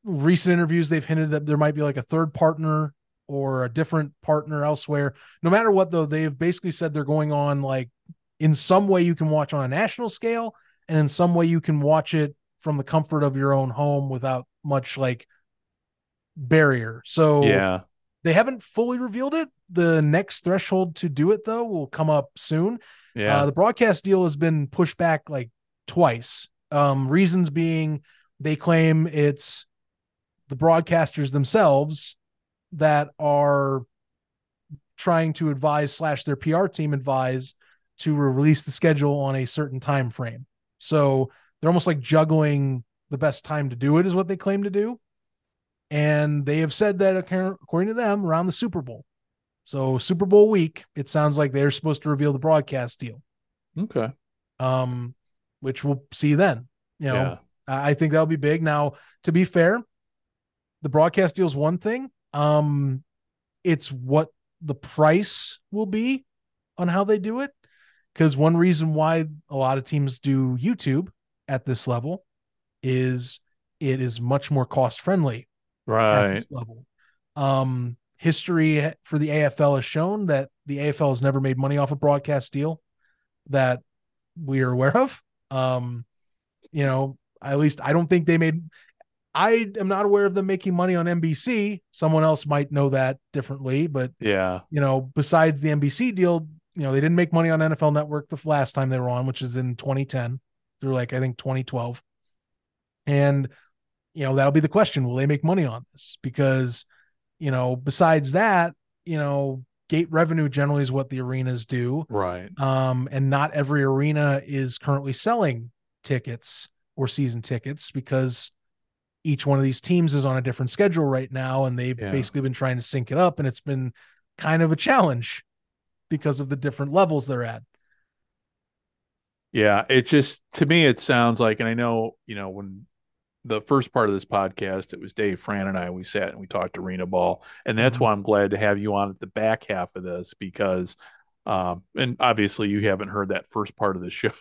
recent interviews they've hinted that there might be like a third partner or a different partner elsewhere. No matter what though, they've basically said they're going on like in some way you can watch on a national scale and in some way you can watch it from the comfort of your own home without much like barrier. So yeah, they haven't fully revealed it. The next threshold to do it though will come up soon. Yeah, uh, the broadcast deal has been pushed back like twice. Um, reasons being they claim it's the broadcasters themselves that are trying to advise slash their PR team advise to release the schedule on a certain time frame. So they're almost like juggling the best time to do it is what they claim to do. And they have said that according to them around the Super Bowl. So Super Bowl week, it sounds like they're supposed to reveal the broadcast deal. Okay. Um, which we'll see then. You know, yeah. I think that'll be big. Now, to be fair, the broadcast deal is one thing. Um, it's what the price will be on how they do it. Because one reason why a lot of teams do YouTube at this level is it is much more cost friendly right. at this level. Um, history for the AFL has shown that the AFL has never made money off a broadcast deal that we are aware of. Um, you know, at least I don't think they made. I am not aware of them making money on NBC. Someone else might know that differently, but yeah, you know, besides the NBC deal, you know, they didn't make money on NFL Network the last time they were on, which is in 2010 through like I think 2012. And you know, that'll be the question, will they make money on this? Because, you know, besides that, you know, gate revenue generally is what the arenas do. Right. Um and not every arena is currently selling tickets or season tickets because each one of these teams is on a different schedule right now and they've yeah. basically been trying to sync it up and it's been kind of a challenge because of the different levels they're at. Yeah, it just to me it sounds like, and I know you know when the first part of this podcast, it was Dave, Fran, and I. We sat and we talked arena ball, and that's mm-hmm. why I'm glad to have you on at the back half of this because, um, and obviously you haven't heard that first part of the show,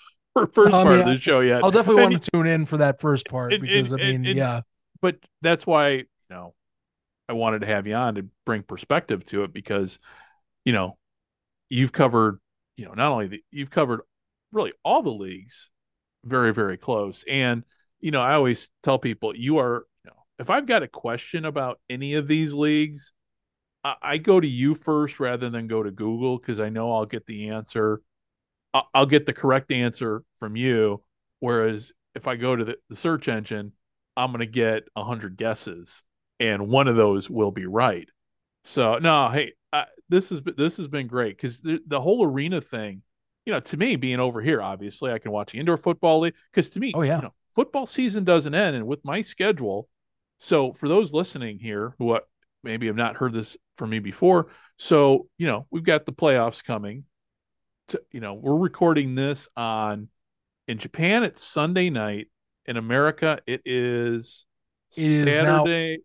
first um, part yeah, of the show yet. I'll definitely and, want to tune in for that first part and, because and, I mean, yeah. But that's why you know I wanted to have you on to bring perspective to it because, you know, you've covered, you know, not only the, you've covered really all the leagues very, very close. And, you know, I always tell people you are, you know, if I've got a question about any of these leagues, I, I go to you first rather than go to Google because I know I'll get the answer. I'll, get the correct answer from you. Whereas if I go to the, the search engine, I'm going to get a hundred guesses and one of those will be right. So no, hey, uh, this has been this has been great because the, the whole arena thing, you know, to me being over here, obviously I can watch the indoor football league because to me, oh yeah, you know, football season doesn't end, and with my schedule, so for those listening here who maybe have not heard this from me before, so you know we've got the playoffs coming. To you know, we're recording this on in Japan. It's Sunday night. In America, it is, it is Saturday. Now-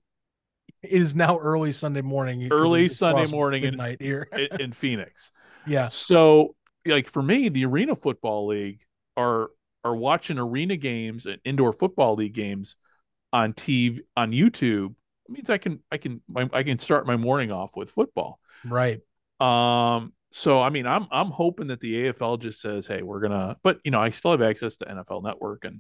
it is now early Sunday morning. Early Sunday morning midnight night here in Phoenix. Yeah. So like for me, the Arena Football League are are watching arena games and indoor football league games on TV on YouTube It means I can I can I can start my morning off with football. Right. Um so I mean I'm I'm hoping that the AFL just says, "Hey, we're going to but you know, I still have access to NFL Network and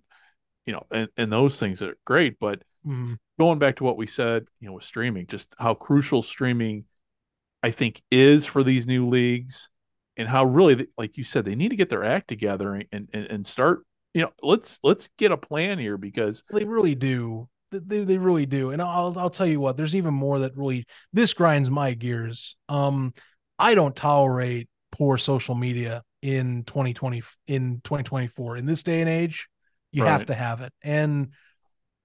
you know, and, and those things are great, but mm. going back to what we said, you know, with streaming, just how crucial streaming I think is for these new leagues and how really like you said they need to get their act together and and, and start you know let's let's get a plan here because they really do. They, they really do. And I'll, I'll tell you what there's even more that really this grinds my gears. Um i don't tolerate poor social media in 2020 in 2024 in this day and age you right. have to have it and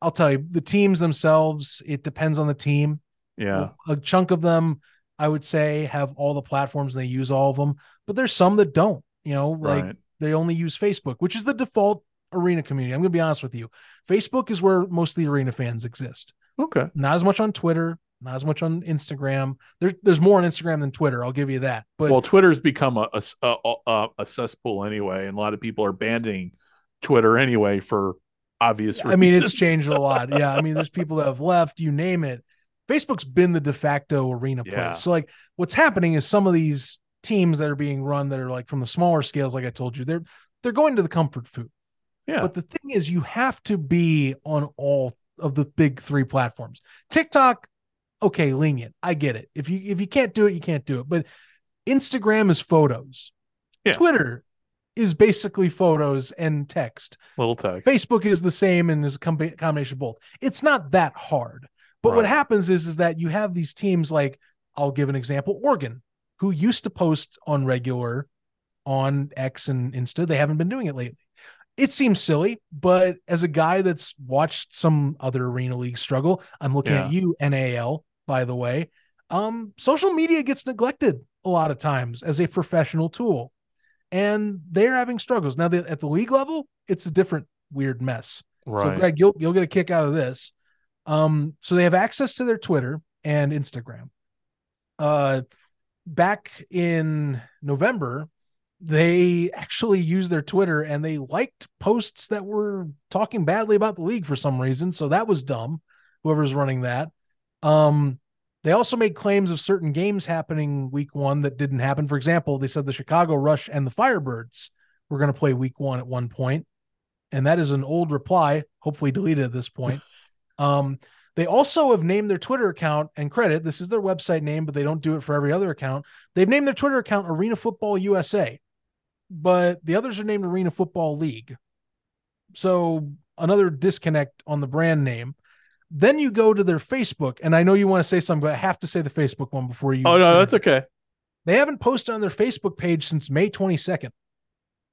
i'll tell you the teams themselves it depends on the team yeah a chunk of them i would say have all the platforms and they use all of them but there's some that don't you know like right. they only use facebook which is the default arena community. I'm going to be honest with you. Facebook is where most of the arena fans exist. Okay. Not as much on Twitter, not as much on Instagram. There's there's more on Instagram than Twitter. I'll give you that. But well, Twitter's become a a, a, a cesspool anyway, and a lot of people are banning Twitter anyway for obvious. Reasons. I mean, it's changed a lot. Yeah, I mean, there's people that have left. You name it. Facebook's been the de facto arena place. Yeah. So like, what's happening is some of these teams that are being run that are like from the smaller scales, like I told you, they're they're going to the comfort food. Yeah. But the thing is, you have to be on all of the big three platforms. TikTok, okay, lenient. I get it. If you if you can't do it, you can't do it. But Instagram is photos. Yeah. Twitter is basically photos and text. Little text. Facebook is the same and is a combination of both. It's not that hard. But right. what happens is is that you have these teams like I'll give an example, Oregon, who used to post on regular on X and Insta. They haven't been doing it lately it seems silly, but as a guy that's watched some other arena league struggle, I'm looking yeah. at you, NAL, by the way. Um, social media gets neglected a lot of times as a professional tool, and they're having struggles now. At the league level, it's a different weird mess. Right. So, Greg, you'll you'll get a kick out of this. Um, so they have access to their Twitter and Instagram. Uh, back in November, they actually used their Twitter and they liked posts that were talking badly about the league for some reason. So that was dumb. Whoever's running that. Um, they also made claims of certain games happening week one that didn't happen. For example, they said the Chicago Rush and the Firebirds were going to play week one at one point, and that is an old reply, hopefully deleted at this point. Um, they also have named their Twitter account and credit. This is their website name, but they don't do it for every other account. They've named their Twitter account Arena Football USA but the others are named Arena Football League. So another disconnect on the brand name. Then you go to their Facebook, and I know you want to say something, but I have to say the Facebook one before you. Oh no, that's okay. They haven't posted on their Facebook page since May 22nd.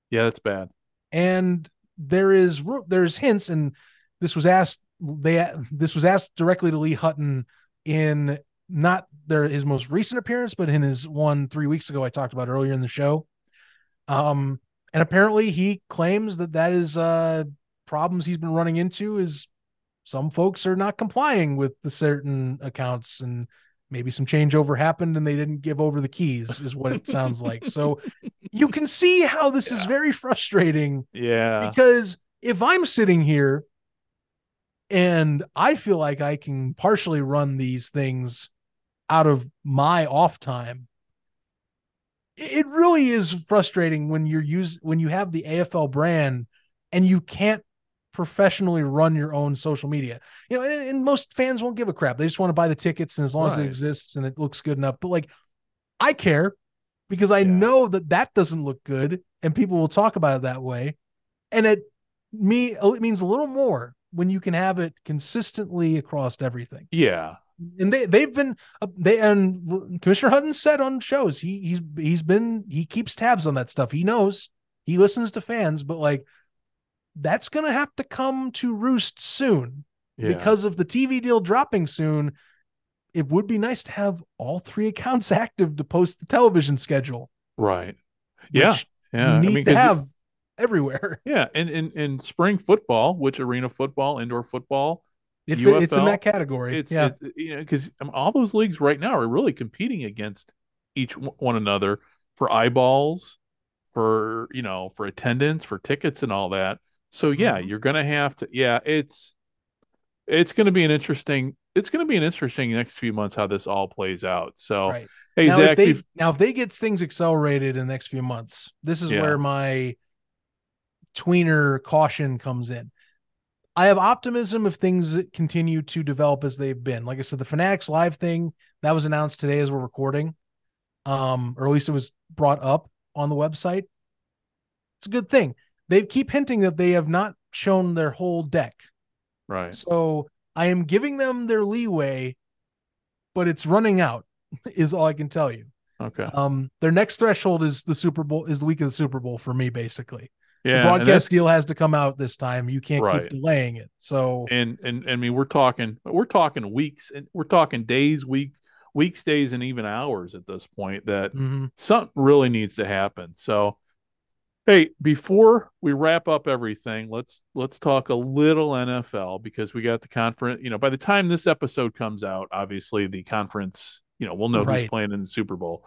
Yeah, that's bad. And there is there's hints, and this was asked they this was asked directly to Lee Hutton in not their his most recent appearance, but in his one three weeks ago I talked about earlier in the show. Um, and apparently he claims that that is uh problems he's been running into is some folks are not complying with the certain accounts and maybe some changeover happened and they didn't give over the keys is what it sounds like so you can see how this yeah. is very frustrating yeah because if i'm sitting here and i feel like i can partially run these things out of my off time it really is frustrating when you're use when you have the AFL brand and you can't professionally run your own social media. You know, and, and most fans won't give a crap. They just want to buy the tickets, and as long right. as it exists and it looks good enough. But like, I care because I yeah. know that that doesn't look good, and people will talk about it that way. And it me it means a little more when you can have it consistently across everything. Yeah and they they've been uh, they and Commissioner Hutton said on shows he he's he's been he keeps tabs on that stuff. He knows he listens to fans, but like that's gonna have to come to roost soon yeah. because of the TV deal dropping soon. It would be nice to have all three accounts active to post the television schedule. Right. Yeah. Yeah. Need I mean, to have it, everywhere. Yeah. And in, in spring football, which arena football, indoor football, it, UFL, it's in that category. It's, yeah, it's, you know, because um, all those leagues right now are really competing against each one another for eyeballs, for you know for attendance, for tickets, and all that. So yeah, Mhm. you're gonna have to. Yeah, it's it's gonna be an interesting. It's gonna be an interesting next few months how this all plays out. So Right. hey, now, Zach, if they now if they get things accelerated in the next few months, this is Yeah. where my tweener caution comes in. I have optimism if things continue to develop as they've been. Like I said, the Fanatics live thing that was announced today as we're recording, um, or at least it was brought up on the website. It's a good thing. They keep hinting that they have not shown their whole deck. right. So I am giving them their leeway, but it's running out, is all I can tell you. Okay. Um, their next threshold is the Super Bowl, is the week of the Super Bowl for me, basically. Yeah. the broadcast deal has to come out this time. You can't Right. keep delaying it. So and and I mean we're talking we're talking weeks and we're talking days, weeks, weeks, days, and even hours at this point that mhm. something really needs to happen. So hey, before we wrap up everything, let's let's talk a little NFL because we got the conference, you know, by the time this episode comes out, obviously the conference, you know, we'll know who's playing in the Super Bowl.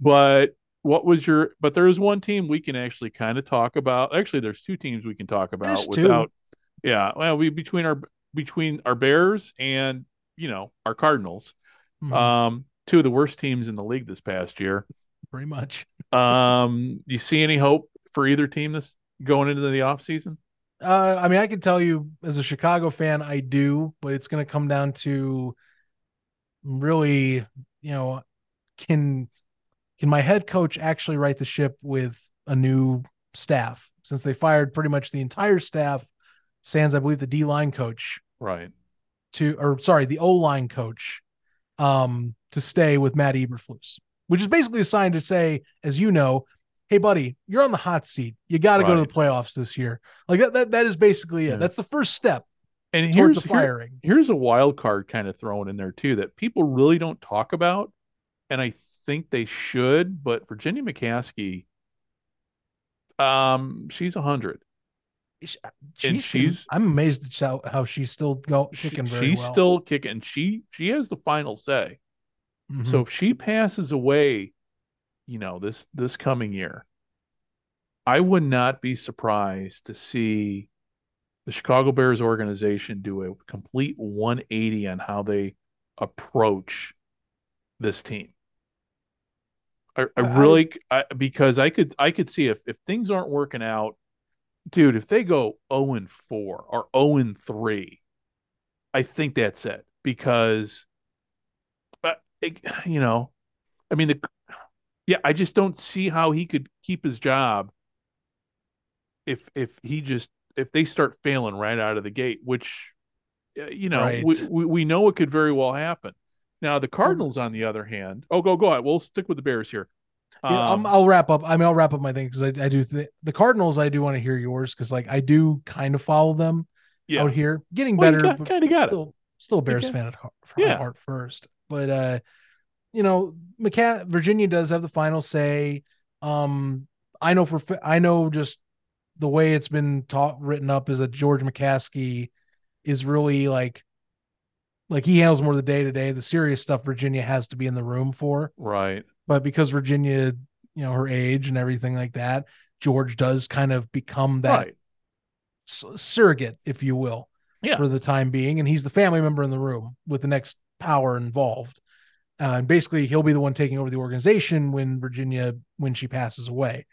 But what was your but there is one team we can actually kind of talk about. Actually, there's two teams we can talk about There's two. without yeah, well, we between our between our Bears and, you know, our Cardinals. Mhm. Um two of the worst teams in the league this past year. pretty much. Um, do you see any hope for either team this going into the off season? Uh, I mean, I can tell you as a Chicago fan, I do, but it's going to come down to really, you know, can can my head coach actually right the ship with a new staff since they fired pretty much the entire staff, sans I believe the D line coach Right. to, or sorry, the O line coach, um, to stay with Matt Eberflus, which is basically a sign to say, as you know, hey buddy, you're on the hot seat. You got to go to the playoffs this year. Like that, that, that is basically it. Yeah. That's the first step And towards here's the here- firing. here's a wild card kind of thrown in there too that people really don't talk about, and I think they should. But Virginia McCaskey, um, she's a hundred. She's, And she's- I'm amazed at how, how she's still go, She- kicking very she's well. still kicking. She she has the final say. Mhm. So if she passes away, you know, this this coming year, I would not be surprised to see the Chicago Bears organization do a complete 180 on how they approach this team. I, I really I, because I could I could see if if things aren't working out, dude, if they go 0 and 4 or 0 and 3, I think that's it because but it, you know, I mean the yeah, I just don't see how he could keep his job if if he just if they start failing right out of the gate, which uh, you know Right. we, we we know it could very well happen. Now the Cardinals, on the other hand, oh go go ahead. We'll stick with the Bears here. Yeah, Um, I'm- I'll wrap up. I mean, I'll wrap up my thing because I, I do th- the Cardinals. I do want to hear yours because like I do kind of follow them yeah, out here, getting Well, better. but kinda got it. still, Still a Bears got- fan at heart, Yeah. heart first, but uh, you know, McCa- Virginia does have the final say. Um, I know for I know just the way it's been taught written up is that George McCaskey is really like like he handles more of the day to day. The serious stuff Virginia has to be in the room for right. but because Virginia, you know, her age and everything like that, George does kind of become that right. s- surrogate, if you will, Yeah. for the time being. And he's the family member in the room with the next power involved. Uh, and basically, he'll be the one taking over the organization when Virginia, when she passes away.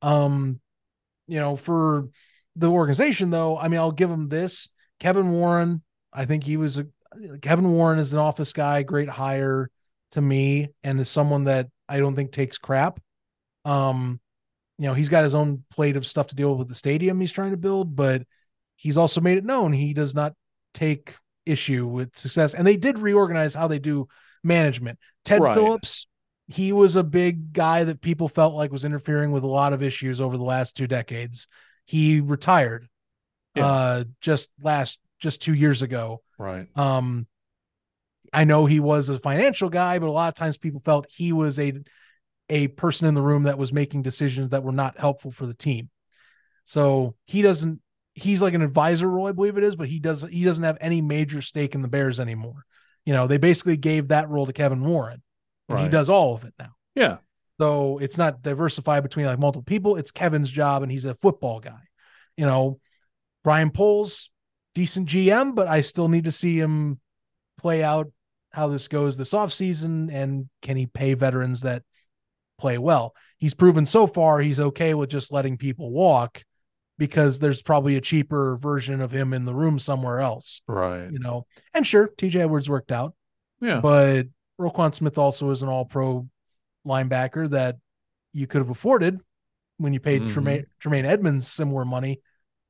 Um, you know, for the organization, though, I mean, I'll give him this. Kevin Warren, I think he was a Kevin Warren is an office guy, great hire to me, and is someone that I don't think takes crap. Um, you know, he's got his own plate of stuff to deal with with the stadium he's trying to build, but he's also made it known he does not take issue with success. And they did reorganize how they do management. Ted Right. Phillips, he was a big guy that people felt like was interfering with a lot of issues over the last two decades. He retired Yeah. uh just last just 2 years ago. Right. Um, I know he was a financial guy, but a lot of times people felt he was a a person in the room that was making decisions that were not helpful for the team. So he doesn't. He's like an advisor role, I believe it is, but he doesn't. He doesn't have any major stake in the Bears anymore. You know, they basically gave that role to Kevin Warren, and he does all of it now. Yeah. So it's not diversified between like multiple people. It's Kevin's job, and he's a football guy. You know, Ryan Poles, decent GM, but I still need to see him play out how this goes this offseason and can he pay veterans that play well. He's proven so far he's okay with just letting people walk because there's probably a cheaper version of him in the room somewhere else. Right. You know, and sure, TJ Edwards worked out. Yeah. But Roquan Smith also is an all pro linebacker that you could have afforded when you paid mm-hmm. Tremaine, Tremaine Edmunds similar money.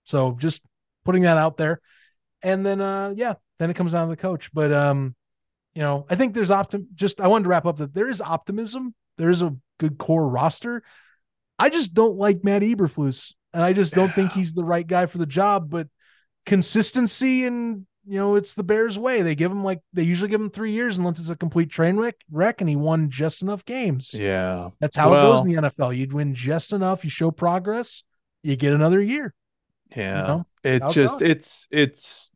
So just putting that out there. And then uh yeah, then it comes down to the coach. But um, you know, I think there's optim just I wanted to wrap up that there is optimism. There is a good core roster. I just don't like Matt Eberflus. And I just don't yeah. think he's the right guy for the job. But consistency and you know, it's the Bears way. They give him like they usually give him three years unless it's a complete train wreck, wreck and he won just enough games. Yeah. That's how well, it goes in the NFL. You'd win just enough, you show progress, you get another year. Yeah. You know? It just it's it's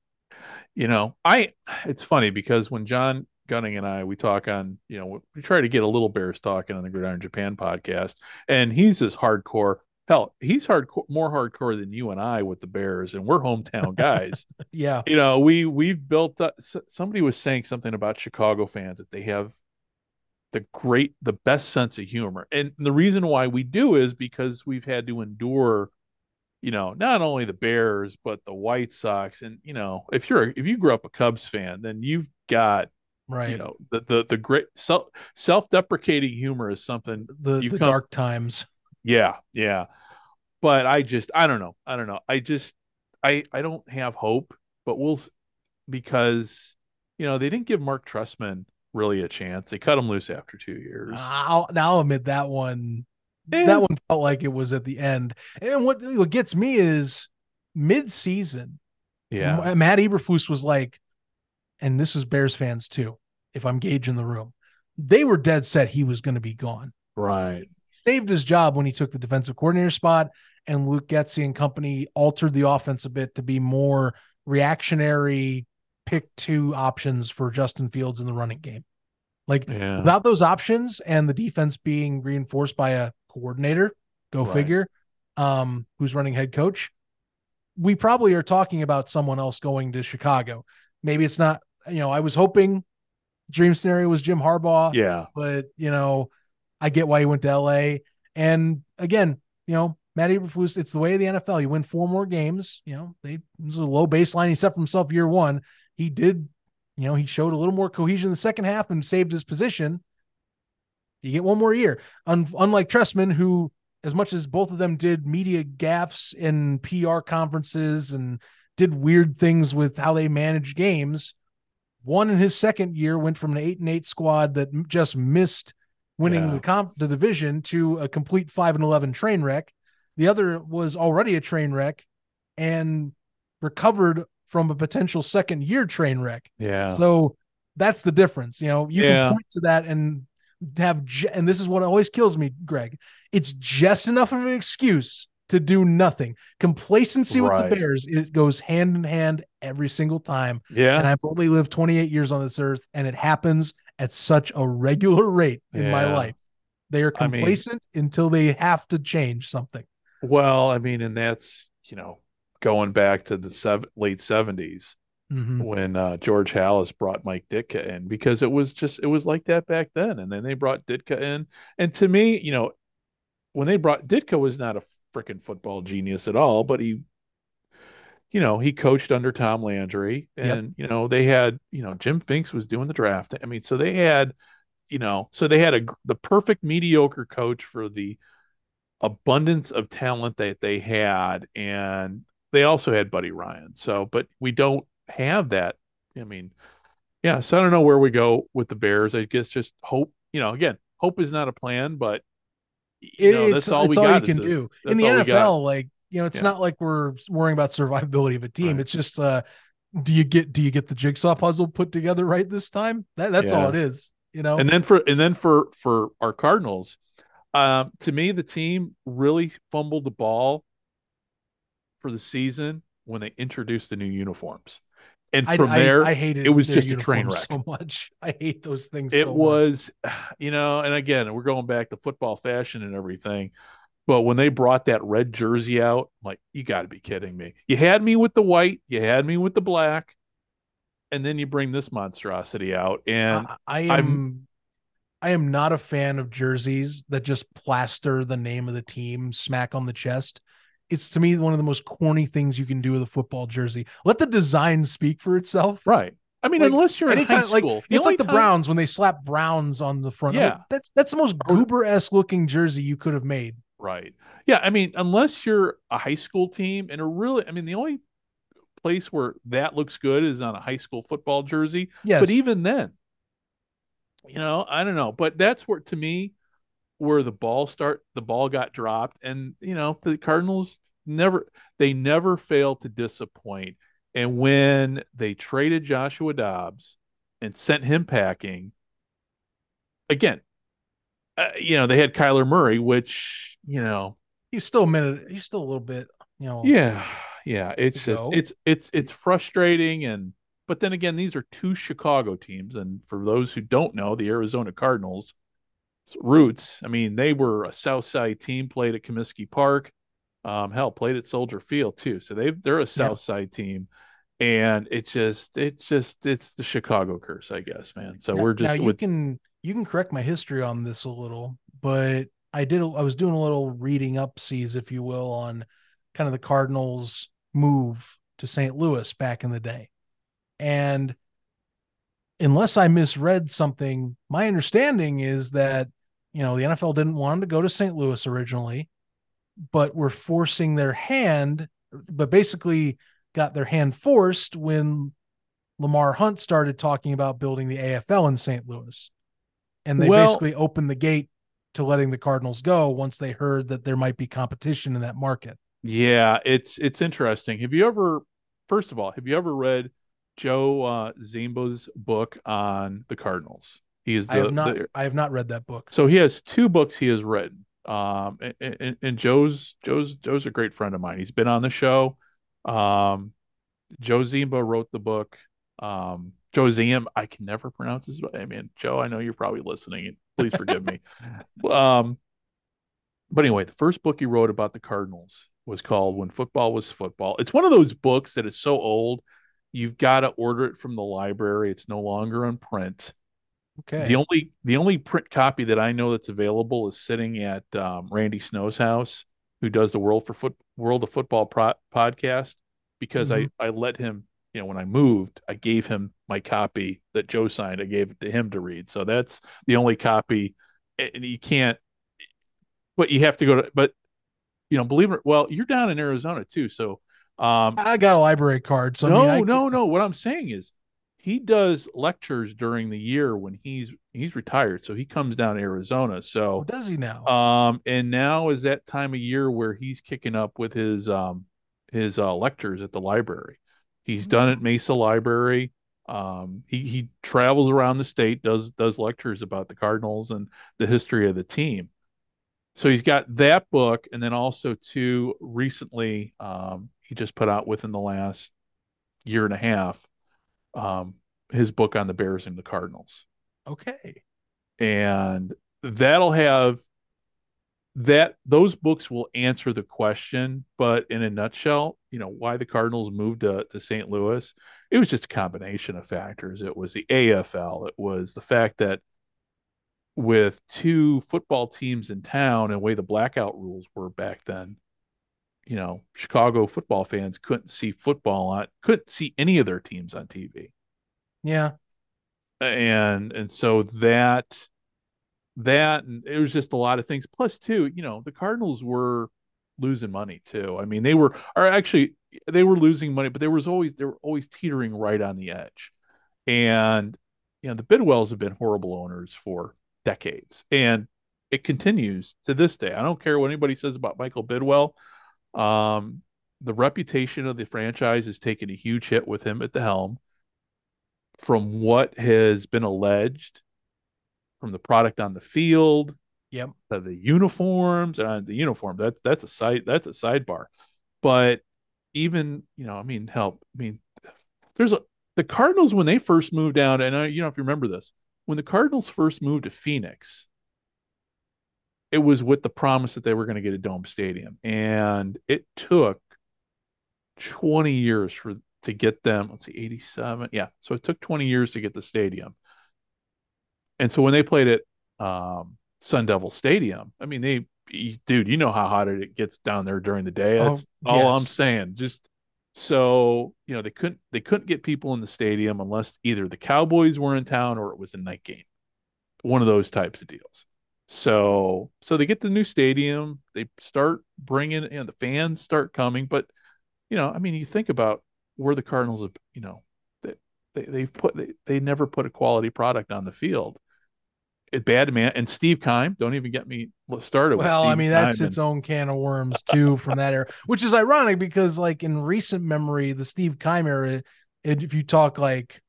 you know, I it's funny because when John Gunning and I we talk on, you know, we try to get a little Bears talking on the Gridiron Japan podcast, and he's as hardcore. Hell, he's hardcore, more hardcore than you and I with the Bears, and we're hometown guys. yeah, you know, we we've built. Up, somebody was saying something about Chicago fans that they have the great, the best sense of humor, and the reason why we do is because we've had to endure you know, not only the Bears but the White Sox, and you know, if you're if you grew up a Cubs fan, then you've got right. You know, the the the great self self deprecating humor is something the, the come, dark times. Yeah, yeah. But I just I don't know I don't know I just I I don't have hope, but we'll because you know they didn't give Mark Trestman really a chance. They cut him loose after two years. I'll now admit that one and, that one felt like it was at the end. And what what gets me is mid season. Yeah, Matt Eberflus was like, and this is Bears fans too. If I'm gauging the room, they were dead set he was going to be gone. Right. Saved his job when he took the defensive coordinator spot, and Luke Getsy and company altered the offense a bit to be more reactionary. Pick two options for Justin Fields in the running game. Like yeah. without those options and the defense being reinforced by a coordinator, go right. figure, um, who's running head coach, we probably are talking about someone else going to Chicago. Maybe it's not, you know, I was hoping dream scenario was Jim Harbaugh. Yeah. But, you know, I get why he went to LA. And again, you know, Matt Eberflus, it's the way of the NFL. You win four more games. You know, they was a low baseline. He set for himself year one. He did, you know, he showed a little more cohesion in the second half and saved his position. You get one more year. Un- unlike Trestman, who, as much as both of them did media gaffes in PR conferences and did weird things with how they manage games, one in his second year went from an eight and eight squad that just missed winning yeah. the comp the division to a complete five and eleven train wreck. The other was already a train wreck and recovered from a potential second year train wreck. Yeah. So that's the difference. You know, you yeah. can point to that and have and this is what always kills me, Greg. It's just enough of an excuse to do nothing. Complacency right. with the Bears, it goes hand in hand every single time. Yeah. And I've only lived 28 years on this earth, and it happens at such a regular rate in yeah. my life. They are complacent I mean, until they have to change something. Well, I mean, and that's, you know, going back to the seven, late 70s mm-hmm. when uh, George Halas brought Mike Ditka in because it was just it was like that back then. And then they brought Ditka in, and to me, you know, when they brought Ditka was not a freaking football genius at all, but he, you know, he coached under Tom Landry, and yep. you know they had you know Jim Finks was doing the draft. I mean, so they had, you know, so they had a the perfect mediocre coach for the abundance of talent that they had and they also had Buddy Ryan. So, but we don't have that. I mean, yeah. So I don't know where we go with the Bears. I guess just hope. You know, again, hope is not a plan, but you know, that's all we all got. you can do in the NFL. Like you know, it's yeah. not like we're worrying about survivability of a team. Right. It's just, uh, do you get do you get the jigsaw puzzle put together right this time? That that's yeah. all it is. You know. And then for and then for for our Cardinals, um, to me, the team really fumbled the ball for the season when they introduced the new uniforms and from I, there, I, I hated it was just a train wreck so much. I hate those things. It so was, you know, and again, we're going back to football fashion and everything. But when they brought that red jersey out, I'm like, you got to be kidding me. You had me with the white, you had me with the black, and then you bring this monstrosity out. And I, I am I'm, I am not a fan of jerseys that just plaster the name of the team smack on the chest. It's to me one of the most corny things you can do with a football jersey. Let the design speak for itself. Right. I mean, like, unless you're anytime, in high school, like, it's like the time... Browns when they slap Browns on the front. Yeah, like, that's that's the most goober esque looking jersey you could have made. Right. Yeah. I mean, unless you're a high school team and a really, I mean, the only place where that looks good is on a high school football jersey. Yes. But even then, you know, I don't know. But that's where, to me, where the ball start, the ball got dropped, and you know, the Cardinals never, they never failed to disappoint. And when they traded Joshua Dobbs and sent him packing, again, uh, you know, they had Kyler Murray, which, you know, he's still a minute, he's still a little bit, you know. Yeah. Yeah. It's just, go. it's, it's, it's frustrating. And, but then again, these are two Chicago teams. And for those who don't know, the Arizona Cardinals roots, I mean, they were a South Side team, played at Comiskey Park. Um, hell, played at Soldier Field too. So they they're a South Side team and it's just it's just it's the Chicago curse, I guess, man. So now, we're just now you with... can you can correct my history on this a little, but I did I was doing a little reading up sees, if you will, on kind of the Cardinals move to St. Louis back in the day. And unless I misread something, my understanding is that, you know, the NFL didn't want him to go to St. Louis originally, but were forcing their hand, but basically got their hand forced when Lamar Hunt started talking about building the AFL in St. Louis. And they well, basically opened the gate to letting the Cardinals go once they heard that there might be competition in that market. Yeah, it's it's interesting. Have you ever first of all, have you ever read Joe uh, Ziemba's book on the Cardinals? He is the, I have not the, I have not read that book. So he has two books he has written. Um and, and, and Joe's Joe's Joe's a great friend of mine. He's been on the show. Um, Joe Ziemba wrote the book. Um, Joe Ziem, I can never pronounce his. I mean, Joe, I know you're probably listening. Please forgive me. Um, but anyway, the first book he wrote about the Cardinals was called "When Football Was Football." It's one of those books that is so old, you've got to order it from the library. It's no longer on print. Okay. The only the only print copy that I know that's available is sitting at um, Randy Snow's house who does the World for Foot World of Football pro- podcast because mm-hmm. I I let him you know when I moved I gave him my copy that Joe signed I gave it to him to read. So that's the only copy and you can't but you have to go to but you know believe it well you're down in Arizona too so um I got a library card so no I mean, I... no no what I'm saying is he does lectures during the year when he's he's retired so he comes down to arizona so oh, does he now? um and now is that time of year where he's kicking up with his um his uh, lectures at the library he's mm-hmm. done at mesa library um he he travels around the state does does lectures about the cardinals and the history of the team so he's got that book and then also two recently um he just put out within the last year and a half um, his book on the Bears and the Cardinals. Okay. And that'll have that those books will answer the question, but in a nutshell, you know, why the Cardinals moved to, to St. Louis, it was just a combination of factors. It was the AFL, it was the fact that with two football teams in town and the way the blackout rules were back then, you know, Chicago football fans couldn't see football on, couldn't see any of their teams on TV. Yeah. And and so that that and it was just a lot of things. Plus, too, you know, the Cardinals were losing money too. I mean, they were are actually they were losing money, but there was always they were always teetering right on the edge. And you know, the Bidwills have been horrible owners for decades. And it continues to this day. I don't care what anybody says about Michael Bidwill. Um, the reputation of the franchise has taken a huge hit with him at the helm. From what has been alleged, from the product on the field, yep, to the uniforms and uh, the uniform that's that's a side that's a sidebar, but even you know I mean help I mean there's a the Cardinals when they first moved out, and I, you know if you remember this, when the Cardinals first moved to Phoenix, it was with the promise that they were going to get a dome stadium, and it took 20 years for to get them. Let's see, 87, yeah. So it took 20 years to get the stadium, and so when they played at um, Sun Devil Stadium, I mean they, dude, you know how hot it gets down there during the day. That's oh, all I'm saying. Just so you know, they couldn't they couldn't get people in the stadium unless either the Cowboys were in town or it was a night game, one of those types of deals. So so they get the new stadium, they start bringing and you know, the fans start coming, but you know, I mean, you think about where the Cardinals have, you know, they, they they've put they, they never put a quality product on the field. It bad man and Steve Keim. Don't even get me started. Well, I mean that's its own can of worms too from that era, which is ironic because like in recent memory, the Steve Keim era, if you talk like,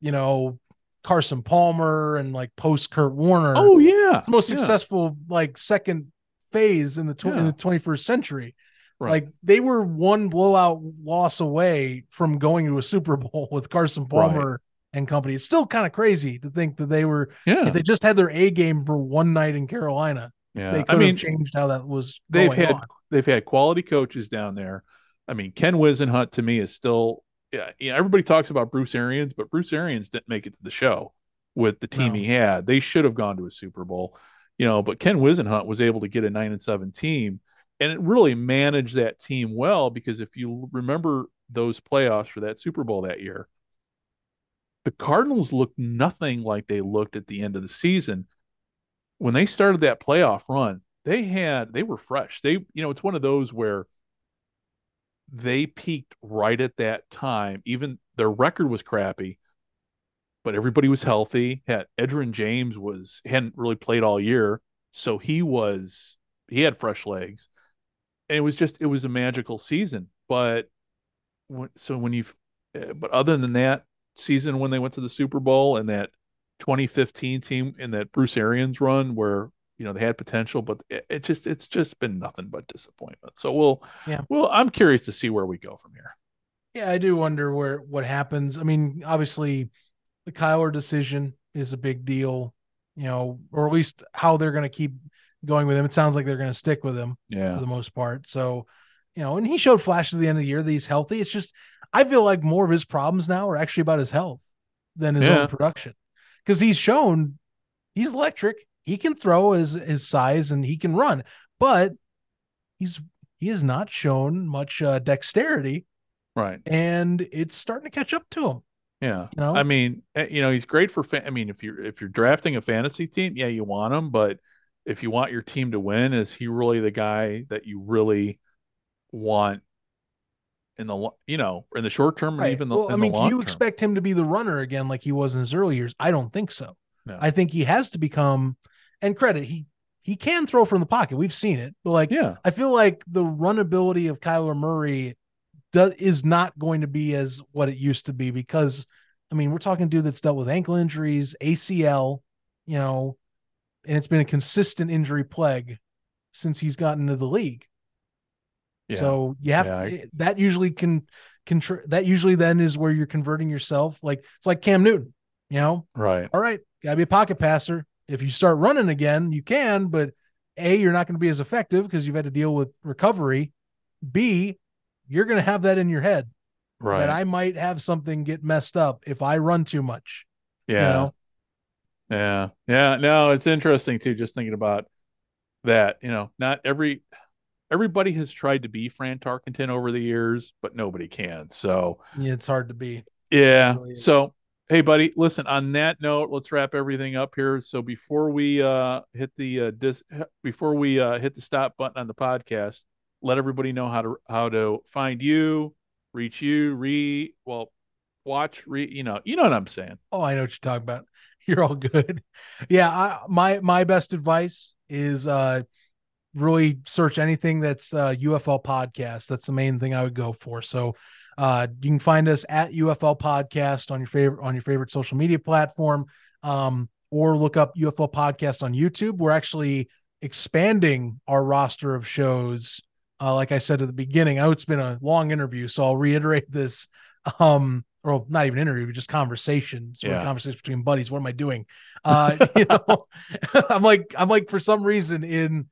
you know, Carson Palmer and like post Kurt Warner. Oh yeah, it's the most yeah. successful like second phase in the tw- yeah. in the 21st century. Right. Like they were one blowout loss away from going to a Super Bowl with Carson Palmer right. And company. It's still kind of crazy to think that they were yeah. if they just had their A game for one night in Carolina. Yeah. They could I mean, have changed how that was they've had on. they've had quality coaches down there. I mean, Ken Whisenhunt to me is still yeah, know, everybody talks about Bruce Arians, but Bruce Arians didn't make it to the show with the team no. he had. They should have gone to a Super Bowl, you know, but Ken Whisenhunt was able to get a nine and seven team and it really managed that team well because if you remember those playoffs for that Super Bowl that year, the Cardinals looked nothing like they looked at the end of the season. When they started that playoff run, they had they were fresh. They, you know, it's one of those where they peaked right at that time. Even their record was crappy, but everybody was healthy. Had Edgerrin James was hadn't really played all year, so he was he had fresh legs and it was just it was a magical season. But when, so when you, uh, but other than that season when they went to the Super Bowl and that 2015 team in that Bruce Arians run where you know they had potential, but it, it, just it's just been nothing but disappointment. So we'll yeah, well I'm curious to see where we go from here. Yeah, I do wonder where what happens. I mean, obviously, the Kyler decision is a big deal, you know, or at least how they're going to keep going with him. It sounds like they're going to stick with him yeah. for the most part. So, you know, and he showed flashes at the end of the year that he's healthy. It's just, I feel like more of his problems now are actually about his health than his yeah. own production because he's shown he's electric. He can throw his, his size and he can run, but he's, he has not shown much uh, dexterity. Right. And it's starting to catch up to him. Yeah. You know? I mean, eh, you know, he's great for, fa- I mean, if you're, if you're drafting a fantasy team, yeah, you want him, but if you want your team to win, is he really the guy that you really want in the you know in the short term right. and even the well, I mean, do you term? expect him to be the runner again like he was in his early years? I don't think so. No. I think he has to become and credit he he can throw from the pocket. We've seen it, but like yeah, I feel like the runability of Kyler Murray does is not going to be as what it used to be because I mean we're talking dude that's dealt with ankle injuries, ACL, you know, and it's been a consistent injury plague since he's gotten into the league. Yeah. So you have yeah, I... Eh, that usually can control that usually then is where you're converting yourself. Like it's like Cam Newton, you know? Right. All right, gotta be a pocket passer. If you start running again, you can, but A, you're not going to be as effective because you've had to deal with recovery. B, you're going to have that in your head. Right. That I might have something get messed up if I run too much. Yeah. You know? Yeah. Yeah. No, it's interesting too, just thinking about that. You know, not every everybody has tried to be Fran Tarkenton over the years, but nobody can. So yeah, it's hard to be. Yeah. Really so hey buddy, listen, on that note, let's wrap everything up here. So before we uh hit the uh dis before we uh hit the stop button on the podcast, let everybody know how to how to find you, reach you, re well watch re you know, you know what I'm saying. Oh, I know what you're talking about. You're all good. Yeah, I, my my best advice is uh really search anything that's uh UFL podcast. That's the main thing I would go for. So uh you can find us at UFL podcast on your favorite on your favorite social media platform um or look up UFL podcast on YouTube. We're actually expanding our roster of shows. Uh, like I said at the beginning, I know it's been a long interview, so I'll reiterate this. Um, or not even interview, just conversation, sort Yeah. of conversation between buddies. What am I doing? Uh, you know, I'm like, I'm like, for some reason in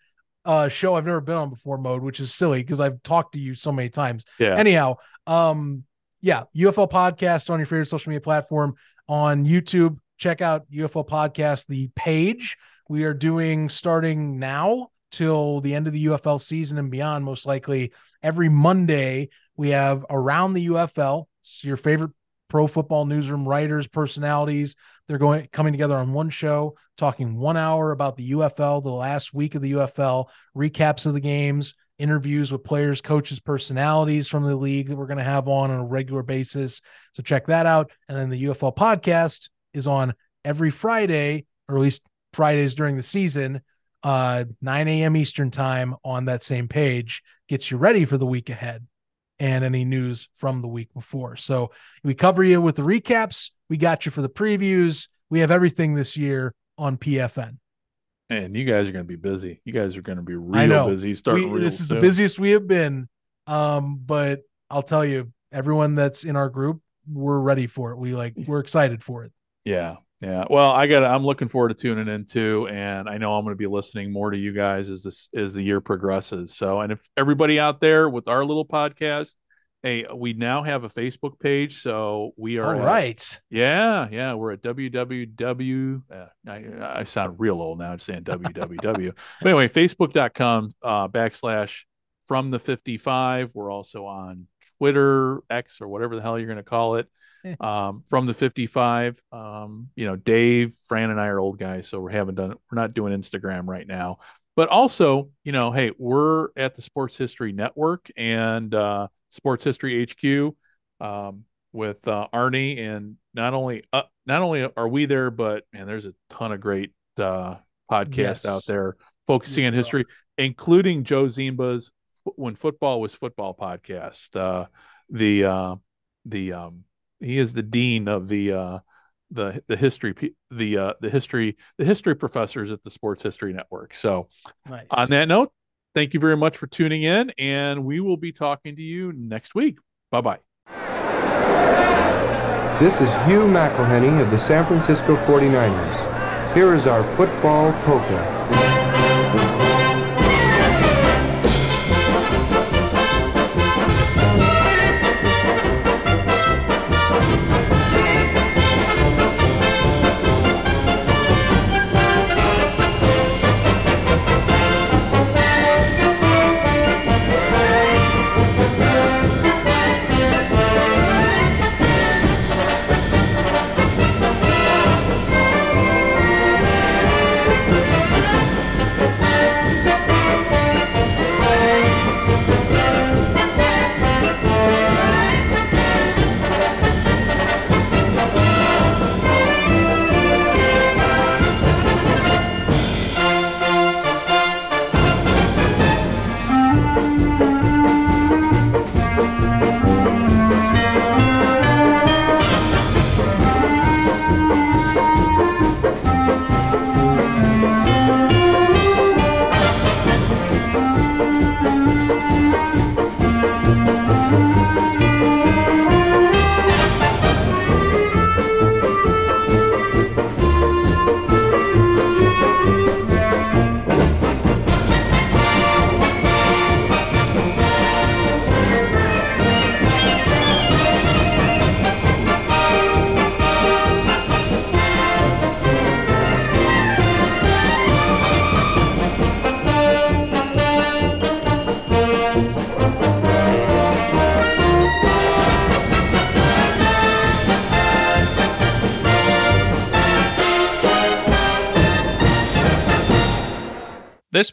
a show I've never been on before mode, which is silly because I've talked to you so many times. Yeah. Anyhow, um, yeah, UFL podcast on your favorite social media platform on YouTube. Check out UFL podcast, the page. We are doing starting now till the end of the UFL season and beyond, most likely every Monday. We have around the UFL, it's your favorite pro football newsroom writers, personalities. They're going coming together on one show, talking one hour about the UFL, the last week of the UFL, recaps of the games, interviews with players, coaches, personalities from the league that we're going to have on on a regular basis. So check that out. And then the UFL podcast is on every Friday, or at least Fridays during the season, uh, 9 a.m. Eastern time on that same page. Gets you ready for the week ahead and any news from the week before. So we cover you with the recaps. We got you for the previews. We have everything this year on PFN. And you guys are going to be busy. You guys are going to be real busy. We, Starting real this is the busiest we have been. Um, but I'll tell you, everyone that's in our group, we're ready for it. We like we're excited for it. Yeah. Yeah. Well, I got I'm looking forward to tuning in too and I know I'm going to be listening more to you guys as this as the year progresses. So, and if everybody out there with our little podcast, hey, we now have a Facebook page, so we are All at- right. Yeah, yeah, we're at www. Uh, I, I sound real old now, just saying www. but anyway, facebook.com uh, backslash from the 55. We're also on Twitter, X, or whatever the hell you're going to call it. Um, from the 55. Um, you know, Dave, Fran, and I are old guys, so we haven't done we're not doing Instagram right now. But also, you know, hey, we're at the Sports History Network and uh, Sports History HQ um, with uh, Arnie, and not only uh, not only are we there, but man, there's a ton of great uh, podcasts Yes. out there focusing Yes, on history, including Joe Ziemba's "When Football Was Football" podcast. Uh, the uh, the um, he is the dean of the uh, the the history the uh, the history the history professors at the Sports History Network. So Nice. on that note, thank you very much for tuning in, and we will be talking to you next week. Bye bye. This is Hugh McElhenny of the San Francisco 49ers. Here is our football polka.